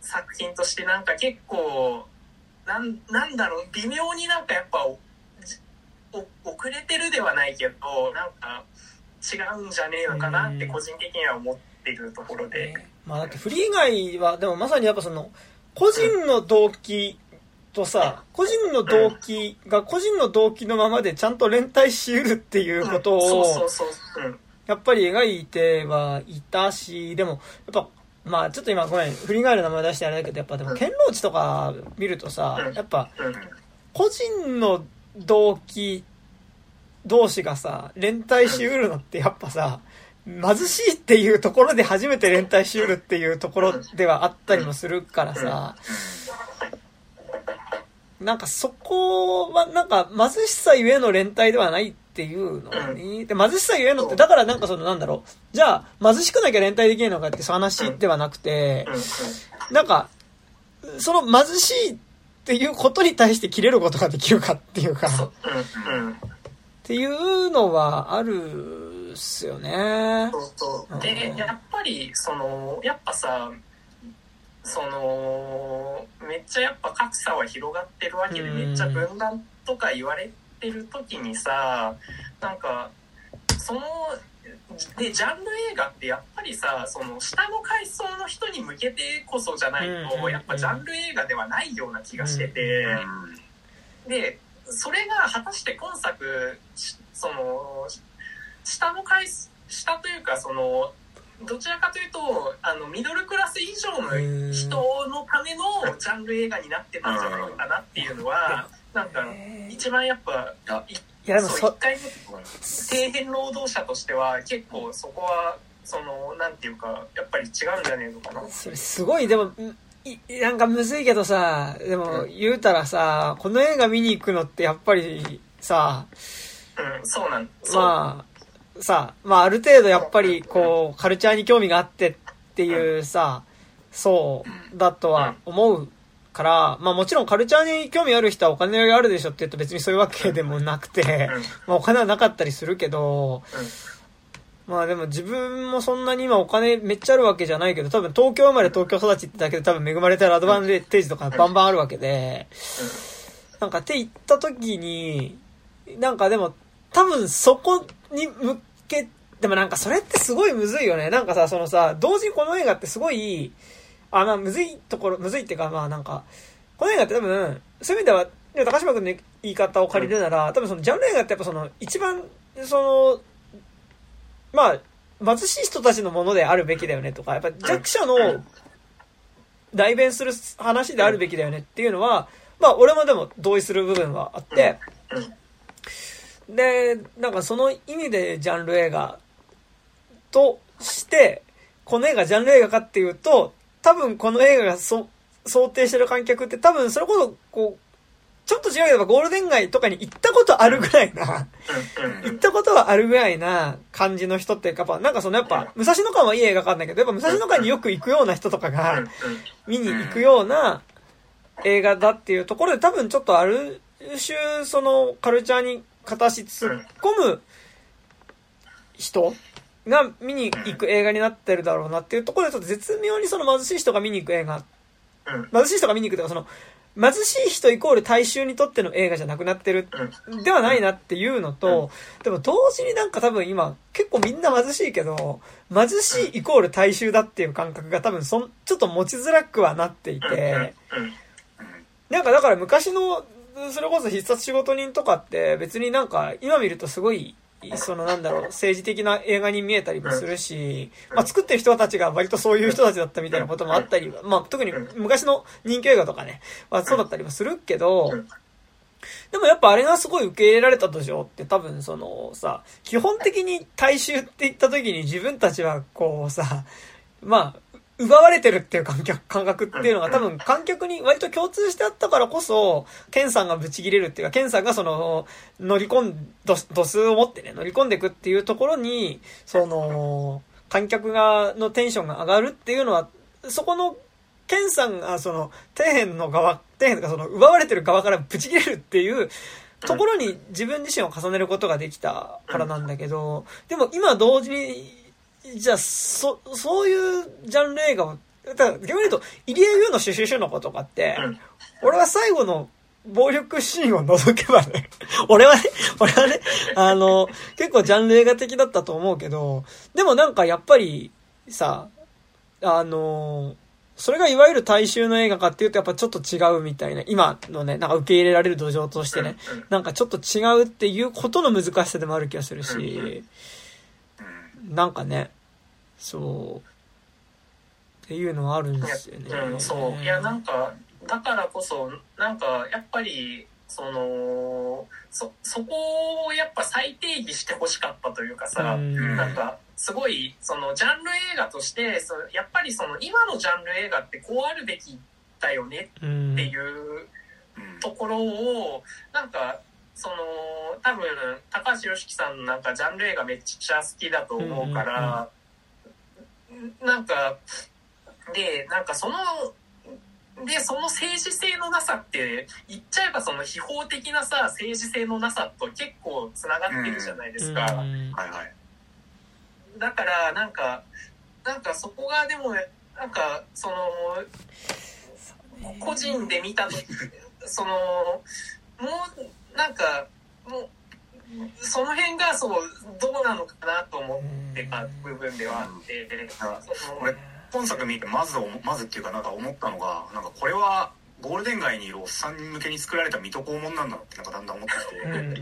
作品としてなんか結構なんなんだろう微妙になんかやっぱ遅れてるではないけどなんかうんじゃねえのかなって個人的には思ってるところで。まあだってフリー以外は、でもまさにやっぱその、個人の動機とさ、個人の動機が個人の動機のままでちゃんと連帯し得るっていうことをやっぱり描いてはいたし、でも、やっぱ、まあちょっと今ごめん、フリー以外の名前出してあれだけど、やっぱでも、剣老地とか見るとさう、ん。やっぱ、うん。個人の動機同士がさ、連帯しうるのってやっぱさ、貧しいっていうところで初めて連帯しうるっていうところではあったりもするからさ、なんかそこはなんか貧しさゆえの連帯ではないっていうのに、で貧しさゆえのって、だからなんかそのなんだろう、じゃあ貧しくなきゃ連帯できないのかってそういう話ではなくて、なんか、その貧しいっていうことに対して切れることができるかっていうか、っうんうんていうのはあるっすよね。そうそう。でやっぱりそのやっぱさそのめっちゃやっぱ格差は広がってるわけでうん。めっちゃ分断とか言われてる時にさなんかそのでジャンル映画ってやっぱりさその下の階層の人に向けてこそじゃないうんとやっぱジャンル映画ではないような気がしてて。でそれが果たして今作しその下の階下というかそのどちらかというとあのミドルクラス以上の人のためのジャンル映画になってたんじゃないかなっていうのはなんか一番やっぱあいいやでもそそう一、回の底辺労働者としては結構そこはそのなんていうかやっぱり違うんじゃねえのかな。それすごい、でも、いなんかむずいけどさ、でも言うたらさ、この映画見に行くのってやっぱりさ、うん、そうなんまあ、さ、まあある程度やっぱりこう、カルチャーに興味があってっていうさ、そうだとは思うから、まあもちろんカルチャーに興味ある人はお金があるでしょって言うと別にそういうわけでもなくて、まあお金はなかったりするけど、まあでも自分もそんなに今お金めっちゃあるわけじゃないけど、多分東京生まれ東京育ちってだけで多分恵まれてるアドバンテージとかバンバンあるわけで、なんかって言った時に、なんかでも多分そこに向け、でもなんかそれってすごいむずいよね。なんかさ、そのさ、同時にこの映画ってすごい、あ、まあむずいところ、むずいっていうかまあなんか、この映画って多分、そういう意味では、高島君の言い方を借りるなら、多分そのジャンル映画ってやっぱその一番、その、まあ、貧しい人たちのものであるべきだよねとか、やっぱ弱者の代弁する話であるべきだよねっていうのは、まあ俺もでも同意する部分はあって、で、なんかその意味でジャンル映画として、この映画ジャンル映画かっていうと、多分この映画がそ想定してる観客って多分それこそ、こう、ちょっと違うけどゴールデン街とかに行ったことあるぐらいな、行ったことはあるぐらいな感じの人っていうか、やっぱなんかそのやっぱ、武蔵野館はいい映画館だけど、やっぱ武蔵野館によく行くような人とかが、見に行くような映画だっていうところで多分ちょっとある種そのカルチャーに片足突っ込む人が見に行く映画になってるだろうなっていうところでちょっと絶妙にその貧しい人が見に行く映画。貧しい人が見に行くというかその貧しい人イコール大衆にとっての映画じゃなくなってるではないなっていうのと、でも同時になんか多分今結構みんな貧しいけど、貧しいイコール大衆だっていう感覚が多分そん、ちょっと持ちづらくはなっていて、なんかだから昔の、それこそ必殺仕事人とかって別になんか今見るとすごい、そのなんだろう、政治的な映画に見えたりもするし、まあ作ってる人たちが割とそういう人たちだったみたいなこともあったり、まあ特に昔の人気映画とかね、まあそうだったりもするけど、でもやっぱあれがすごい受け入れられたでしょって多分そのさ、基本的に大衆って言った時に自分たちはこうさ、まあ、奪われてるっていう感覚感覚っていうのが多分観客に割と共通してあったからこそ、ケンさんがブチ切れるっていうか、ケンさんがその、乗り込ん、度度数を持ってね、乗り込んでいくっていうところに、その、観客が、のテンションが上がるっていうのは、そこの、ケンさんがその、底辺の側、底辺とかその、奪われてる側からブチ切れるっていう、ところに自分自身を重ねることができたからなんだけど、でも今同時に、じゃあ、そ、そういうジャンル映画を、だから逆に言うと、入江優のシュシュシュの子とかって、俺は最後の暴力シーンを除けばね、俺はね、俺はね、あの、結構ジャンル映画的だったと思うけど、でもなんかやっぱりさ、あの、それがいわゆる大衆の映画かっていうとやっぱちょっと違うみたいな、今のね、なんか受け入れられる土壌としてね、なんかちょっと違うっていうことの難しさでもある気がするし、なんかね、そう、っていうのはあるんですよね。うん、そう。いやなんかだからこそなんかやっぱりそのそそこをやっぱ再定義してほしかったというかさ、うん。なんかすごいそのジャンル映画としてそやっぱりその今のジャンル映画ってこうあるべきだよねうんっていうところをなんかその多分高橋良樹さんなんかジャンル映画めっちゃ好きだと思うから、なんかでなんかそのでその政治性のなさって言っちゃえばその秘宝的なさ政治性のなさと結構つながってるじゃないですか。うんはいはい。だからなんかなんかそこがでもなんかその個人で見た時そのもうなんかもうその辺がそうどうなのかなと思ってた部分ではあって俺本作見てまず思まずっていうかなんか思ったのがなんかこれはゴールデン街にいるおっさん向けに作られた水戸黄門なんだなってなんかだんだん思ってきて、うん。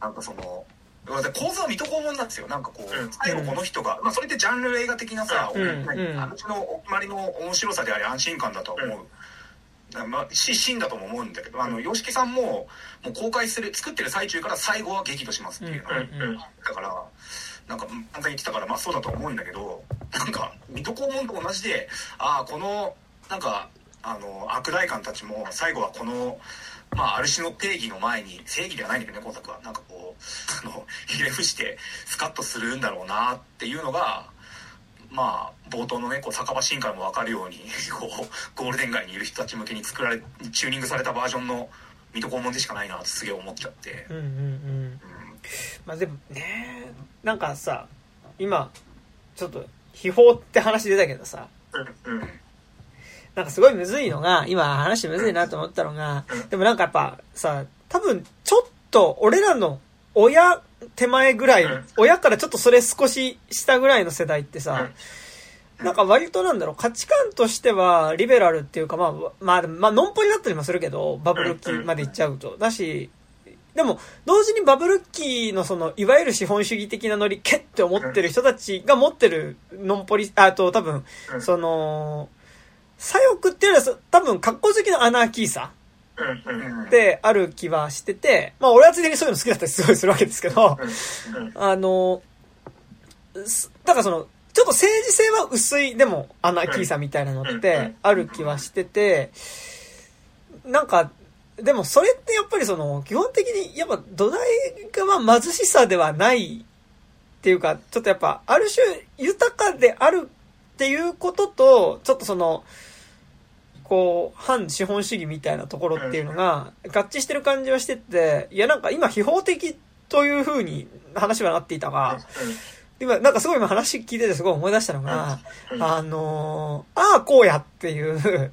なんかその構図は水戸黄門なんですよ。なんかこう、うん最後この人が、まあ、それってジャンル映画的なさ、うん。おうん。話のお決まりの面白さであり安心感だとは思う。まあ、し、シーンだとも思うんだけど、あの、洋式さんも、もう公開する、作ってる最中から最後は激怒しますっていうの。がうんうん。だから、なんか、簡単に言ってたから、まあそうだと思うんだけど、なんか、水戸黄門と同じで、ああ、この、なんか、あの、悪大官たちも、最後はこの、まあ、ある種の定義の前に、正義ではないんだけどね、今作は。なんかこう、あの、ひれ伏して、スカッとするんだろうなっていうのが、まあ冒頭のねこう酒場新海も分かるように こうゴールデン街にいる人たち向けに作られチューニングされたバージョンの水戸黄門でしかないなってすげえ思っちゃって、うんうんうん。うん。まあでもねなんかさ今ちょっと秘宝って話出たけどさ。うんうん。なんかすごいむずいのが、今話むずいなと思ったのがうん、でもなんかやっぱさ、多分ちょっと俺らの親手前ぐらいうん、親からちょっとそれ少し下ぐらいの世代ってさ、なんか割となんだろう、価値観としてはリベラルっていうか、まあ、まあ、まあ、ノンポリだったりもするけど、バブル期まで行っちゃうと。だし、でも、同時にバブル期のその、いわゆる資本主義的なノリ、けって思ってる人たちが持ってるノンポリ、あと多分、うん。その、左翼っていうのは多分格好好きのアナーキーさ。うんうんうんである気はしてて、まあ俺はついでにそういうの好きだったりすごいするわけですけど、うんあの、すだからその、ちょっと政治性は薄い、でもアナーキーさみたいなのっうんてある気はしてて、なんか、でもそれってやっぱりその、基本的にやっぱ土台がまあ貧しさではないっていうか、ちょっとやっぱある種豊かであるっていうことと、ちょっとその、こう、反資本主義みたいなところっていうのが合致してる感じはしてて、いやなんか今秘宝的という風に話はなっていたが、今、なんかすごい今話聞いててすごい思い出したのが、うん。あのー、ああこうやっていう、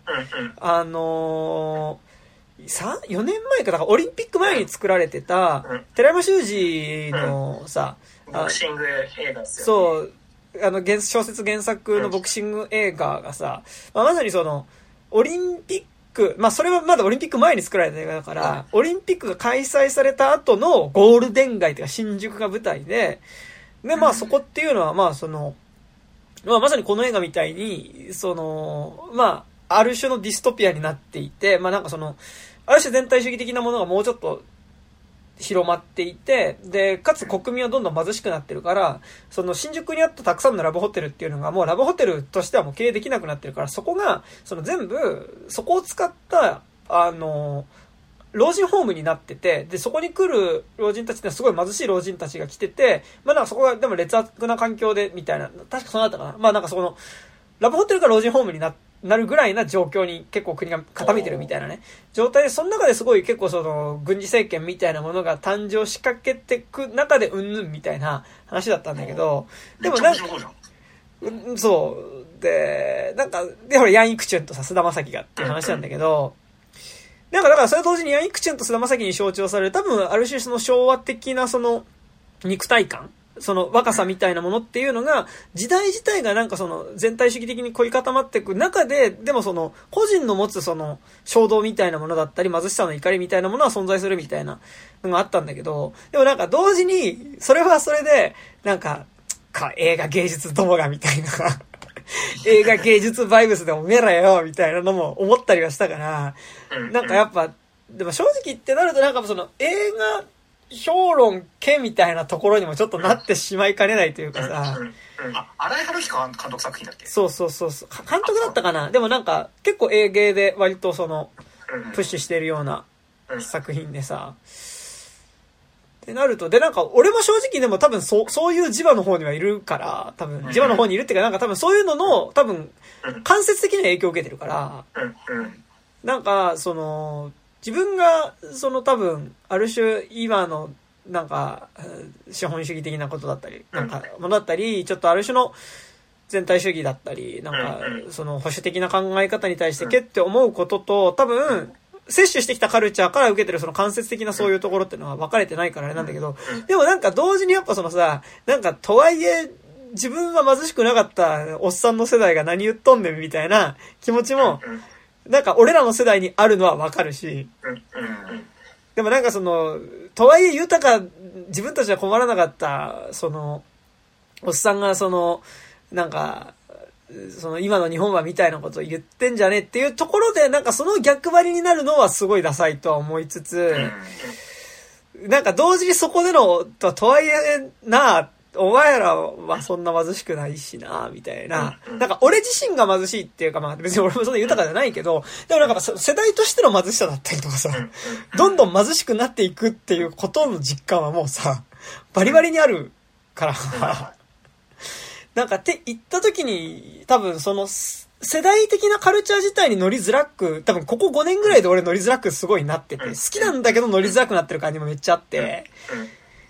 あのー、3、4年前か、だからオリンピック前に作られてたうん、寺山修司のさ、ボクシング映画ですよそう、あの、原小説原作のボクシング映画がさ、まあ、まさにその、オリンピック、まあそれはまだオリンピック前に作られた映画だから、オリンピックが開催された後のゴールデン街というか新宿が舞台で、で、まあそこっていうのはまあその、まあまさにこの映画みたいに、その、まあ、ある種のディストピアになっていて、まあなんかその、ある種全体主義的なものがもうちょっと広まっていて、で、かつ国民はどんどん貧しくなってるから、その新宿にあったたくさんのラブホテルっていうのがもうラブホテルとしてはもう経営できなくなってるから、そこが、その全部、そこを使った、あの、老人ホームになってて、で、そこに来る老人たちってのはすごい貧しい老人たちが来てて、まあなんかそこがでも劣悪な環境で、みたいな、確かそうだったかな。まあなんかそこの、ラブホテルが老人ホームになってなるぐらいな状況に結構国が傾いてるみたいなね、状態で、その中ですごい結構その、軍事政権みたいなものが誕生しかけてく中でうんぬんみたいな話だったんだけど、でもなんかそう。で、なんか、で、ほら、ヤン・イクチュンとさ、菅田将暉がっていう話なんだけど、なんか、だから、それと同時にヤン・イクチュンと菅田将暉に象徴される、多分、ある種その昭和的なその、肉体感その若さみたいなものっていうのが、時代自体がなんかその全体主義的に凝り固まっていく中で、でもその個人の持つその衝動みたいなものだったり、貧しさの怒りみたいなものは存在するみたいなのがあったんだけど、でもなんか同時に、それはそれで、なんか、か、映画芸術どもがみたいな、映画芸術バイブスでおめえらよ、みたいなのも思ったりはしたから、なんかやっぱ、でも正直ってなるとなんかその映画評論家みたいなところにもちょっとなってしまいかねないというかさ、あ新井春樹監督作品だっけ？そうそうそうそう、か監督だったかな？でもなんか結構映芸で割とそのプッシュしてるような作品でさ、ってなると、でなんか俺も正直でも多分そう、そういう磁場の方にはいるから、多分。磁場の方にいるっていうかなんか多分そういうのの多分間接的には影響を受けてるから、なんか、その、自分が、その多分、ある種、今の、なんか、資本主義的なことだったり、なんか、ものだったり、ちょっとある種の全体主義だったり、なんか、その保守的な考え方に対して、けって思うことと、多分、摂取してきたカルチャーから受けてるその間接的なそういうところっていうのは分かれてないからあれなんだけど、でもなんか同時にやっぱそのさ、なんかとはいえ、自分は貧しくなかったおっさんの世代が何言っとんねんみたいな気持ちも、なんか俺らの世代にあるのはわかるし、でもなんかその、とはいえ豊か、自分たちは困らなかった、その、おっさんがその、なんか、その今の日本はみたいなことを言ってんじゃねっていうところで、なんかその逆張りになるのはすごいダサいとは思いつつ、なんか同時にそこでの、ととはいえな、お前らはそんな貧しくないしな、みたいな。なんか俺自身が貧しいっていうか、まあ別に俺もそんな豊かじゃないけど、でもなんか世代としての貧しさだったりとかさ、どんどん貧しくなっていくっていうことの実感はもうさ、バリバリにあるから、なんかって言った時に、多分その、世代的なカルチャー自体に乗りづらく、多分ここ5年ぐらいで俺乗りづらくすごいなってて、好きなんだけど乗りづらくなってる感じもめっちゃあって、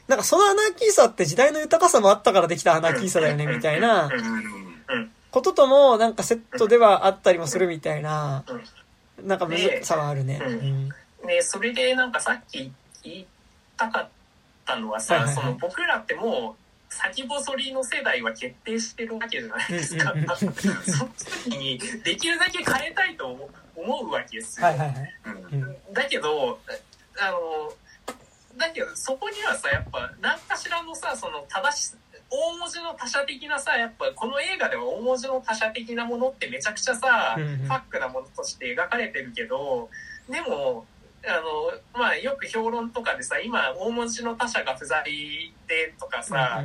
なんかそのアナーキーさって時代の豊かさもあったからできたアナーキーさだよね、みたいなうんことともなんかセットではあったりもするみたいな、なんかむずさはあるね。うんうんでそれでなんかさっき言いたかったのはさ、はいはいはいその僕らってもう先細りの世代は決定してるわけじゃないですか。その時にできるだけ変えたいと思思うわけですよ。はいはいはい。うんうんだけどあのだけどそこにはさやっぱ何かしらのさその正し大文字の他者的なさやっぱこの映画では大文字の他者的なものってめちゃくちゃさ、うんうん。ファックなものとして描かれてるけどでもあのまあよく評論とかでさ今大文字の他者が不在でとかさ、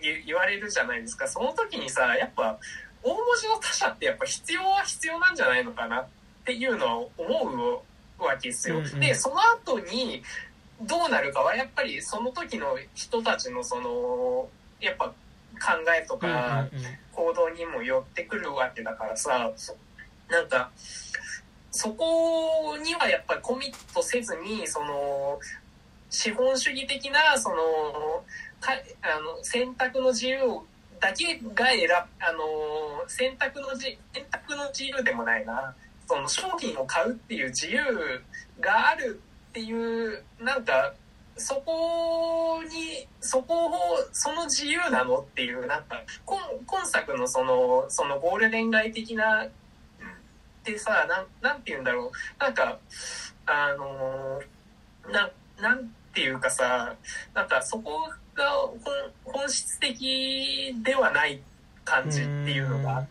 言言われるじゃないですか。その時にさやっぱ大文字の他者ってやっぱ必要は必要なんじゃないのかなっていうのを思うわけですよ。うんうん。でその後にどうなるかはやっぱりその時の人たちのそのやっぱ考えとうんか行動にも寄ってくるわけだからさなんかそこにはやっぱりコミットせずにその資本主義的なそのかあの選択の自由だけが選ぶあの選択のじ選択の自由でもないな。その商品を買うっていう自由があるっていうなんかそこにそこをその自由なのっていうなんか今今作のそのそのゴールデン街的なってさなんなんて言うんだろう。なんかあのななんていうかさなんかそこが本本質的ではない感じっていうのがあっ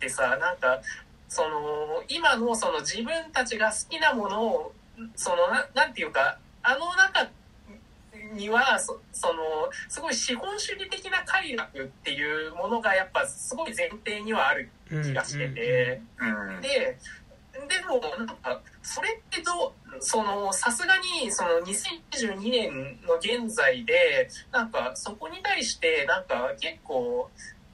てさなんかその今のその自分たちが好きなものをそのななんていうかあの中にはそそのすごい資本主義的な快楽っていうものがやっぱすごい前提にはあるうん気がしてて。うんで、でも、なんか、それってどう、その、さすがに、その、2022年の現在で、なんか、そこに対して、なんか、結構、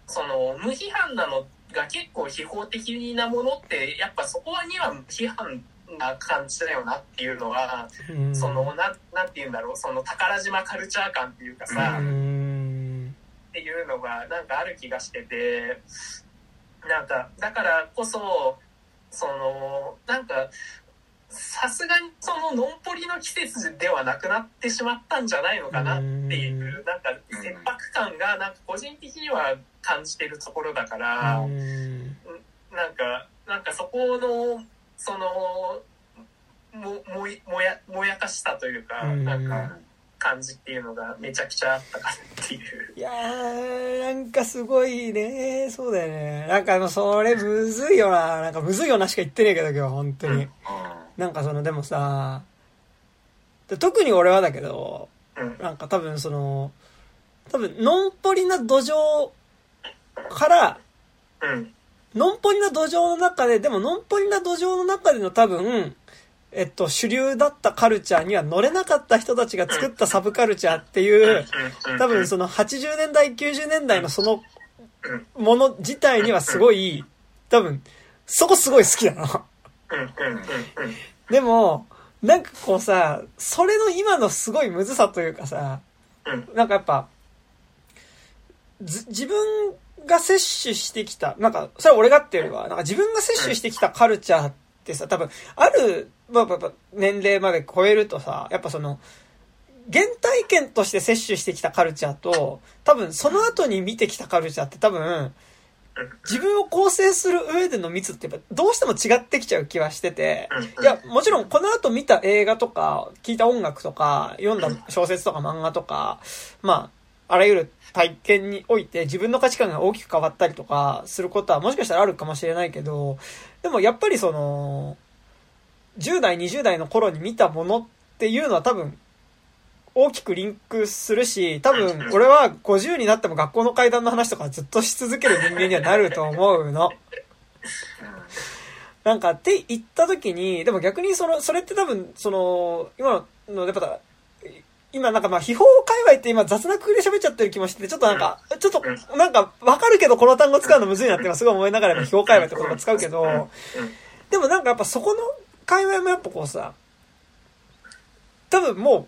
その、無批判なのが結構批評的なものって、やっぱそこには無批判な感じだよなっていうのは、うん。その、なん、なんて言うんだろう、その、宝島カルチャー感っていうかさ、うん。っていうのがなんかある気がしててなんかだからこそそのなんかさすがにそののんぽりの季節ではなくなってしまったんじゃないのかなっていうなんか切迫感がなんか個人的には感じてるところだからうん。なんかなんかそこのそのももいもやもやかしさというかうんなんか感じっていうのがめちゃくちゃあったかなっていう。いやー、なんかすごいね。そうだよね。なんかもうそれむずいよな。なんかむずいよなしか言ってねえけど今日、本当に。なんかその、でもさ、で特に俺はだけど、うんなんか多分その、多分、のんぽりな土壌から、うんのんぽりな土壌の中で、でものんぽりな土壌の中での多分、えっと、主流だったカルチャーには乗れなかった人たちが作ったサブカルチャーっていう、多分その80年代、90年代のそのもの自体にはすごい、多分、そこすごい好きだな。うん。うん。うん。うん。でも、なんかこうさ、それの今のすごいむずさというかさ、うん。なんかやっぱ、ず自分が摂取してきた、なんか、それは俺がっていうよりは、なんか自分が摂取してきたカルチャーってさ、多分、ある、まあ、年齢まで超えるとさ、やっぱその、原体験として摂取してきたカルチャーと、多分その後に見てきたカルチャーって多分、自分を構成する上での密ってやっぱどうしても違ってきちゃう気はしてて、いや、もちろんこの後見た映画とか、聞いた音楽とか、読んだ小説とか漫画とか、まあ、らゆる体験において自分の価値観が大きく変わったりとかすることはもしかしたらあるかもしれないけど、でもやっぱりその、10代、20代の頃に見たものっていうのは多分、大きくリンクするし、多分俺は50になっても学校の階段の話とかずっとし続ける人間にはなると思うの。なんかって言った時に、でも逆にその、それって多分、その、今の、やっぱ、今なんかまあ、秘宝界隈って今雑なくくりで喋っちゃってる気もしてて、ちょっとなんか、ちょっと、なんか、わかるけどこの単語使うのむずいなって今すごい思いながら今秘宝界隈って言葉使うけど、でもなんかやっぱそこの界隈もやっぱこうさ、多分もう、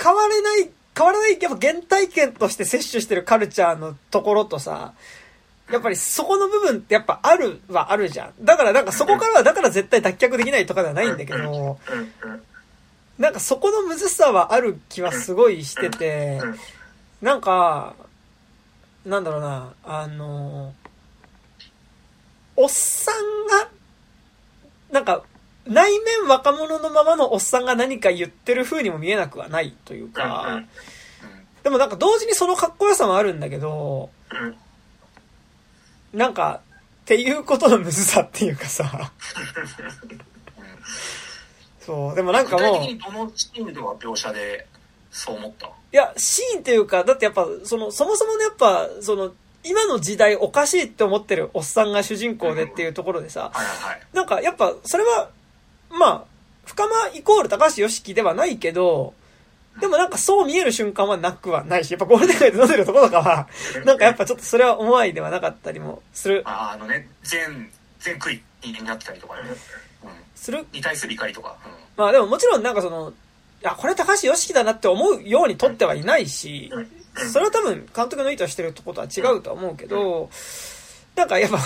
変われない、変わらない、やっぱ原体験として摂取してるカルチャーのところとさ、やっぱりそこの部分ってやっぱあるはあるじゃん。だからなんかそこからはだから絶対脱却できないとかではないんだけど、なんかそこのむずさはある気はすごいしてて、なんか、なんだろうな、あの、おっさんが、なんか、内面若者のままのおっさんが何か言ってる風にも見えなくはないというか、でもなんか同時にそのかっこよさもあるんだけど、なんか、っていうことのむずさっていうかさ、そう、でもなんかもう具体的、にどのシーンでは描写でそう思った？いや、シーンっていうか、だってやっぱ、その、そもそもね、やっぱ、その、今の時代おかしいって思ってるおっさんが主人公でっていうところでさ、はいはいはい。なんかやっぱ、それは、まあ、深間イコール高橋良樹ではないけど、でもなんかそう見える瞬間はなくはないし、やっぱゴールデン街で飲んでるところとかは、なんかやっぱちょっとそれは思いではなかったりもする、ああのね全全クリになってたりとかね、うん、する？に対する怒りとか、まあでももちろんなんかその、あ、これ高橋良樹だなって思うように撮ってはいないし、それは多分監督の意図してることは違うとは思うけど、なんかやっぱ、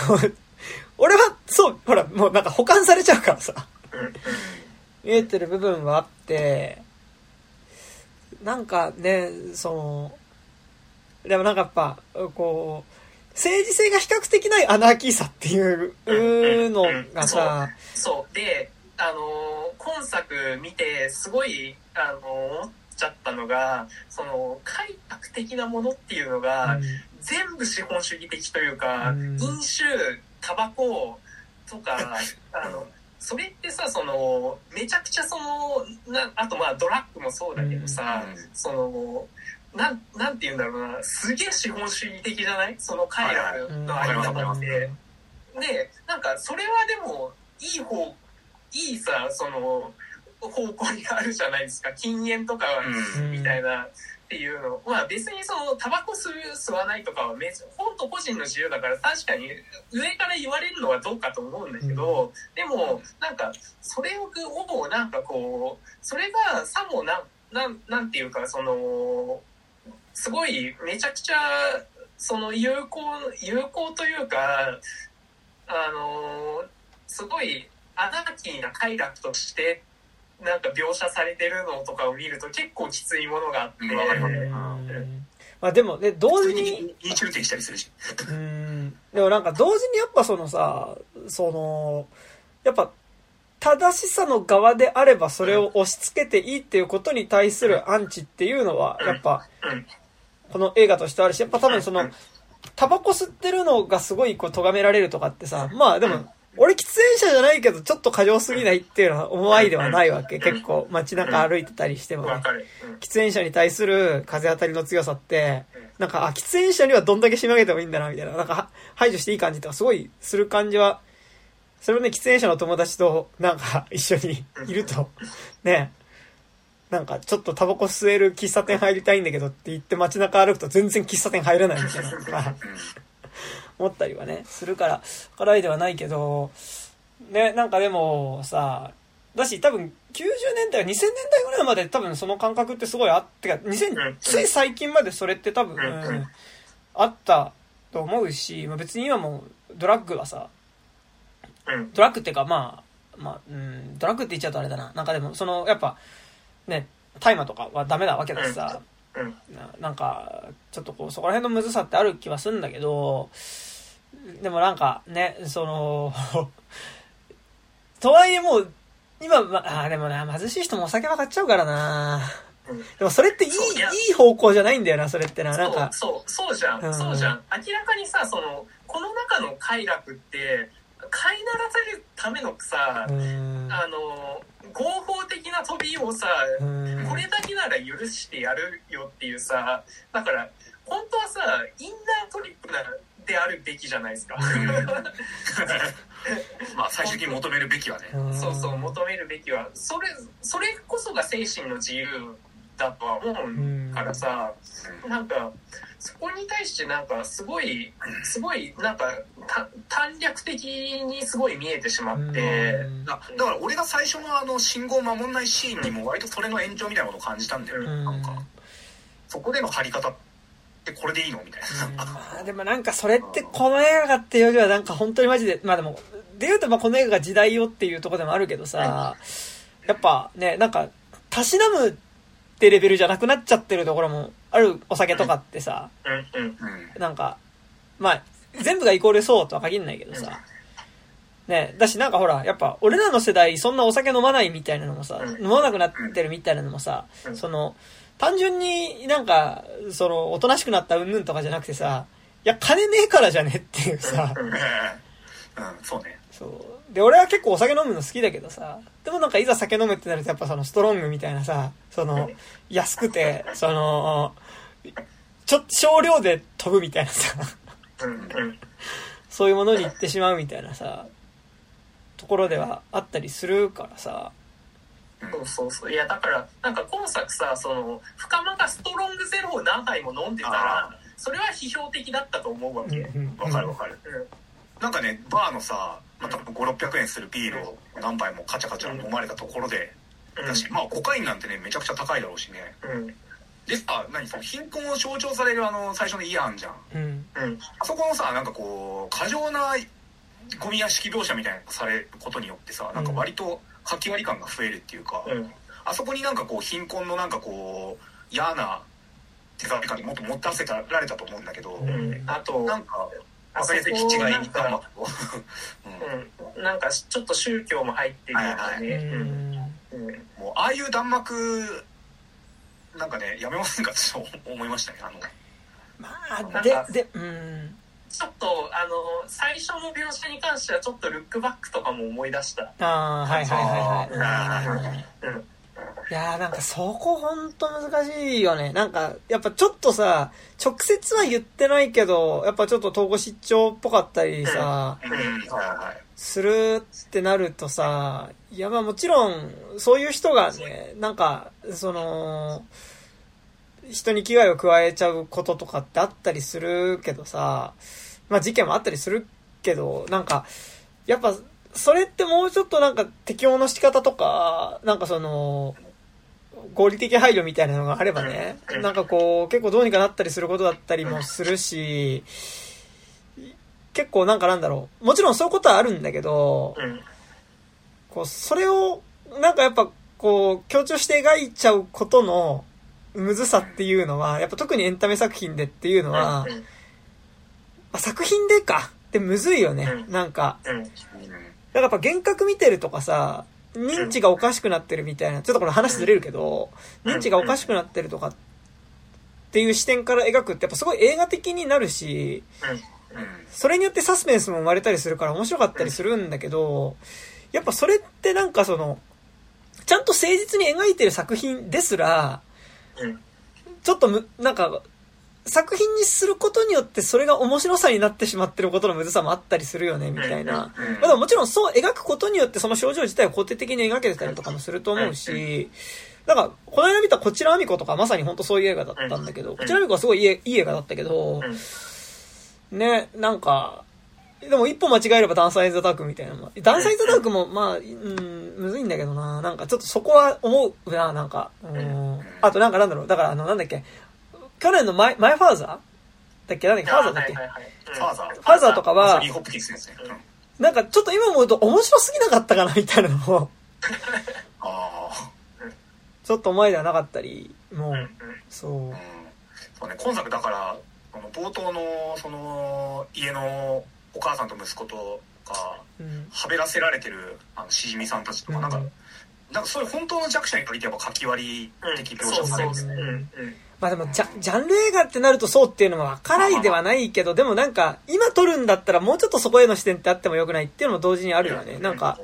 俺はそう、ほら、もうなんか保管されちゃうからさ、見えてる部分はあって、なんかね、その、でもなんかやっぱ、こう、政治性が比較的ないアナーキーさっていうのがさ、そう。であのー今作見てすごいあのー思っちゃったのがその開拓的なものっていうのが、全部資本主義的というか、うん。飲酒タバコとか あのそれってさそのめちゃくちゃそのなあとまあドラッグもそうだけどさ、うん。そのなんなんて言うんだろうな。すげえ資本主義的じゃない？その快楽のあり方って。でなんかそれはでもいい方いいさその方向にあるじゃないですか。禁煙とかみたいなっていうの。まあ別にそのタバコ吸う吸わないとかはめ本当個人の自由だから確かに上から言われるのはどうかと思うんだけど、でもなんかそれをなんかこうそれがさもなんなんなんていうかそのすごいめちゃくちゃその有効有効というかあのすごいアナーキーな快楽としてなんか描写されてるのとかを見ると結構きついものがあって、まあでもね、同時に、に飲酒運転したりするし。うん。でもなんか同時にやっぱそのさ、その、やっぱ、正しさの側であればそれを押し付けていいっていうことに対するアンチっていうのは、やっぱ、うんこの映画としてあるし、やっぱ多分その、タバコ吸ってるのがすごいこう咎められるとかってさ、まあでも、俺喫煙者じゃないけどちょっと過剰すぎないっていうのは思いではないわけ。結構街中歩いてたりしても。ね喫煙者に対する風当たりの強さって、なんか、あ、喫煙者にはどんだけ締め上げてもいいんだな、みたいな。なんかは、排除していい感じとか、すごいする感じは、それをね、喫煙者の友達と、なんか、一緒にいると、ね、なんか、ちょっとタバコ吸える喫茶店入りたいんだけどって言って街中歩くと全然喫茶店入れないみたいな、まあ思ったりはね、するから、からいではないけど、ね、なんかでもさ、だし多分90年代、2000年代ぐらいまで多分その感覚ってすごいあってか、2000、つい最近までそれって多分、うん。あったと思うし、まあ、別に今もドラッグはさ、うん。ドラッグっていうかまあ、まあ、うん、ドラッグって言っちゃうとあれだな。なんかでも、その、やっぱ、ね、大麻とかはダメなわけだしさ、うん。ななんか、ちょっとこう、そこら辺のむずさってある気はするんだけど、でもなんかね、その、とはいえもう、今、まあー、でもな、貧しい人もお酒は買っちゃうからな。うん。でもそれっていい、いや。いい方向じゃないんだよな、それってな。なんか、そうそうじゃん、うん。そうじゃん。明らかにさそのこの中の快楽って飼いならせるためのさ。あの合な飛びをさ、これだけなら許してやるよっていうさだから本当はさインナートリップなであるべきじゃないですか、まあ最終的に求めるべきはね。うん。そうそう求めるべきは。それそれこそが精神の自由だとは思うからさ、なんかそこに対してなんかすごいすごいなんかた短絡的にすごい見えてしまって、うん。だだから俺が最初のあの信号を守んないシーンにも割とそれの延長みたいなことを感じたんだよ。ね、うん。なんかそこでの張り方ってこれでいいのみたいな、まあでもなんかそれってこの映画がっていうよりはなんか本当にマジで、まあでも、で言うとまあこの映画が時代よっていうところでもあるけどさ、やっぱね、なんか、たしなむってレベルじゃなくなっちゃってるところもあるお酒とかってさ、なんか、まあ、全部がイコールそうとは限んないけどさ、ね、だしなんかほら、やっぱ俺らの世代そんなお酒飲まないみたいなのもさ、うん。飲まなくなってるみたいなのもさ、うん。その、単純になんか、その、おとなしくなったうんぬんとかじゃなくてさ、いや、金ねえからじゃねっていうさ、そうね。そう。で、俺は結構お酒飲むの好きだけどさ、でもなんかいざ酒飲むってなるとやっぱそのストロングみたいなさ、その、安くて、その、ちょっと少量で飛ぶみたいなさ、うんうん。そういうものに行ってしまうみたいなさ、ところではあったりするからさ、そうそうそう。いやだからなんか今作さその深間がストロングゼロを何杯も飲んでたあらそれは批評的だったと思うわけ、うんわかるわかる、なんかねバーのさ、まあ、多分5600円するビールを何杯もカチャカチャ飲まれたところで、だしまあコカインなんてねめちゃくちゃ高いだろうしね。うん。でさ何？その貧困を象徴されるあの最初の家あんじゃん。うん。うん。あそこのさなんかこう過剰なゴミ屋敷描写みたいなのがされることによってさなんか割と書き割り感が増えるっていうか、うん。あそこになんかこう貧困のなんかこう嫌な手紙感にもっと持たせたられたと思うんだけど、うん。あとなんかあそ分かりやすいこ気違いなんかに頑張っうんうん。なんかちょっと宗教も入ってるようね。うんん。うんもうああいう弾幕なんかねやめませんか？って思いましたねあの。まあ、で、で、うん。ちょっとあの最初の描写に関してはちょっとルックバックとかも思い出した。ああ、はいはいはいはい。うんうん。いやーなんかそこほんと難しいよね。なんか、やっぱちょっとさ、直接は言ってないけど、やっぱちょっと統合失調っぽかったりさ、うん。はいはいするってなるとさ、いやまあもちろん、そういう人がね、なんか、その、人に危害を加えちゃうこととかってあったりするけどさ、まあ事件もあったりするけど、なんか、やっぱ、それってもうちょっとなんか適応の仕方とか、なんかその、合理的配慮みたいなのがあればね、なんかこう、結構どうにかなったりすることだったりもするし、結構なんかなんだろう。もちろんそういうことはあるんだけど、うん。こう、それを、なんかやっぱ、こう、強調して描いちゃうことの、むずさっていうのは、やっぱ特にエンタメ作品でっていうのは、うん。あ作品でか。ってむずいよね。うん。なんか。うん。だからやっぱ幻覚見てるとかさ、認知がおかしくなってるみたいな、ちょっとこれ話ずれるけど、うん。認知がおかしくなってるとかっていう視点から描くってやっぱすごい映画的になるし、うんそれによってサスペンスも生まれたりするから面白かったりするんだけど、やっぱそれってなんかその、ちゃんと誠実に描いてる作品ですら、ちょっとむ、なんか、作品にすることによってそれが面白さになってしまってることのむずさもあったりするよね、みたいな。まあ、でももちろんそう描くことによってその症状自体を肯定的に描けてたりとかもすると思うし、だか、この間見たこちらあみことかまさに本当そういう映画だったんだけど、こちらあみこはすごいいいいい映画だったけど、ね、なんか、でも一歩間違えればダンサーインザダークみたいなのも。ダンサーインザダークも、まあ、うん、むずいんだけどな。なんかちょっとそこは思うな、なんか。うん。あとなんかなんだろう。だからあの、なんだっけ。去年のマイ、マイファーザー？だっけ？なんだっけ？ファーザーだっけ？はいはいはいうんファーザーファーザーとかはなんかちょっと今思うと面白すぎなかったかな、みたいなのも、ああちょっと思いではなかったり、もうそううん。そうね今作だからこの冒頭のその家のお母さんと息子とかうん。はべらせられてるあのしじみさんたちとか、なんかうんなんかそういう本当の弱者に限ってやっぱ書き割り的描写されるんですね、まあでもジャ、ジャンル映画ってなるとそうっていうのも分からないではないけど、でもなんか、今撮るんだったらもうちょっとそこへの視点ってあってもよくないっていうのも同時にあるよね。なんか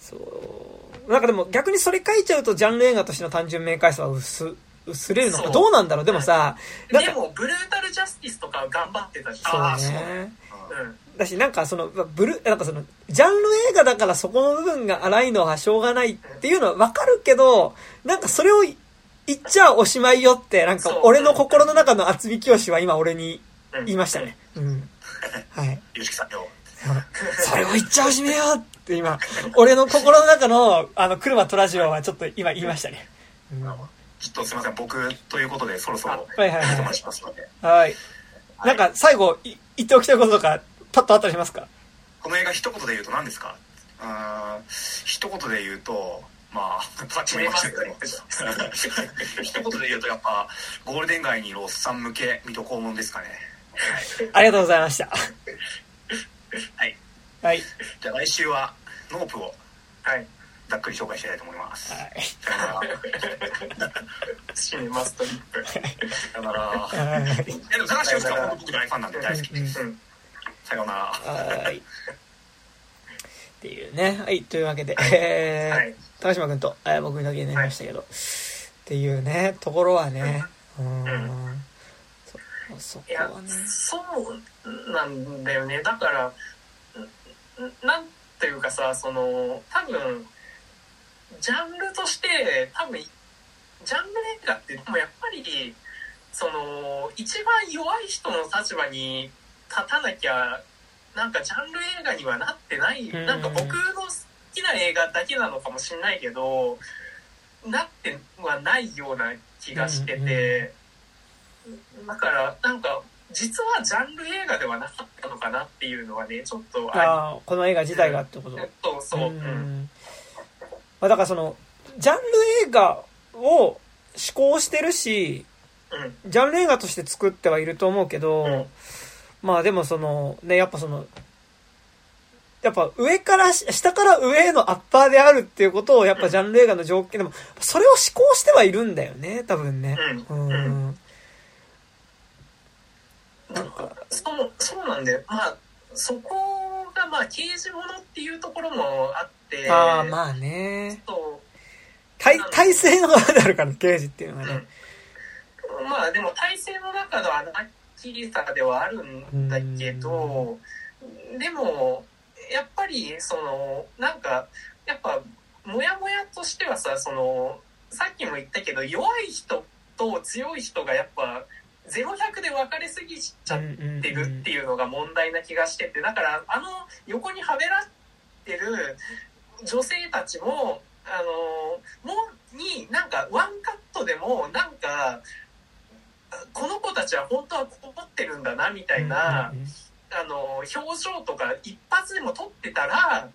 そう。なんかでも逆にそれ書いちゃうとジャンル映画としての単純明快さは薄、薄れるのか。どうなんだろう？でもさ、でもブルータルジャスティスとか頑張ってたしそうあーそうね。うんだし、なんかその、まあブル、なんかその、ジャンル映画だからそこの部分が荒いのはしょうがないっていうのはわかるけど、なんかそれを一言っちゃおしまいよって、なんか俺の心の中の厚み清は今俺にうん言いましたね。うん。はい。ゆうしきさんよそれを言っちゃおしめよって今、俺の心の中の、あの、車とラジオはちょっと今言いましたね。うんはちょっとすいません僕ということでそろそろいはいはい。お邪魔しますので。はい。なんか最後、い言っておきたいこととか、パッとあったりしますか？この映画一言で言うと何ですか？うーん一言で言うとまあさっきも言いましたけど。一言で言うとやっぱゴールデン街にいるおっさん向け水戸黄門ですかね。ありがとうございました。はい。はい。じゃあ来週はノープを。はい。ざっくり紹介したいと思いますはい。さよならシネマストリップ。さよならはい。えでも僕大ファンなんで大好きうんうん。さよならはい。っていうね。はい。というわけで、えーはい。高島君と、えー僕にだけになりましたけど、っていうね、ところはね、うーん。そ、そこいやはね。、そうなんだよね。だから、なんていうかさ、その、多分、ジャンルとして、多分、ジャンル映画って、でもやっぱり、その、一番弱い人の立場に立たなきゃ、なんかジャンル映画にはなってない、うん。なんか僕の好きな映画だけなのかもしれないけど、なってはないような気がしてて、だからなんか実はジャンル映画ではなかったのかなっていうのはねちょっとあこの映画自体がってこと？りそうそう、うん。んまあ、だからその、ジャンル映画を思考してるし、うん。ジャンル映画として作ってはいると思うけど、うん。まあでもその、ね、やっぱその、やっぱ上から、下から上へのアッパーであるっていうことを、やっぱジャンル映画の条件でも、それを思考してはいるんだよね、多分ね。ううん。うん。なんか、そうそうなんだよ。まあそこがまあ刑事物っていうところもあってああ、まあね。そ体、体制の側であるから、刑事っていうのはう、ね。うん、まあでも体制の中のアナキリさではあるんだけどでもやっぱりそのなんかやっぱモヤモヤとしてはさそのさっきも言ったけど弱い人と強い人がやっぱ0100で分かれすぎちゃってるっていうのが問題な気がしててだからあの横にはべらってる女性たちもあのもうになんかワンカットでもなんかこの子たちは本当はこう思ってるんだなみたいな、あの表情とか一発でも撮ってたら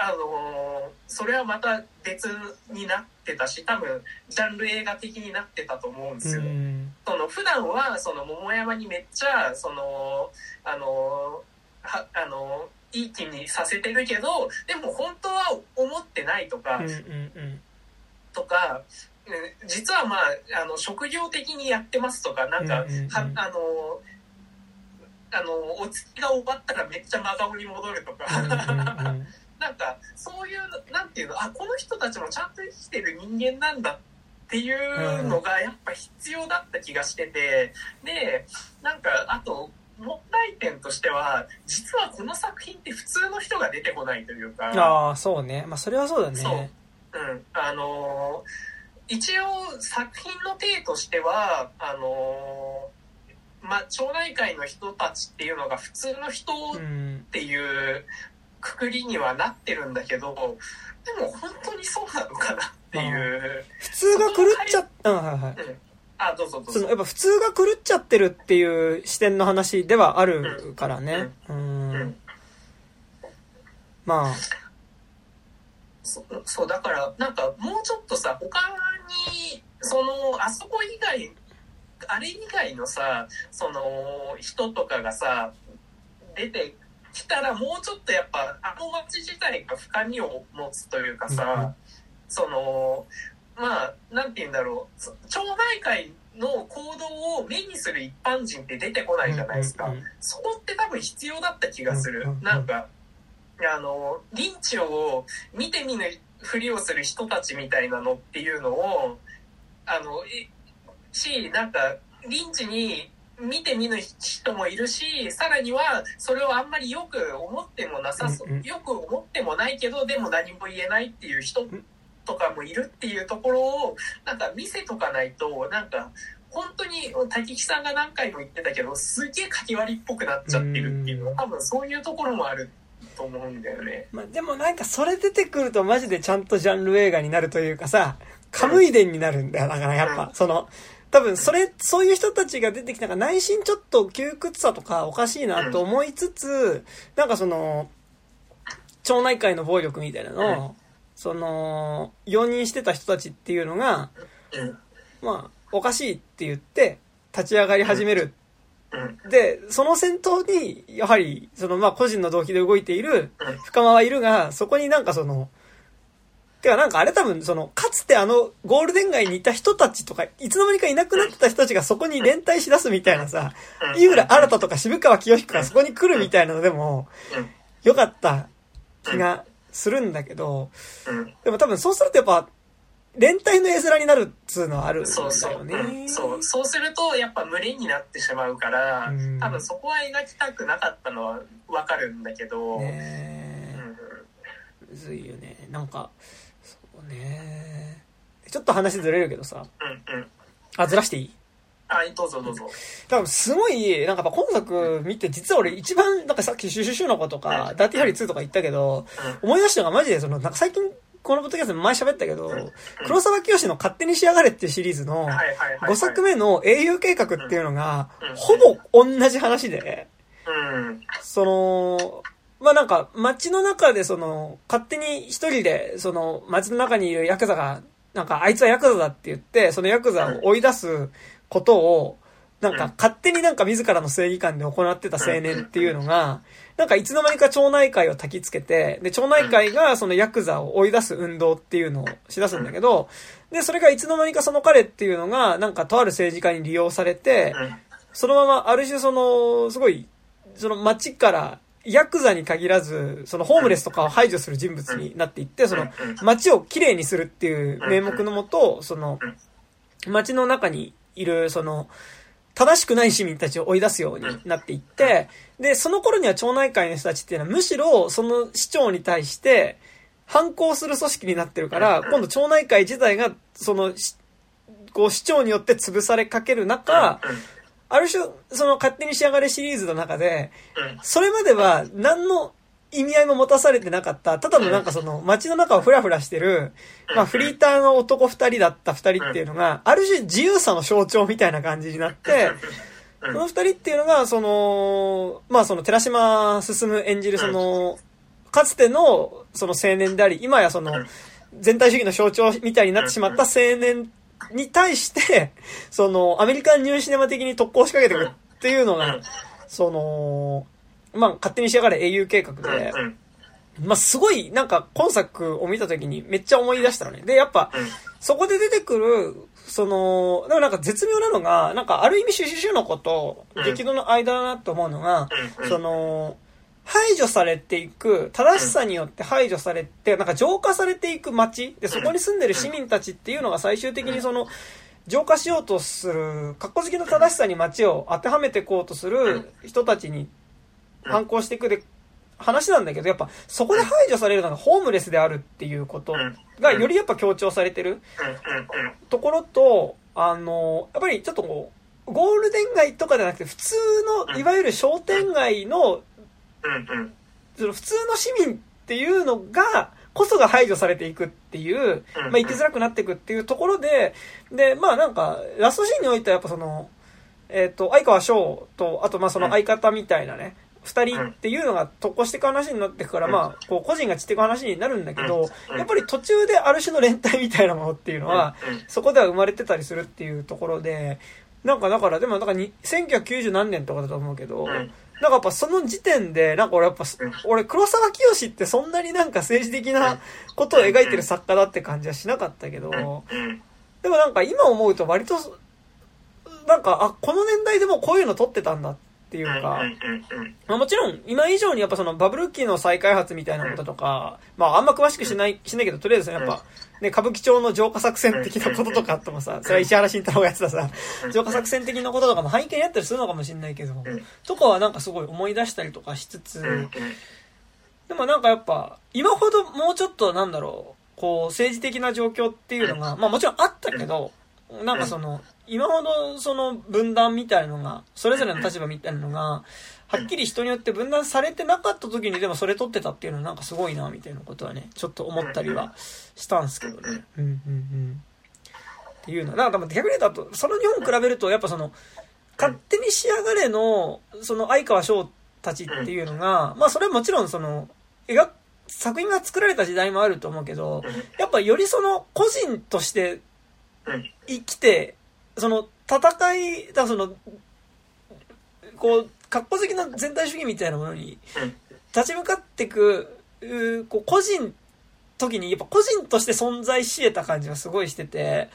あのそれはまた別になってたし多分ジャンル映画的になってたと思うんですよ。うん。その普段はその桃山にめっちゃそのあのはあのいい気にさせてるけどでも本当は思ってないとか、うんうんうん。とか、うん実はまあ、あの、職業的にやってますとか、なんか、うんうんうん。はあの、あの、お付きが終わったらめっちゃ真顔に戻るとか、うんうんうんなんか、そういう、なんていうの、あ、この人たちもちゃんと生きてる人間なんだっていうのがやっぱ必要だった気がしてて、で、なんか、あと、問題点としては、実はこの作品って普通の人が出てこないというか、ああ、そうね。まあ、それはそうだね。そううん、あのー一応作品の体としてはあのーまあ町内会の人たちっていうのが普通の人っうん。ていうくくりにはなってるんだけどでも本当にそうなのかなっていう、普通が狂っちゃっ、うん、はいはい。うん、あどうぞどうぞ。そのやっぱ普通が狂っちゃってるっていう視点の話ではあるからね。ううん。ん。まあ、そそうだからなんかもうちょっとさ他にそのあそこ以外あれ以外のさその人とかがさ出てきたらもうちょっとやっぱあの街自体が深みを持つというかさ、そのまあなんて言うんだろうそ町内会の行動を目にする一般人って出てこないじゃないですか。そこって多分必要だった気がする。なんか、あの、リンチを見て見ぬふりをする人たちみたいなのっていうのを、あの、いし、なんか、リンチに見て見ぬ人もいるし、さらには、それをあんまりよく思ってもなさそう、うんうん。よく思ってもないけど、でも何も言えないっていう人とかもいるっていうところをなんか見せとかないとなんか本当に滝木さんが何回も言ってたけどすげえかき割りっぽくなっちゃってるっていうのは多分そういうところもあると思うんだよね。まあ、でもなんかそれ出てくるとマジでちゃんとジャンル映画になるというかさ、カムイ伝になるんだよ。だからやっぱ、その、多分それ、そういう人たちが出てきたから内心ちょっと窮屈さとかおかしいなと思いつつ、なんかその、町内会の暴力みたいなのを、その、容認してた人たちっていうのが、うん。まあ、おかしいって言って、立ち上がり始める。うん。で、その先頭に、やはり、その、まあ、個人の動機で動いているうん。深間はいるが、そこになんかその、てかなんかあれ多分、その、かつてあの、ゴールデン街にいた人たちとか、いつの間にかいなくなってた人たちがそこに連帯しだすみたいなさ、井浦新とか渋川清彦がそこに来るみたいなのでも、うん。よかった気がするんだけど、うん。でも多分そうするとやっぱ、連帯の絵面になるっつうのはあるんだそうそう、よね。うん。そう。そうするとやっぱ群れになってしまうから、うん。多分そこは描きたくなかったのはわかるんだけど、ねえうんむずいよね。なんか、そうね。ちょっと話ずれるけどさ。うんうん。あ、ずらしていい？あどうぞどうぞ。多分すごい、なんかやっぱ今作見て、実は俺一番、なんかさっきシュシュシュの子とか、ダーティハリー2とか言ったけど、思い出したのがマジでその、なんか最近、このポッドキャストで前喋ったけど、黒沢清の勝手に仕上がれっていうシリーズのはいはいはいはい。5作目の英雄計画っていうのがうん、ほぼ同じ話で、うん。その、まあなんか街の中でその、勝手に一人でその街の中にいるヤクザが、なんかあいつはヤクザだって言って、そのヤクザを追い出すことを、なんか勝手になんか自らの正義感で行ってた青年っていうのが、なんかいつの間にか町内会を焚きつけて、で、町内会がそのヤクザを追い出す運動っていうのをしだすんだけど、で、それがいつの間にかその彼っていうのが、なんかとある政治家に利用されて、うん。そのままある種その、すごい、その街から、ヤクザに限らず、そのホームレスとかを排除する人物になっていって、その街をきれいにするっていう名目のもと、その、街の中にいる、その、正しくない市民たちを追い出すようになっていって、で、その頃には町内会の人たちっていうのはむしろその市長に対して反抗する組織になってるから、今度町内会自体がそのし、こう市長によって潰されかける中、ある種、その勝手に仕上がれシリーズの中で、それまでは何の意味合いも持たされてなかった、ただのなんかその街の中をフラフラしてる、まあフリーターの男二人だった二人っていうのが、ある種自由さの象徴みたいな感じになって、その二人っていうのが、その、まあその寺島進演じるその、かつてのその青年であり、今やその、全体主義の象徴みたいになってしまった青年に対して、その、アメリカンニューシネマ的に特攻しかけてくるっていうのが、その、まあ、勝手に仕上がれ英雄計画で、まあ、すごい、なんか、今作を見た時にめっちゃ思い出したのね。で、やっぱ、そこで出てくる、その、でもなんか絶妙なのが、なんかある意味シュシュシュの子と激怒の間だなと思うのが、その、排除されていく、正しさによって排除されて、なんか浄化されていく街。で、そこに住んでる市民たちっていうのが最終的にその、浄化しようとする、格好好きの正しさに街を当てはめていこうとする人たちに反抗していくで、話なんだけど、やっぱそこで排除されるのがホームレスであるっていうことがよりやっぱ強調されてるところと、あの、やっぱりちょっとこう、ゴールデン街とかじゃなくて普通の、いわゆる商店街のその普通の市民っていうのが、こそが排除されていくっていう、まあ生きづらくなっていくっていうところで、で、まあなんか、ラストシーンにおいてはやっぱその、えっ、と、相川翔と、あとまあその相方みたいなね、二人っていうのが特攻していく話になっていくから、まあ、こう個人が散っていく話になるんだけど、やっぱり途中である種の連帯みたいなものっていうのは、そこでは生まれてたりするっていうところで、なんかだから、でもなんかに1990何年とかだと思うけど、なんかやっぱその時点で、なんか俺やっぱ、俺黒沢清ってそんなになんか政治的なことを描いてる作家だって感じはしなかったけど、でもなんか今思うと割と、なんか、あ、この年代でもこういうの撮ってたんだっていうか、まあ、もちろん今以上にやっぱそのバブル期の再開発みたいなこととか、まああんま詳しくしない、しないけど、とりあえずやっぱ、ね、歌舞伎町の浄化作戦的なこととかあってもさ、それは石原慎太郎がやってたさ、浄化作戦的なこととかも背景にあったりするのかもしれないけど、とかはなんかすごい思い出したりとかしつつ、でもなんかやっぱ、今ほどもうちょっとなんだろう、こう、政治的な状況っていうのが、まあもちろんあったけど、なんかその、今ほどその分断みたいなのが、それぞれの立場みたいなのが、はっきり人によって分断されてなかった時にでもそれ取ってたっていうのはなんかすごいな、みたいなことはね、ちょっと思ったりはしたんですけどね。うんうんうん。っていうのは、なんか逆に言うと、その日本比べると、やっぱその、勝手に仕上がれの、その相川翔たちっていうのが、まあそれはもちろんその、描作品が作られた時代もあると思うけど、やっぱよりその個人として生きて、その戦い、だその、こう、格好好きな全体主義みたいなものに立ち向かっていく、うこう個人時にやっぱ個人として存在し得た感じがすごいしてて、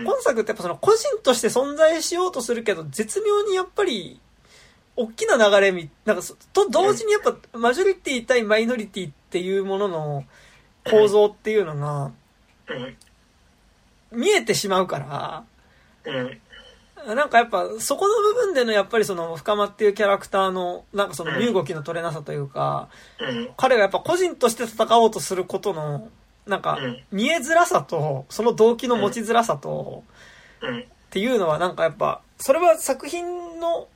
今作ってやっぱその個人として存在しようとするけど、絶妙にやっぱり、大きな流れみ、なんかそ、と同時にやっぱマジョリティ対マイノリティっていうものの構造っていうのが、見えてしまうから、なんかやっぱそこの部分でのやっぱりその深間っていうキャラクターのなんかその身動きの取れなさというか、彼がやっぱ個人として戦おうとすることのなんか見えづらさとその動機の持ちづらさとっていうのはなんかやっぱそれは作品の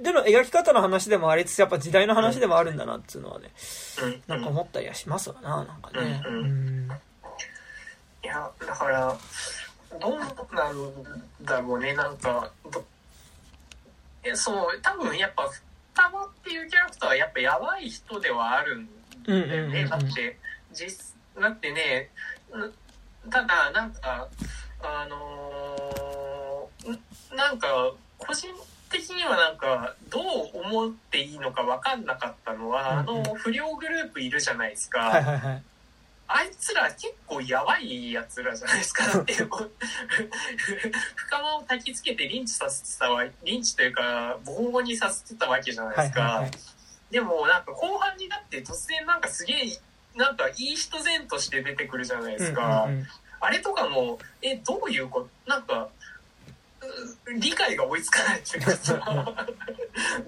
での描き方の話でもありつつやっぱ時代の話でもあるんだなっていうのはねなんか思ったりはしますわななんかね。うん。いや、だから、どうなんだろうね、なんか、どえそう、多分やっぱ、双葉っていうキャラクターはやっぱやばい人ではあるんだよね。だって、実、だってね、ただ、なんか、あのーなんか、個人的にはなんか、どう思っていいのか分かんなかったのは、あの、不良グループいるじゃないですか。はいはいはい。あいつら結構やばいやつらじゃないですか。だって、こう深間を焚きつけてリンチさせてたわ、リンチというか、ボコボコにさせてたわけじゃないですか。はいはいはいでも、なんか後半になって突然なんかすげえ、なんかいい人然として出てくるじゃないですか。うんうんうんあれとかも、え、どういうことなんか、う理解が追いつかないっていうかさ、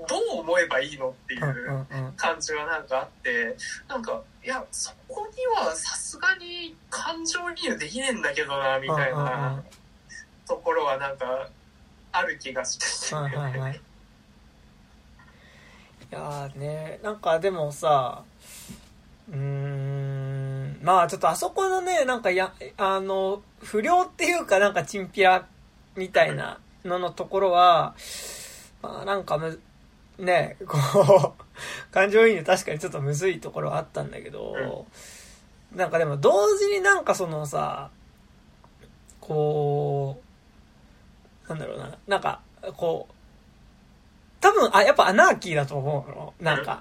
どう思えばいいのっていう。感じはなんかあってなんかいやそこにはさすがに感情移入できねえんだけどなみたいなところはなんかある気がしてはい。やーね、なんかでもさ、うーん、まあちょっとあそこのね、なんかや、あの、不良っていうかなんかチンピラみたいなののところは、まあなんかむ、ね、こう、感情移入確かにちょっとむずいところはあったんだけど、なんかでも同時になんかそのさ、こう、なんだろうな、なんか、こう、多分、あ、やっぱアナーキーだと思うの。なんか。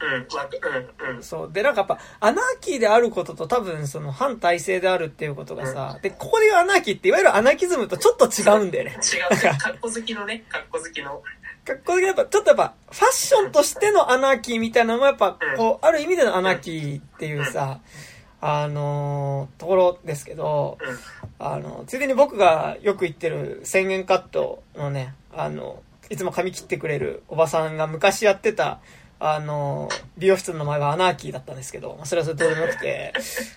そう。で、なんかやっぱ、アナーキーであることと多分、その、反体制であるっていうことがさ、で、ここで言うアナーキーって、いわゆるアナキズムとちょっと違うんだよね。違うかっこ好きのねかっこ好きのかっこいいやっぱ、ちょっとやっぱ、ファッションとしてのアナーキーみたいなのもやっぱ、こう、ある意味でのアナーキーっていうさ、あのーところですけど、うんあの、ついでに僕がよく言ってる宣言カットのね、あの、いつも髪切ってくれるおばさんが昔やってた、あの、美容室の名前はアナーキーだったんですけど、まあそれはそれどうでもよくて、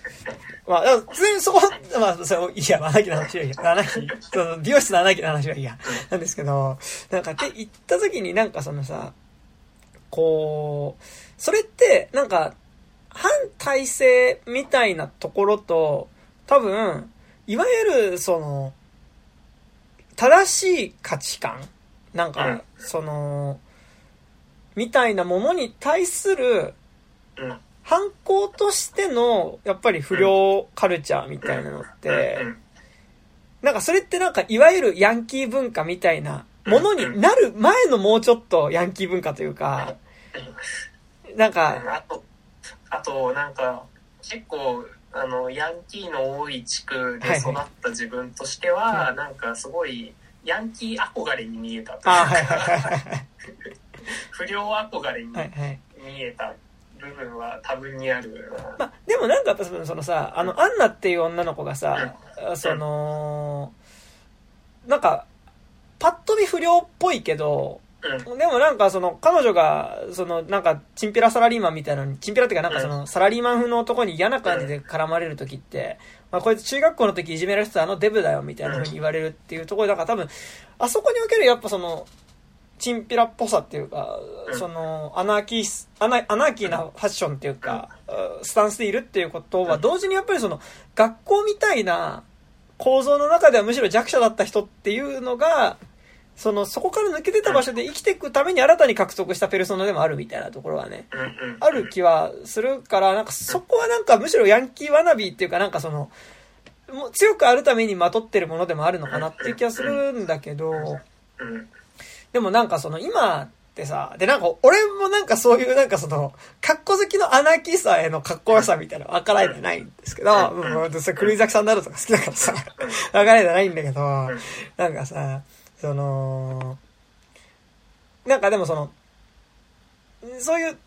まあ、だから普通にそこ、まあ、それ、いや、アナーキーの話はいいや、アナーキー、その美容室のアナーキーの話はいいや、なんですけど、なんか、って言った時になんかそのさ、こう、それって、なんか、反体制みたいなところと、多分、いわゆる、その、正しい価値観なんか、うん。その、みたいなものに対するうん。反抗としての、やっぱり不良カルチャーみたいなのって、うん。なんかそれってなんか、いわゆるヤンキー文化みたいなものになる前のもうちょっとヤンキー文化というか、なんか、あとあとなんか結構あのヤンキーの多い地区で育った自分としては、はい。なんかすごいヤンキー憧れに見えたというか。不良憧れに。見えた部分は多分にあるまあ、でもなんかやっぱそのさ、あの、アンナっていう女の子がさ、その、なんか、パッと見不良っぽいけど、うん。でもなんかその、彼女が、その、なんか、チンピラサラリーマンみたいなのに、チンピラっていうかなんかその、サラリーマン風の男に嫌な感じで絡まれる時って、まあこいつ中学校の時いじめられてたあのデブだよみたいな風に言われるっていうところだから多分、あそこにおけるやっぱその、チンピラっぽさっていうか、うん。その、アナーキース、アナアナーキーなファッションっていうか、スタンスでいるっていうことは、うん。同時にやっぱりその、学校みたいな構造の中ではむしろ弱者だった人っていうのが、その、そこから抜け出た場所で生きていくために新たに獲得したペルソナでもあるみたいなところはね。ある気はするから、なんかそこはなんかむしろヤンキーワナビーっていうかなんかその、もう強くあるためにまとってるものでもあるのかなっていう気がするんだけど、うん。でもなんかその今ってさ、でなんか俺もなんかそういうなんかその、格好好きのアナーキーさへの格好良さみたいなの分からないじゃないんですけど、うんそれクルイザキさんなどとか好きだからさ、分からないじゃないんだけど、なんかさ、その、なんかでもその、そういう、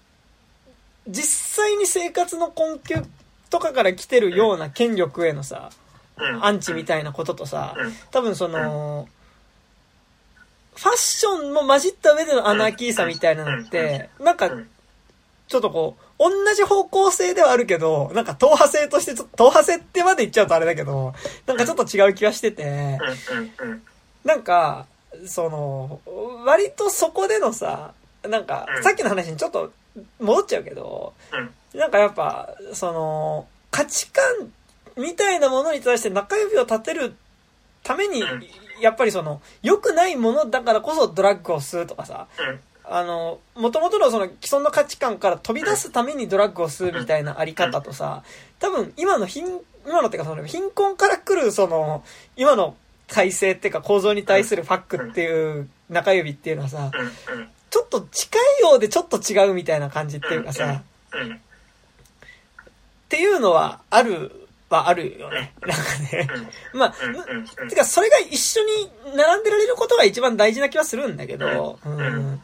実際に生活の困窮とかから来てるような権力へのさ、うん。アンチみたいなこととさうん、多分その、ファッションも混じった上でのアナーキーさみたいなのって、なんか、ちょっとこう、同じ方向性ではあるけど、なんか党派性としてちょっと、党派性ってまで言っちゃうとあれだけど、なんかちょっと違う気がしてて。なんか、その、割とそこでのさ、なんかう、んさっきの話にちょっと戻っちゃうけど、うん。なんかやっぱ、その、価値観みたいなものに対して中指を立てるためにうん、やっぱりその、良くないものだからこそドラッグを吸うとかさ、うん。あの、元々のその既存の価値観から飛び出すためにドラッグを吸うみたいなあり方とさ、多分今の貧、今のってかその貧困から来るその、今の体制っていうか構造に対するファックっていう中指っていうのはさ。ちょっと近いようでちょっと違うみたいな感じっていうかさ、うん。っていうのはあるはあるよね。なんかね。まあ。てかそれが一緒に並んでられることが一番大事な気はするんだけど、ううん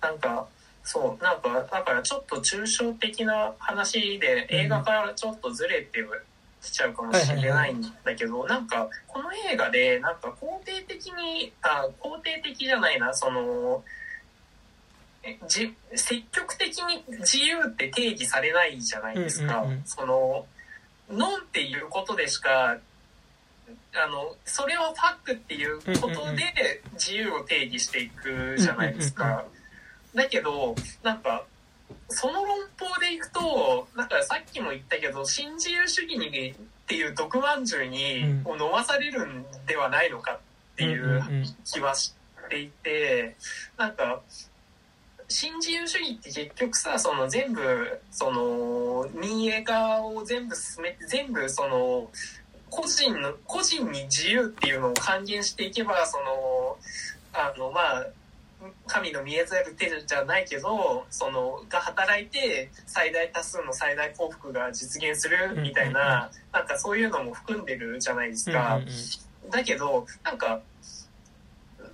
なんかそうなんかだからちょっと抽象的な話で映画からちょっとずれてきちゃうかもしれないんだけどなんかこの映画でなんか肯定的にあ肯定的じゃないなそのえじ積極的に自由って定義されないじゃないですか。そのノンっていうことでしかあのそれをファックっていうことで自由を定義していくじゃないですか。だけどなんかその論法でいくとなんかさっきも言ったけど新自由主義にっていう毒まんじゅうに、うん。を飲まされるんではないのかっていんう気はしていてなんか新自由主義って結局さその全部その民営化を全部進めて全部その個人の個人に自由っていうのを還元していけばそのあのまあ神の見えざる手じゃないけどそのが働いて最大多数の最大幸福が実現するみたいな、なんかそういうのも含んでるじゃないですか。だけどなんか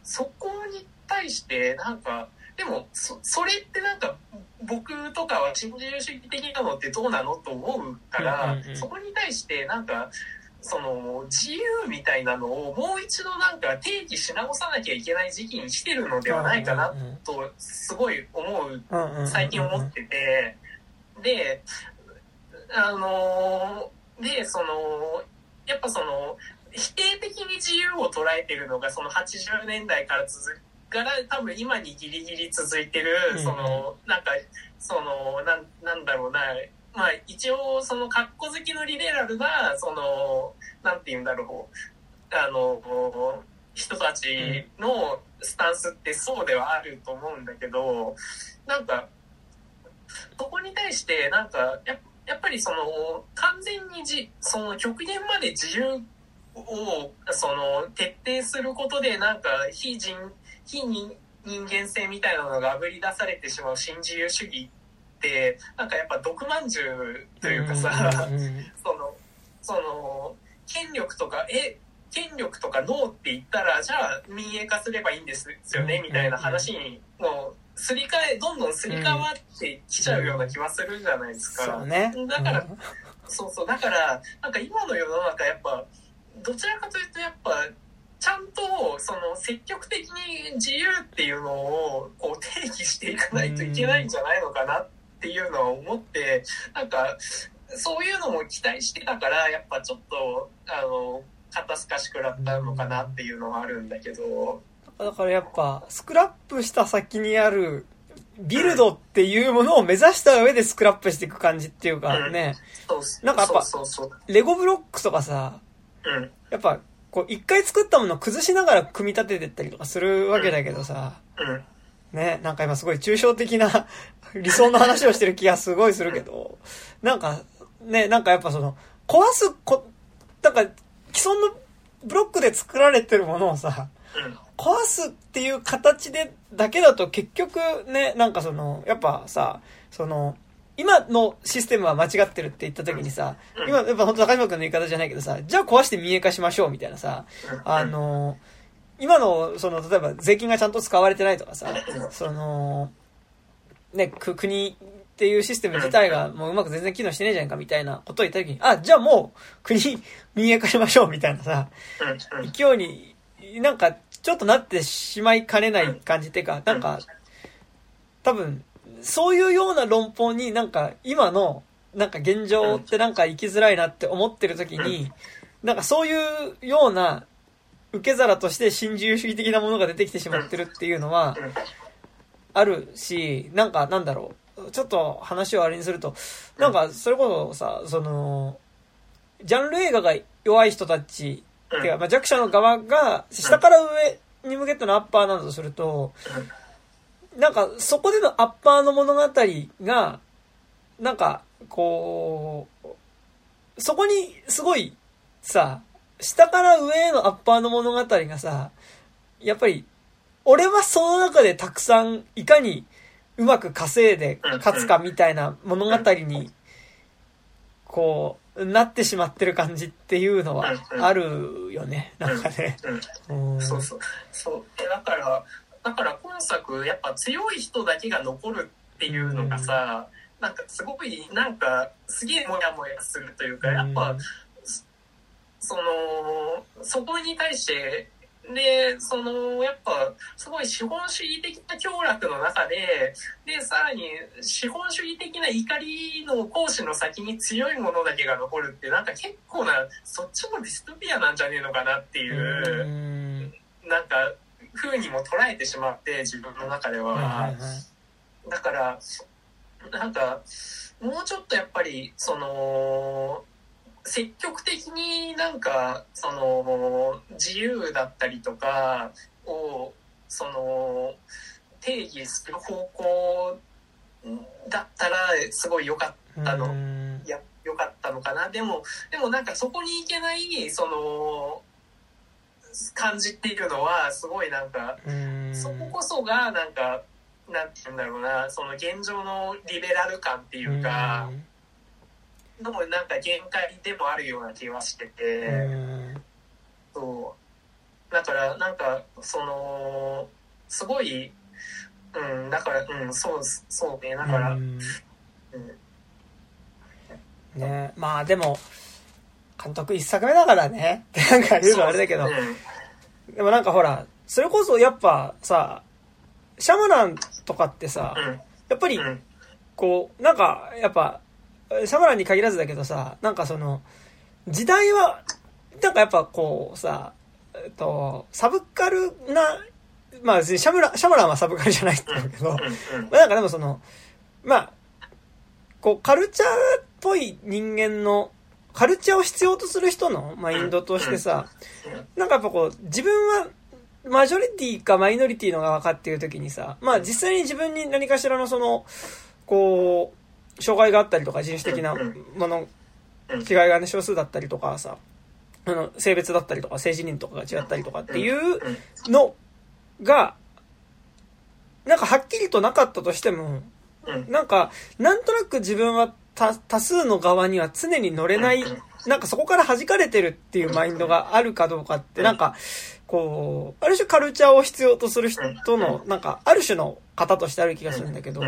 そこに対してなんかでもそそれってなんか僕とかは新自由主義的なのってどうなのと思うから、うんうんうん。そこに対してなんかその自由みたいなのをもう一度なんか定義し直さなきゃいけない時期に来てるのではないかなとすごい思う最近思ってて、で、あのーで、その、やっぱその、否定的に自由を捉えてるのが、その80年代から続から多分今にギリギリ続いてるうん、その、なんか、その、なん、なんだろうな、まあ一応その格好好きのリベラルな、その、なんて言うんだろう、あの、人たちのスタンスってそうではあると思うんだけど、なんか、そこに対して、なんか、ややっぱりその、完全にじ、その極限まで自由を、その、徹底することで、なんか、非人、非人人間性みたいなのがあぶり出されてしまう新自由主義って、なんかやっぱ毒まんじゅうというかさ、その、その、権力とか、え、権力とかノーって言ったら、じゃあ民営化すればいいんですよね、みたいな話に、もう、すり替え、どんどんすり替わってきちゃうような気はするじゃないですか。ね。だから、そうそう、だから、なんか今の世の中やっぱ、どちらかというとやっぱ、ちゃんとその積極的に自由っていうのをこう定義していかないといけないんじゃないのかなっていうのは思ってなんかそういうのも期待してたからやっぱちょっとあの肩透かしくらったのかなっていうのはあるんだけど。だからやっぱ、スクラップした先にある、ビルドっていうものを目指した上でスクラップしていく感じっていうかね、なんかやっぱレゴブロックとかさ、やっぱ、こう、一回作ったものを崩しながら組み立ててったりとかするわけだけどさ、うん。ね、なんか今すごい抽象的な 理想の話をしてる気がすごいするけど、なんか、ね、なんかやっぱその、壊すこ、なんか、既存のブロックで作られてるものをさ、うん。壊すっていう形で、だけだと結局ね、なんかその、やっぱさ、その、今のシステムは間違ってるって言った時にさ、うん。今、やっぱ本当高島君の言い方じゃないけどさ、じゃあ壊して民営化しましょうみたいなさ、あの、今の、その、例えば税金がちゃんと使われてないとかさ、その、ね、く国っていうシステム自体がもううまく全然機能してねえじゃんかみたいなことを言った時に、あ、じゃあもう国民営化しましょうみたいなさ、勢いに、なんか、ちょっとなってしまいかねない感じっていうか、なんか、多分、そういうような論法になんか、今の、なんか現状ってなんか生きづらいなって思ってる時に、なんかそういうような受け皿として新自由主義的なものが出てきてしまってるっていうのはうんあるし、なんかなんだろう、ちょっと話をあれにすると、なんかそれこそさ、その、ジャンル映画が弱い人たちうん。てか、まあ、弱者の側が下から上に向けてのアッパーなんだとすると、なんかそこでのアッパーの物語が、なんか、こう、そこにすごいさ、下から上へのアッパーの物語がさ、やっぱり、俺はその中でたくさんいかにうまく稼いで勝つかみたいな物語に、こう、なってしまってる感じっていうのはあるよね。なんかね。そうそう。そう。えだからだから今作やっぱ強い人だけが残るっていうのがさ、なんかすごいなんかすげえモヤモヤするというかやっぱ、そのそこに対してでそのやっぱすごい資本主義的な凶楽の中ででさらに資本主義的な怒りの行使の先に強いものだけが残るってなんか結構なそっちもディストピアなんじゃねえのかなっていう。うんなんか風にも捉えてしまって自分の中では、だからなんかもうちょっとやっぱりその積極的になんかその自由だったりとかをその定義する方向だったらすごい良かったの。や良かったのかな。でもでもなんかそこに行けないその感じっていうのはすごいなんかうん。そここそがなんかなんて言うんだろうなその現状のリベラル感っていうかのもなんか限界でもあるような気はしてて、うんそう。だからなんかそのすごいうんだからうんそうそうねだから、ううん。んねまあでも監督一作目だからね。ってなんか言うのはあれだけど。うんでもなんかほらそれこそやっぱさシャマランとかってさうん。やっぱりうん。こうなんかやっぱシャマランに限らずだけどさなんかその時代はなんかやっぱこうさえっとサブカルなまあ別にシャムラシャマランはサブカルじゃないんだけど、まあなんかでもその、まあ、こう、カルチャーっぽい人間の、カルチャーを必要とする人のマインドとしてさ、なんかやっぱこう、自分は、マジョリティかマイノリティの側かっていう時にさ、まあ実際に自分に何かしらのその、こう、障害があったりとか人種的なもの、うん。違いがね、少数だったりとかさ、あの、性別だったりとか、性自認とかが違ったりとかっていうのが、なんかはっきりとなかったとしても、うん。なんか、なんとなく自分は多多数の側には常に乗れない、なんかそこから弾かれてるっていうマインドがあるかどうかって、なんか、こう、ある種カルチャーを必要とする人の、なんか、ある種の方としてある気がするんだけど、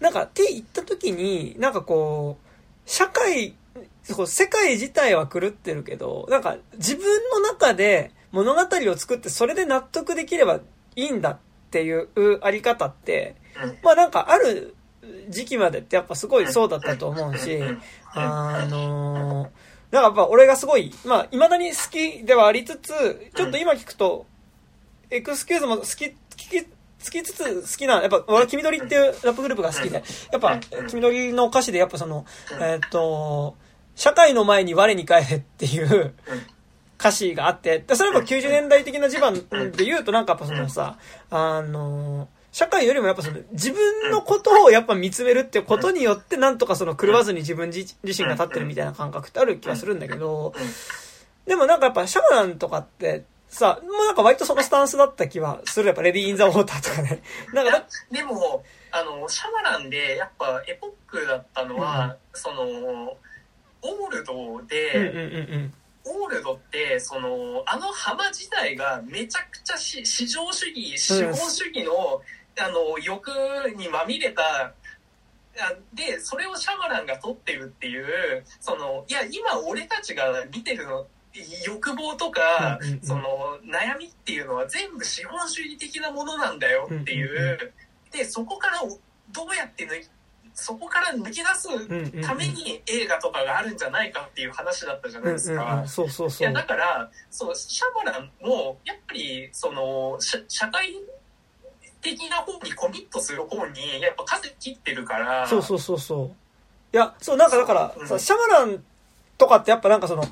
なんか、って言った時に、なんかこう、社会、世界自体は狂ってるけど、なんか自分の中で物語を作ってそれで納得できればいいんだっていうあり方って、うん。まあなんかある時期までってやっぱすごいそうだったと思うし、あのー、なんかやっぱ俺がすごい、まあ未だに好きではありつつ、ちょっと今聞くと、エクスキューズも好き、聞き、好きつつ好きな、やっぱ俺は黄緑っていうラップグループが好きで、やっぱ黄緑の歌詞でやっぱその、えーっと、社会の前に我に返れっていう歌詞があって、でそれはやっぱ90年代的な地盤で言うとなんかやっぱそのさ、あの、社会よりもやっぱその自分のことをやっぱ見つめるってことによってなんとかその狂わずに自分自自身が立ってるみたいな感覚ってある気はするんだけど、でもなんかやっぱシャマランとかってさ、もうなんか割とそのスタンスだった気はする。やっぱレディー イン・ザ・ウォーターとかね。なんかだでもあのシャマランでやっぱエポックだったのは、そのオールドうんうんで、うんうん。オールドってそのあの浜自体がめちゃくちゃし市場主義資本主義の,、あの欲にまみれたあでそれをシャマランが取ってるっていうそのいや今俺たちが見てるの欲望とか、うんうんうん。その悩みっていうのは全部資本主義的なものなんだよっていう、うんうんでそこからどうやって抜きそこから抜き出すために映画とかがあるんじゃないかっていう話だったじゃないですか。いやだからそうシャマランもやっぱりその社社会的な方にコミットする方にやっぱ数切ってるから。そうそうそうそう。いやそうなんかだからさ、うん。シャマランとかってやっぱなんかその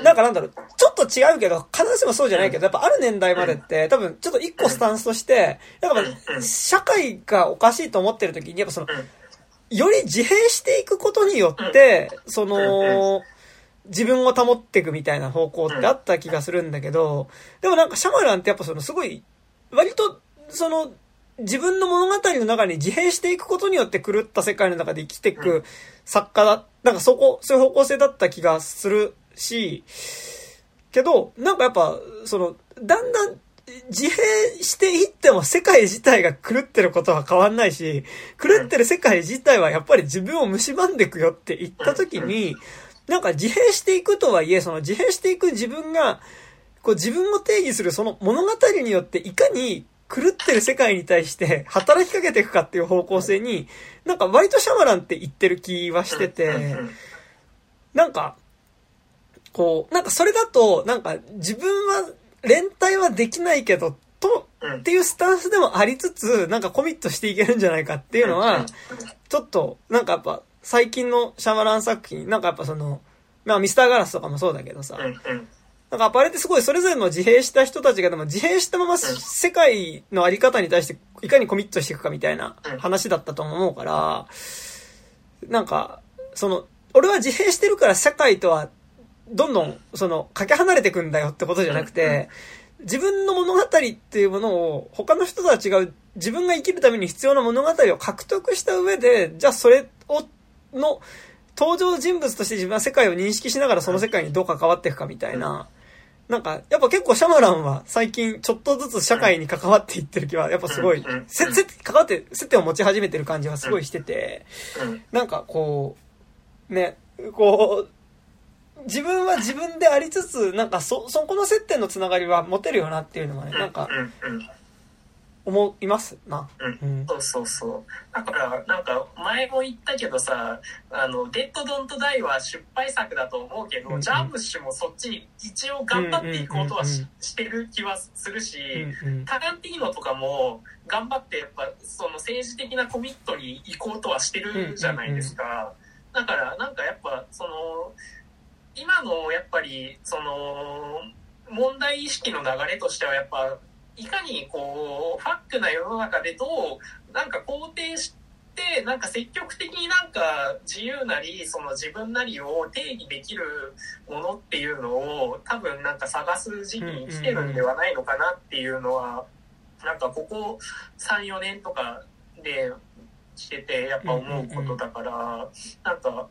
なんかなんだろう、ちょっと違うけど、必ずしもそうじゃないけど、やっぱある年代までって、多分ちょっと一個スタンスとして、なんかまあうん。社会がおかしいと思ってる時に、やっぱそのうん、より自閉していくことによって、その、自分を保っていくみたいな方向ってあった気がするんだけど、でもなんかシャマランってやっぱそのすごい、割と、その、自分の物語の中に自閉していくことによって狂った世界の中で生きていく作家だ、なんかそこ、そういう方向性だった気がするし、けど、なんかやっぱ、その、だんだん自閉していっても世界自体が狂ってることは変わんないし、狂ってる世界自体はやっぱり自分を蝕んでいくよって言った時に、なんか自閉していくとはいえ、その自閉していく自分が、こう自分を定義するその物語によっていかに狂ってる世界に対して働きかけていくかっていう方向性に、なんか割とシャマランって言ってる気はしてて、なんか、こう、なんかそれだと、なんか自分は連帯はできないけど、と、うん。っていうスタンスでもありつつ、なんかコミットしていけるんじゃないかっていうのは、ちょっと、なんかやっぱ、最近のシャマラン作品、なんかやっぱその、まあミスターガラスとかもそうだけどさ、なんかあれってすごいそれぞれの自閉した人たちがでも自閉したまま世界のあり方に対していかにコミットしていくかみたいな話だったと思うから、なんか、その、俺は自閉してるから社会とはどんどんその、かけ離れていくんだよってことじゃなくて、自分の物語っていうものを他の人とは違う自分が生きるために必要な物語を獲得した上で、じゃあそれを、の、登場人物として自分は世界を認識しながらその世界にどう関わっていくかみたいな、なんか、やっぱ結構シャマランは最近ちょっとずつ社会に関わっていってる気は、やっぱすごいせ、せ、関わって、接点を持ち始めてる感じはすごいしてて、うん。なんかこう、ね、こう、自分は自分でありつつ、なんかそ、そこの接点のつながりは持てるよなっていうのはね、なんか思いますな。うんうん。そうそうそう。だから、なんか、前も言ったけどさ、あの、デッド・ドント・ダイは失敗作だと思うけど、うんうんジャームッシュもそっちに一応頑張っていこうとはしてる気はするし、うんうんタランティーノとかも頑張ってやっぱその政治的なコミットに行こうとはしてるじゃないですか。だからなんかやっぱその今のやっぱりその問題意識の流れとしてはやっぱいかにこうファックな世の中でどうなんか肯定してなんか積極的になんか自由なりその自分なりを定義できるものっていうのを多分なんか探す時期に来てるんではないのかなっていうのはなんかここ34年とかでしててやっぱ思うことだからなんか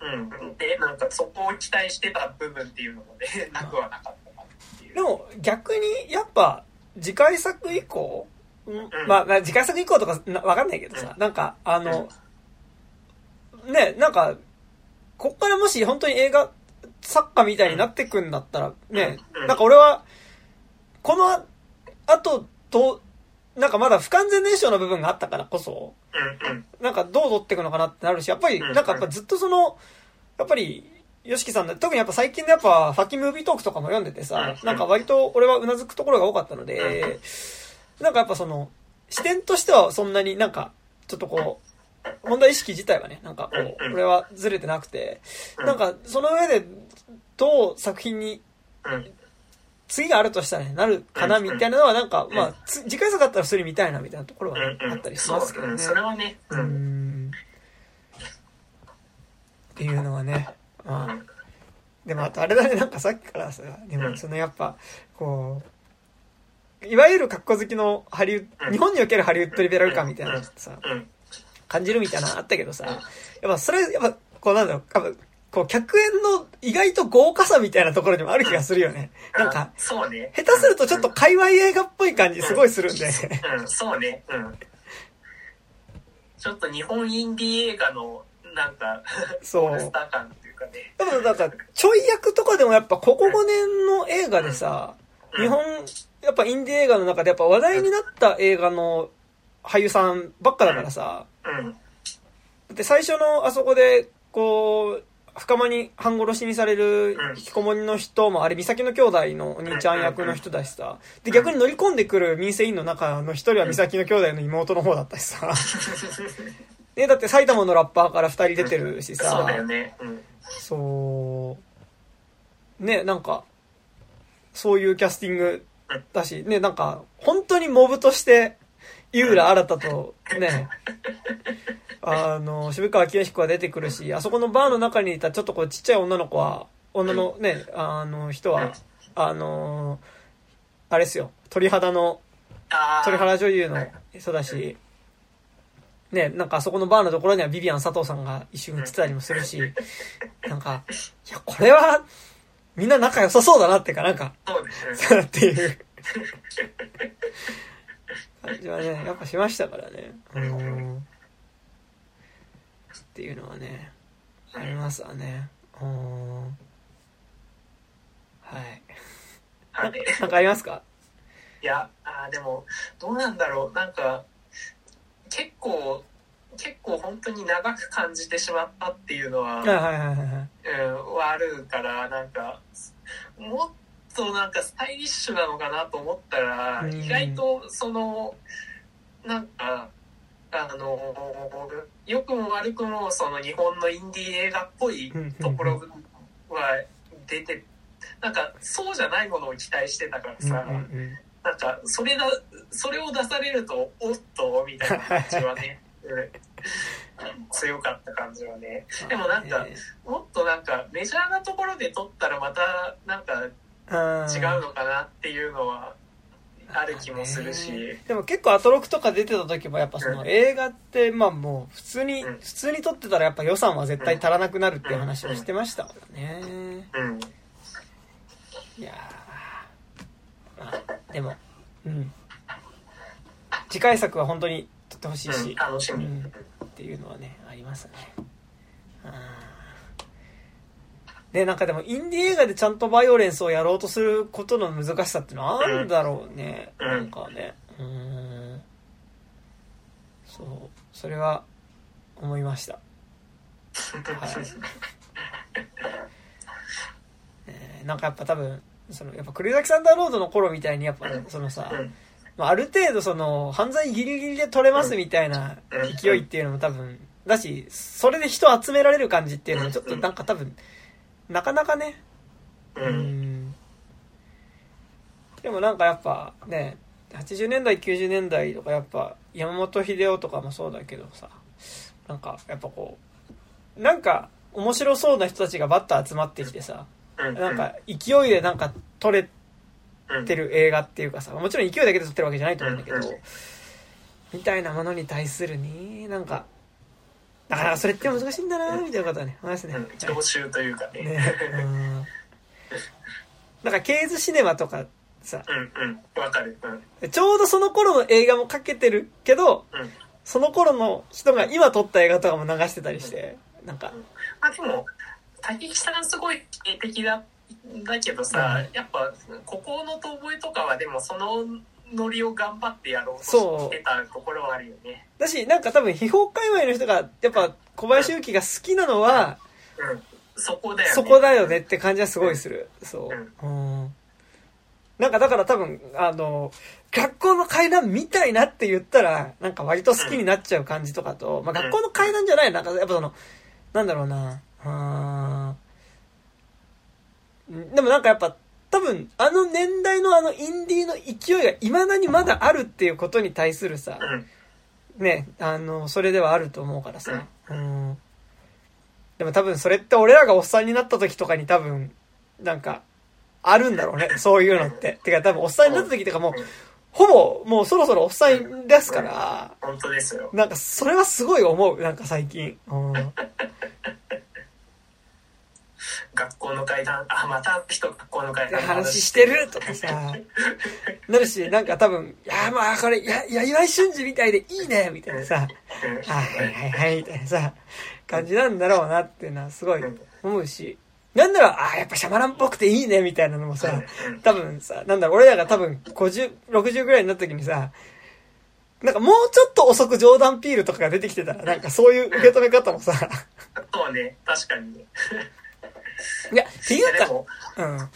うん。でなんかそこを期待してた部分っていうのもねなくはなかったかなっていう。でも逆にやっぱ次回作以降、うん。んまあまあ次回作以降とかなわかんないけどさ、なんかあの、ね、なんか、こっからもし本当に映画作家みたいになってくんだったら、ねう、ん。なんか俺は、この後と、なんかまだ不完全燃焼の部分があったからこそ。なんかどう取っていくのかなってなるし、やっぱり、うんなんかやっぱずっとその、やっぱり、ヨシキさんの、特にやっぱ最近のやっぱ、ファッキームービートークとかも読んでてさ、うんなんか割と俺はうなずくところが多かったので、なんかやっぱその、視点としてはそんなになんか、ちょっとこう、問題意識自体はね、なんかこう、俺はずれてなくて、うん。なんかその上で、どう作品にうん。次があるとしたらね、なるかなうんみたいなのはなんか、んまあ、つ次回作だったらそれ見たいなみたいなところは。あったりしますけどね。そううんそれはね。う。うんんっていうのはね、まあ、でもあとあれだね、なんかさっきからさ、でもうんそのやっぱ、こう、いわゆる格好好きのハリウッド、うん日本におけるハリウッドリベラル感みたいなのさ、うん。感じるみたいなのあったけどさ、うんやっぱそれ、やっぱ、こうなんだろう、こう、客演の意外と豪華さみたいなところにもある気がするよね。なんか、そうね。下手するとちょっと界隈映画っぽい感じすごいするんで。うん、そうね。うん。ちょっと日本インディー映画の、なんか、そうスター感っていうかね。でもなんか、ちょい役とかでもやっぱここ5年の映画でさ、うん日本、やっぱインディ映画の中でやっぱ話題になった映画の俳優さんばっかだからさ、うん。だって最初のあそこで、こう、深間に半殺しにされるうん。引きこもりの人も、あれ、美咲の兄弟のお兄ちゃん役の人だしさ、で、逆に乗り込んでくる民生委員の中の一人は美咲の兄弟の妹の方だったしさ、ね、だって埼玉のラッパーから二人出てるしさ、そうだよね。うん。そう、ね、なんか、そういうキャスティングだし、ね、なんか、本当にモブとして、井浦新と、ね、あの、渋川清彦が出てくるし、あそこのバーの中にいたちょっとこうちっちゃい女の子は、女のね、あの人は、あの、あれですよ、鳥肌の、鳥肌女優の人だし、ね、なんかあそこのバーのところにはビビアン佐藤さんが一瞬映ってたりもするし、なんか、いや、これは、みんな仲良さそうだなってか、なんか、そうですね。っていう感じはね、やっぱしましたからね。うん。っていうのはね、ありますわね。うん。はい。はい。なんかありますか？いや、あーでも、どうなんだろう。なんか、結構、結構本当に長く感じてしまったっていうのは、はあるから、なんか、もっとなんかスタイリッシュなのかなと思ったら、うん。意外とその、なんか、あの、良くも悪くもその日本のインディー映画っぽいところは出て、なんかそうじゃないものを期待してたからさ、うんなんかそれだ、それを出されると、おっと、みたいな感じはね、う ん強かった感じはね。でもなんか、もっとなんかメジャーなところで撮ったらまたなんか違うのかなっていうのはある気もするし、でも結構アトロクとか出てた時もやっぱそのうん映画ってまあもう普通に、うん普通に撮ってたらやっぱ予算は絶対足らなくなるっていう話をしてましたからね。うん。いやーまあでも、うん。次回作は本当に撮ってほしいし、うん、楽しみ。うんっていうのはね、ありますね。あーで、なんかでも、インディ映画でちゃんとバイオレンスをやろうとすることの難しさってのはあるんだろうね。うんなんかね。うーん。そう。それは、思いました。えーなんかやっぱ多分、その、やっぱ、栗崎サンダーロードの頃みたいに、やっぱ、そのさ、うんまあ、ある程度その犯罪ギリギリで取れますみたいなうん勢いっていうのも多分だしそれで人集められる感じっていうのもちょっとなんか多分なかなかね。う。うん。んでもなんかやっぱね80年代90年代とかやっぱ山本秀夫とかもそうだけどさなんかやっぱこうなんか面白そうな人たちがバッと集まってきてさうん。なんか勢いでなんか撮れてる映画っていうかさもちろん勢いだけで撮ってるわけじゃないと思うんだけど、みたいなものに対するねなんかだからそれって難しいんだなみたいなことはね思いますね、うん、教習というかね。ねうんなんかケーズシネマとかさうんうん。わかる。うん。ちょうどその頃の映画もかけてるけどうん。その頃の人が今撮った映画とかも流してたりしてなんかまあでも、竹木さんすごい定的だだけどさ、やっぱここの遠吠えとかはでもそのノリを頑張ってやろうとしてたところはあるよね。だし、なんか多分、秘宝界隈の人が、やっぱ、小林幸が好きなのは、うん。そこだよね。そこだよねって感じはすごいする。そう。うん。なんかだから多分、あの、学校の階段みたいなって言ったら、なんか割と好きになっちゃう感じとかと、まあ学校の階段じゃない、なんかやっぱその、なんだろうな、あーでもなんかやっぱ、多分、あの年代のあのインディーの勢いが未だにまだあるっていうことに対するさ、うん。ね、あの、それではあると思うからさ。うん。でも多分それって俺らがおっさんになった時とかに多分、なんか、あるんだろうね。そういうのって。てか多分おっさんになった時とかもう、ほぼもうそろそろおっさんですから、本当ですよ。なんかそれはすごい思う。なんか最近。うん。学校の階段、あ、また人学校の階段の話してるとかさ、なるし、なんか多分、いや、まあこれ、いや、いや、岩井俊二みたいでいいねみたいなさ、うん。はいはいはいはい、みたいなさ、感じなんだろうなっていうのはすごい思うし、なんなら、ああ、やっぱシャマランっぽくていいね、みたいなのもさ、多分さ、なんだろう、俺らが多分50、60ぐらいになった時にさ、なんかもうちょっと遅くジョーダン・ピールとかが出てきてたら、なんかそういう受け止め方もさ、そうね、確かにね。いや、っていうか、うん。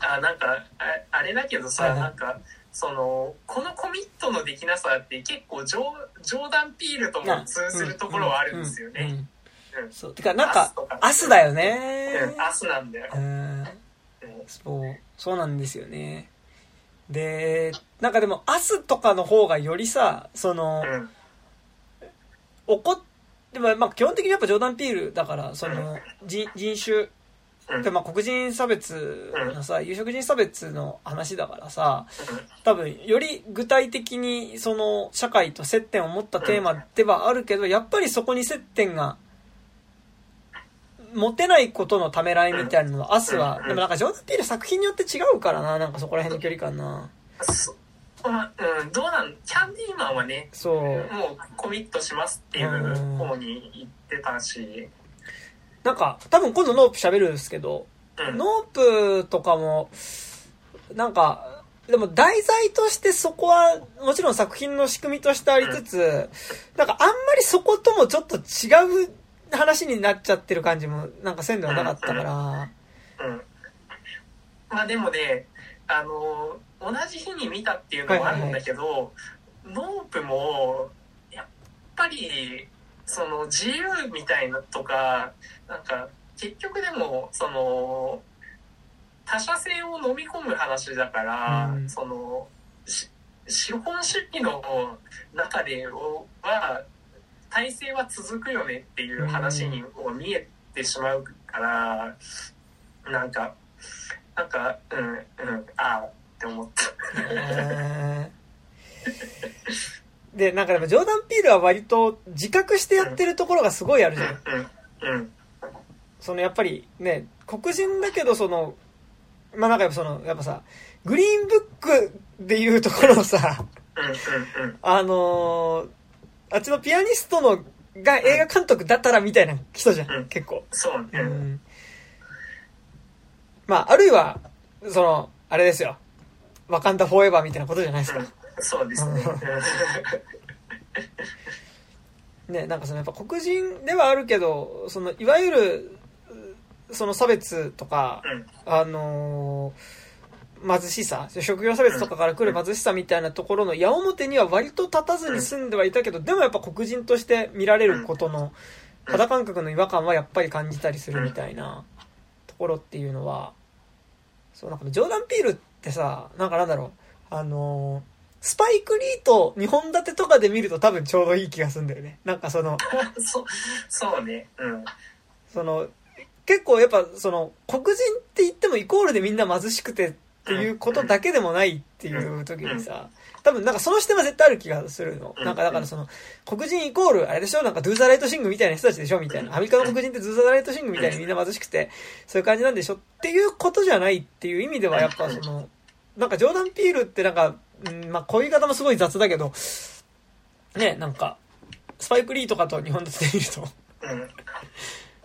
あなんかああれだけどさ、なんかそのこのコミットのできなさって結構ジョーダン・ピールとも通ずるところはあるんですよね。そう。てか、なんかアスだようねん。アスなんだよ。うん。うんそう、そうなんですよね。で、なんかでも、アスとかの方がよりさ、その、うん怒っ、でも、まあ、基本的にやっぱジョーダン・ピールだから、その、人人種、うんで、まあ、黒人差別のさ、有色人差別の話だからさ、多分、より具体的に、その、社会と接点を持ったテーマではあるけど、やっぱりそこに接点が、持てないことのためらいみたいなのは、アスは、でもなんかジョーダン・ピール作品によって違うからな、なんかそこら辺の距離感な。う。ん、どうなんキャンディーマンはねそう。もうコミットしますっていう方に言ってたし、なんか、多分今度ノープ喋るんですけど、うん。ノープとかも、なんか、でも題材としてそこは、もちろん作品の仕組みとしてありつつ、なんかあんまりそこともちょっと違う話になっちゃってる感じも、なんかせんではなかったから、うん、まあでもねあの同じ日に見たっていうのもあるんだけど、ノープもやっぱりその自由みたいなとかなんか結局でもその他者性を飲み込む話だから、うんそのし資本主義の中では体制は続くよねっていう話にこう見えてしまうから、なんかなんかうんうんああって思った。えーで、なんかでもジョーダン・ピールは割と自覚してやってるところがすごいあるじゃん。うんうんそのやっぱりね、黒人だけどその、まあなんかやっぱその、やっぱさ、グリーンブックでいうところのさ、あのーあっちのピアニストのが映画監督だったらみたいな人じゃん、うん結構。そうね、うん。まあ、あるいは、その、あれですよ。ワカンダフォーエバーみたいなことじゃないですか。そうですね。ね、なんかそのやっぱ黒人ではあるけど、そのいわゆる、その差別とか、うん。あのー貧しさ、職業差別とかから来る貧しさみたいなところの矢面には割と立たずに住んではいたけど、でもやっぱ黒人として見られることの肌感覚の違和感はやっぱり感じたりするみたいなところっていうのは、そうなんかジョーダン・ピールってさ、なんかなんだろう、あのースパイク・リーと2本立てとかで見ると多分ちょうどいい気がするんだよね。なんかその、そうそうね。うん。その、結構やっぱその、黒人って言ってもイコールでみんな貧しくてっていうことだけでもないっていう時にさ、多分なんかその視点は絶対ある気がするの。なんかだからその、黒人イコール、あれでしょ？なんかドゥーザライトシングみたいな人たちでしょ？みたいな。アメリカの黒人ってドゥーザライトシングみたいにみんな貧しくて、そういう感じなんでしょ？っていうことじゃないっていう意味ではやっぱその、なんかジョーダン・ピールってなんか、うんまあこういう言い方もすごい雑だけど、ね、なんか、スパイク・リーとかと日本で見ると、うん。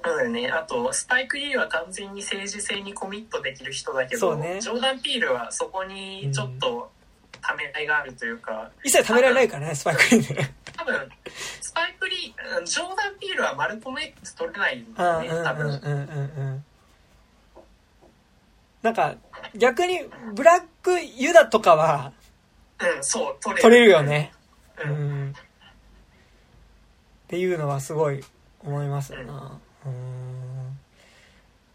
そうだよね。あと、スパイク・リーは完全に政治性にコミットできる人だけど、ねジョーダン・ピールはそこにちょっとためらいがあるというか、一切食べられないからね、スパイクリーね。多分、スパイク・リー、うんジョーダン・ピールはマルコム X 取れないんうだよね、んうんうん多分。うんうんうん。なんか、逆に、ブラックユダとかは、うん、そう、取れる。取れるよね。う。うんん。っていうのはすごい思いますよな。うん。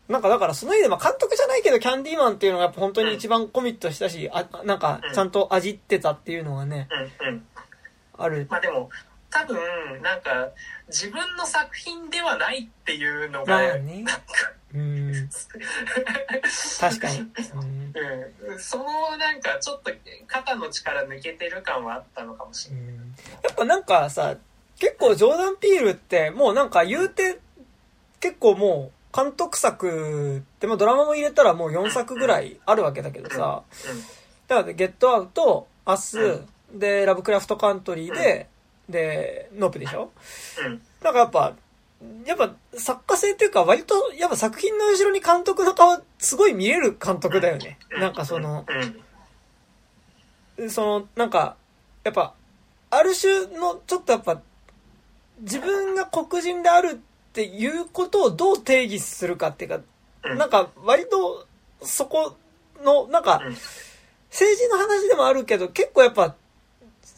なんかだからその意味で、まあ監督じゃないけど、キャンディーマンっていうのがやっぱ本当に一番コミットしたし、あ、なんかちゃんと味ってたっていうのがね、うん、うん。ある。まあでも、多分、なんか、自分の作品ではないっていうのが。うん。確かに。うん。うん、そのなんかちょっと肩の力抜けてる感はあったのかもしれない。やっぱなんかさ、結構ジョーダン・ピールってもうなんか言うて、結構もう監督作って、まあドラマも入れたらもう4作ぐらいあるわけだけどさ、だからゲットアウト、アス、で、ラブクラフトカントリーで、で、ノープでしょ？なんかやっぱ、やっぱ作家性っていうか割とやっぱ作品の後ろに監督の顔すごい見れる監督だよね。なんかその、うん。その、なんか、やっぱ、ある種の、ちょっとやっぱ、自分が黒人であるっていうことをどう定義するかっていうか、うん。なんか、割と、そこの、なんかうん、政治の話でもあるけど、結構やっぱ、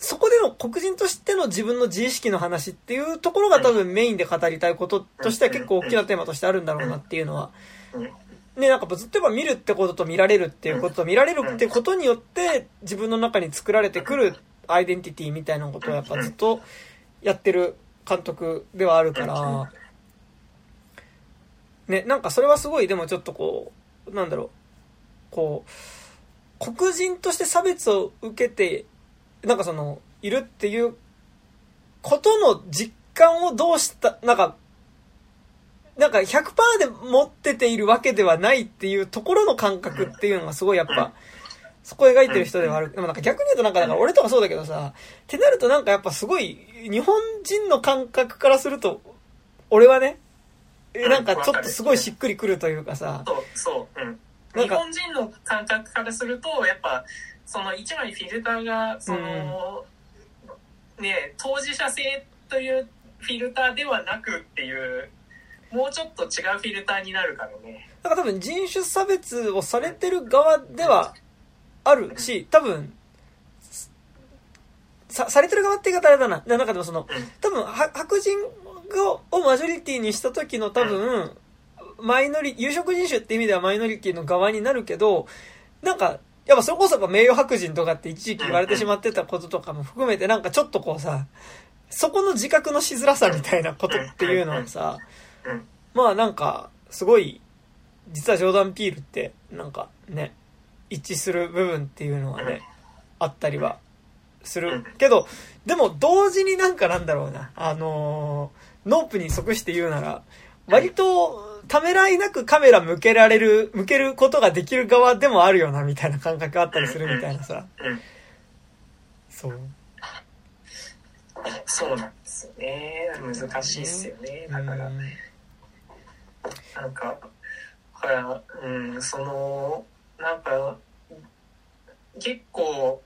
そこでの黒人としての自分の自意識の話っていうところが多分メインで語りたいこととしては結構大きなテーマとしてあるんだろうなっていうのは。うん。ね、なんかずっとやっぱ見るってことと見られるっていうことと見られるってことによって自分の中に作られてくるアイデンティティみたいなことをやっぱずっとやってる監督ではあるから、ね、なんかそれはすごい。でもちょっとこう、なんだろう、こう、黒人として差別を受けて、なんかその、いるっていうことの実感をどうした、なんか、なんか100%で持ってているわけではないっていうところの感覚っていうのがすごいやっぱ、そこを描いてる人ではある。でもなんか逆に言うとなんか、だから俺とかそうだけどさ、ってなるとなんかやっぱすごい、日本人の感覚からすると、俺はね、えなんかちょっとすごいしっくりくるというかさ、そう、そう。うん。日本人の感覚からすると、やっぱ、その一枚フィルターが、その、ね、当事者性というフィルターではなくっていう、もうちょっと違うフィルターになるからね。なんか多分人種差別をされてる側ではあるし、多分、さ、されてる側って言い方あれだな。なんかでもその、うん。多分、は白人ををマジョリティにした時の多分、マイノリ、有色人種って意味ではマイノリティの側になるけど、なんか、やっぱそこそやっぱ名誉白人とかって一時期言われてしまってたこととかも含めてなんかちょっとこうさ、そこの自覚のしづらさみたいなことっていうのはさ、まあなんか、すごい、実はジョーダン・ピールって、なんかね、一致する部分っていうのはね、あったりはするけど、でも同時になんかなんだろうな、あのーノープに即して言うなら、割と、ためらいなくカメラ向けられる、向けることができる側でもあるよな、みたいな感覚あったりするみたいなさ。うん。そう。そうなんですよね。難しいっすよね。だから。うんなんか、だから、うん、その、なんか、結構、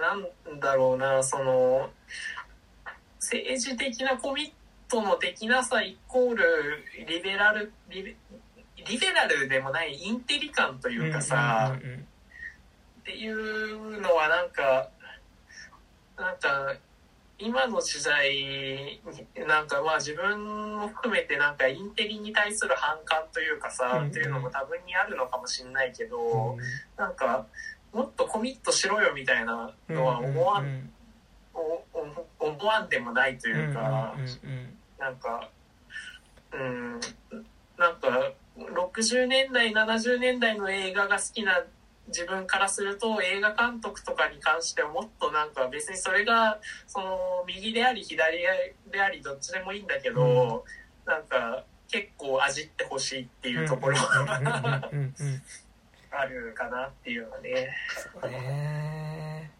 なんだろうな、その、政治的なコミットのできなさイコール、リベラル、リベリベラルでもないインテリ感というかさ、うんうんうんっていうのはなんか、なんか、今の時代に、なんかまあ自分も含めてなんかインテリに対する反感というかさ、うんっていうのも多分にあるのかもしれないけど、うんなんか、もっとコミットしろよみたいなのは思わん、うんおお思わんでもないとうんうんいうか、うんうんなんか、うん、なんか、60年代、70年代の映画が好きな自分からすると、映画監督とかに関してはもっとなんか別にそれが、その、右であり左でありどっちでもいいんだけど、なんか、結構味ってほしいっていうところがうんうんうんうんうん。あるかなっていうのはね。ね。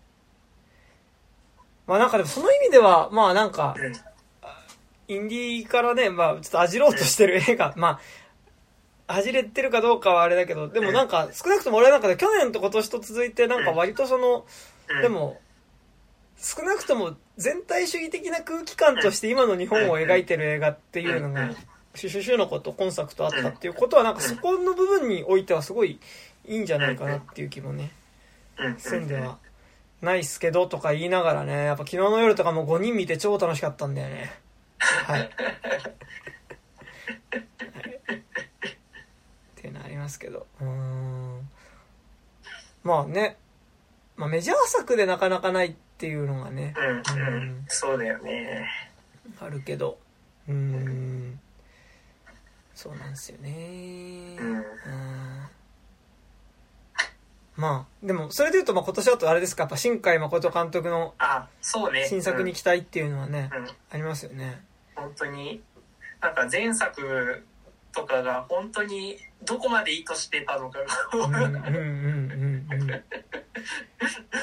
まあなんかでもその意味では、まあなんか、うんインディーからね、まあ、ちょっとあじろうとしてる映画、まあ、あじれてるかどうかはあれだけど、でもなんか、少なくとも俺の中で去年と今年と続いて、なんか割とその、うん。でも、少なくとも全体主義的な空気感として今の日本を描いてる映画っていうのが、シュシュシュのこと今作とあったっていうことは、なんかそこの部分においてはすごいいいんじゃないかなっていう気もね、うん。せん。では。ないっすけどとか言いながらね、やっぱ昨日の夜とかも5人見て超楽しかったんだよね。はい。はいっていうのありますけど。うーん。まあね、まあメジャー作でなかなかないっていうのがね、うんうんそうだよねあるけど、うーん。そうなんですよね。うんうんまあ、でも、それで言うと、まあ今年だとあれですか、やっぱ新海誠監督のあそうね新作に期待っていうのはね、ありますよね。本当になんか前作とかが本当にどこまで意図してたのかが。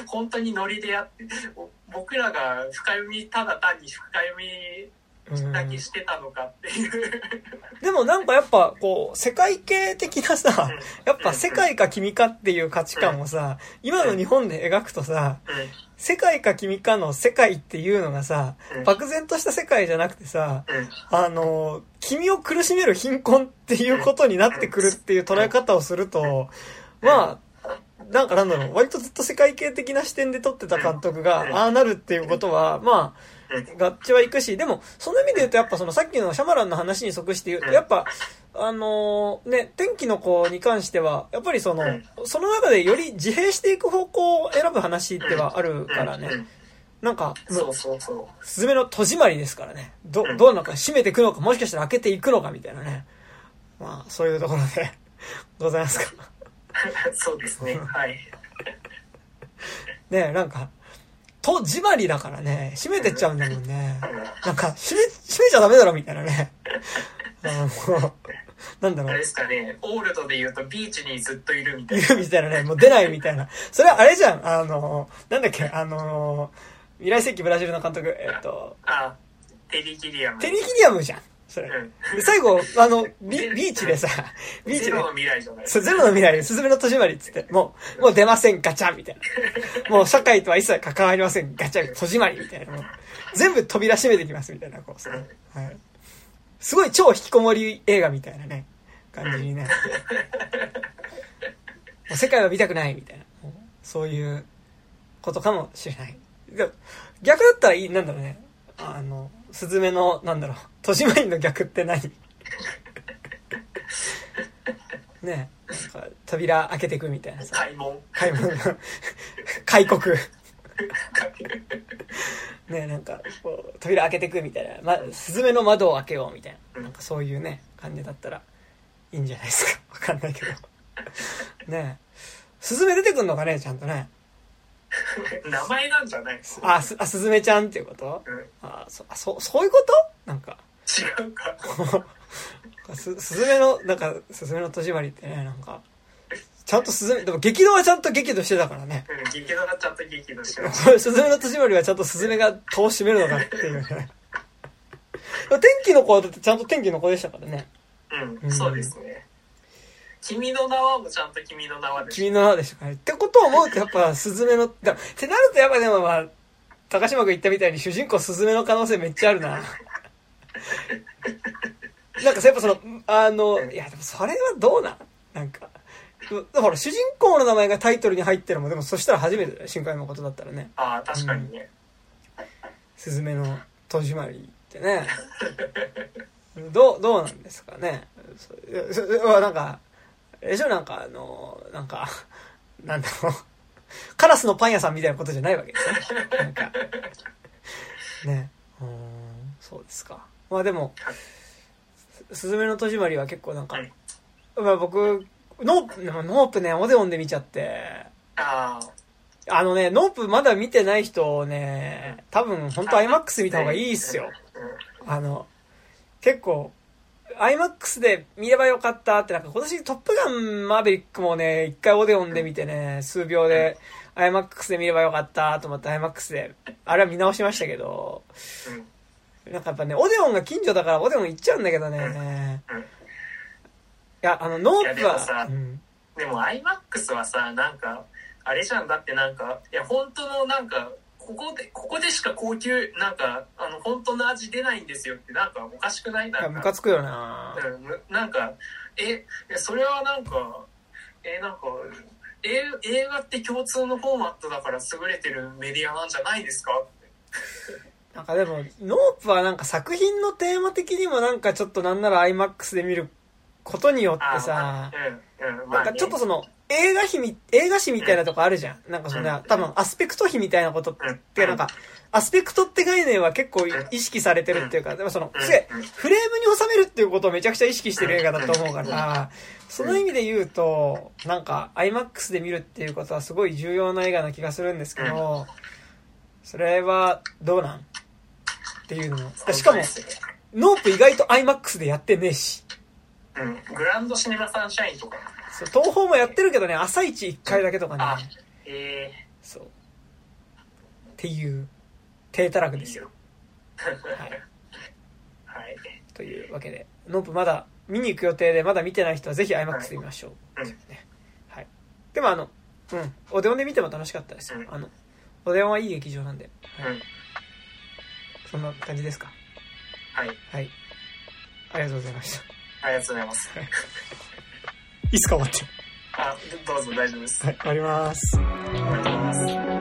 本当にノリでやってお僕らが深読みただ単に深読みうんだけしてたのかっていう、でもなんかやっぱこう、世界系的なさ、やっぱ世界か君かっていう価値観をさ、今の日本で描くとさ、世界か君かの世界っていうのがさうん、漠然とした世界じゃなくてさ、あの、君を苦しめる貧困っていうことになってくるっていう捉え方をすると、まあ、なんかなんだろう、割とずっと世界系的な視点で撮ってた監督が、ああなるっていうことは、まあ、合致はいくし、でも、その意味で言うと、やっぱそのさっきのシャマランの話に即して言うと、やっぱ、あのーね、天気の子に関しては、やっぱりその、その中でより自閉していく方向を選ぶ話ではあるからね。なんか、そうそうそスズメの戸締まりですからね。ど、どうなのか閉めていくのか、もしかしたら開けていくのかみたいなね。まあ、そういうところで ございますか？う そうですね。はい。ねなんか、戸締まりだからね、閉めてっちゃうんだもんね。なんか、閉め、閉めちゃダメだろみたいなね。あの、なんだろう。あれ。ですかね。オールドで言うとビーチにずっといるみたいいなるみたいなね、もう出ないみたいな。それはあれじゃん、あの、なんだっけ、あの、未来世紀ブラジルの監督、えっと、あテリー・ギリアム。テリギリアムじゃん、それ。うんで最後、あの、ビビーチでさ、ビーチでゼロ、の未来じゃないそうゼロの未来で、スズメの戸締まりっつって、もう、もう出ません、ガチャみたいな。もう社会とは一切関わりません、ガチャ、戸締まりみたいな。もう全部扉閉めてきます、みたいな、こうさ。はい。すごい超引きこもり映画みたいなね、感じにね。もう世界は見たくない、みたいな。そういうことかもしれない。逆だったらいい、なんだろうね。あの、スズメの、なんだろう、戸締まりの逆って何？ねえ、なんか扉開けてくみたいなさ。開門開門、開国。ねえ、なんか、こう、扉開けてくみたいな。ま、スズメの窓を開けようみたいな。なんかそういうね、感じだったらいいんじゃないですか。わかんないけど。ねえ。スズメ出てくんのかね、ちゃんとね。名前なんじゃないあ、す、あ、スズメちゃんっていうこと？うん。あ、そ、あそ、そういうこと？なんか。違うか。す、すずめの、なんか、すずめの戸締まりってね、なんか、ちゃんとすずめ、でも激怒はちゃんと激怒してたからね。うん激怒がちゃんと激怒してる。こ れすずめの戸締まりはちゃんとすずめが戸を閉めるのかっていうね。天気の子はだってちゃんと天気の子でしたからね。うん。そうですね君の名はもちゃんと君の名はでし君の名でしたからね。ってことを思うとやっぱすずめの、だってなるとやっぱでもまあ、高島君言ったみたいに主人公すずめの可能性めっちゃあるな。なんかやっぱその、あの、いやでもそれはどうなん？なんか、うだから主人公の名前がタイトルに入ってるのも、でもそしたら初めてだよ、新海誠だったらね。ああ確かにね、すずめの戸締まりってね。どう、どうなんですかね。そそそなんか、あれでしょなんかあの、なんか、なんだろう。カラスのパン屋さんみたいなことじゃないわけですね。なんか。ね。うーん、そうですか。まあでも、すすずめの戸締まりは結構なんか、はいまあ僕、ノープ、ノープね、オデオンで見ちゃって、あああのね、ノープまだ見てない人ね、多分本当 IMAX 見た方がいいっすよ。あの、結構、IMAX で見ればよかったって、なんか今年トップガンマーベリックもね、一回オデオンで見てね、数秒で IMAX で見ればよかったと思って IMAX で、あれは見直しましたけど、なんかやっぱね、オデオンが近所だからオデオン行っちゃうんだけどね。うん。いや、あの、ノープはでもさ、うん。でも iMAX はさ、なんか、あれじゃん、だってなんか、いや、本当のなんか、ここで、ここでしか高級、なんか、あの、本当の味出ないんですよって、なんかおかしくない？なんか。ムカ、つくよな。うんむなんか、え、えそれはなんか、え、なんか、映映画って共通のフォーマットだから優れてるメディアなんじゃないですか？なんかでも、ノープはなんか作品のテーマ的にもなんかちょっとなんなら IMAX で見ることによってさ、うん、うん、なんかちょっとその、映画費み、映画史みたいなとこあるじゃん。なんかそんな、うん。多分アスペクト費みたいなことっうん。て、なんか、アスペクトって概念は結構意識されてるっていうか、でもその、うん。すげえフレームに収めるっていうことをめちゃくちゃ意識してる映画だと思うから、その意味で言うと、なんか、IMAX で見るっていうことはすごい重要な映画な気がするんですけど、それはどうなんっていうのも。しかも、ノープ意外と IMAX でやってねえし。うん、グランドシネマサンシャインとか。そう東宝もやってるけどね、朝一1回だけとかあね。、えそう。っていう、体たらくー、ですよ。はい。はい。はい。というわけで、ノープまだ見に行く予定で、まだ見てない人はぜひ IMAX で見ましょう。うんねはい。でもあの、うん、オデオンで見ても楽しかったですよ。うんあの、オデオンはいい劇場なんで。はいうん。そんな感じですか？はい。はい。ありがとうございました。ありがとうございます。いつか終わって。あ、どどうぞ大丈夫です。はい、終わります。ありがとうございます。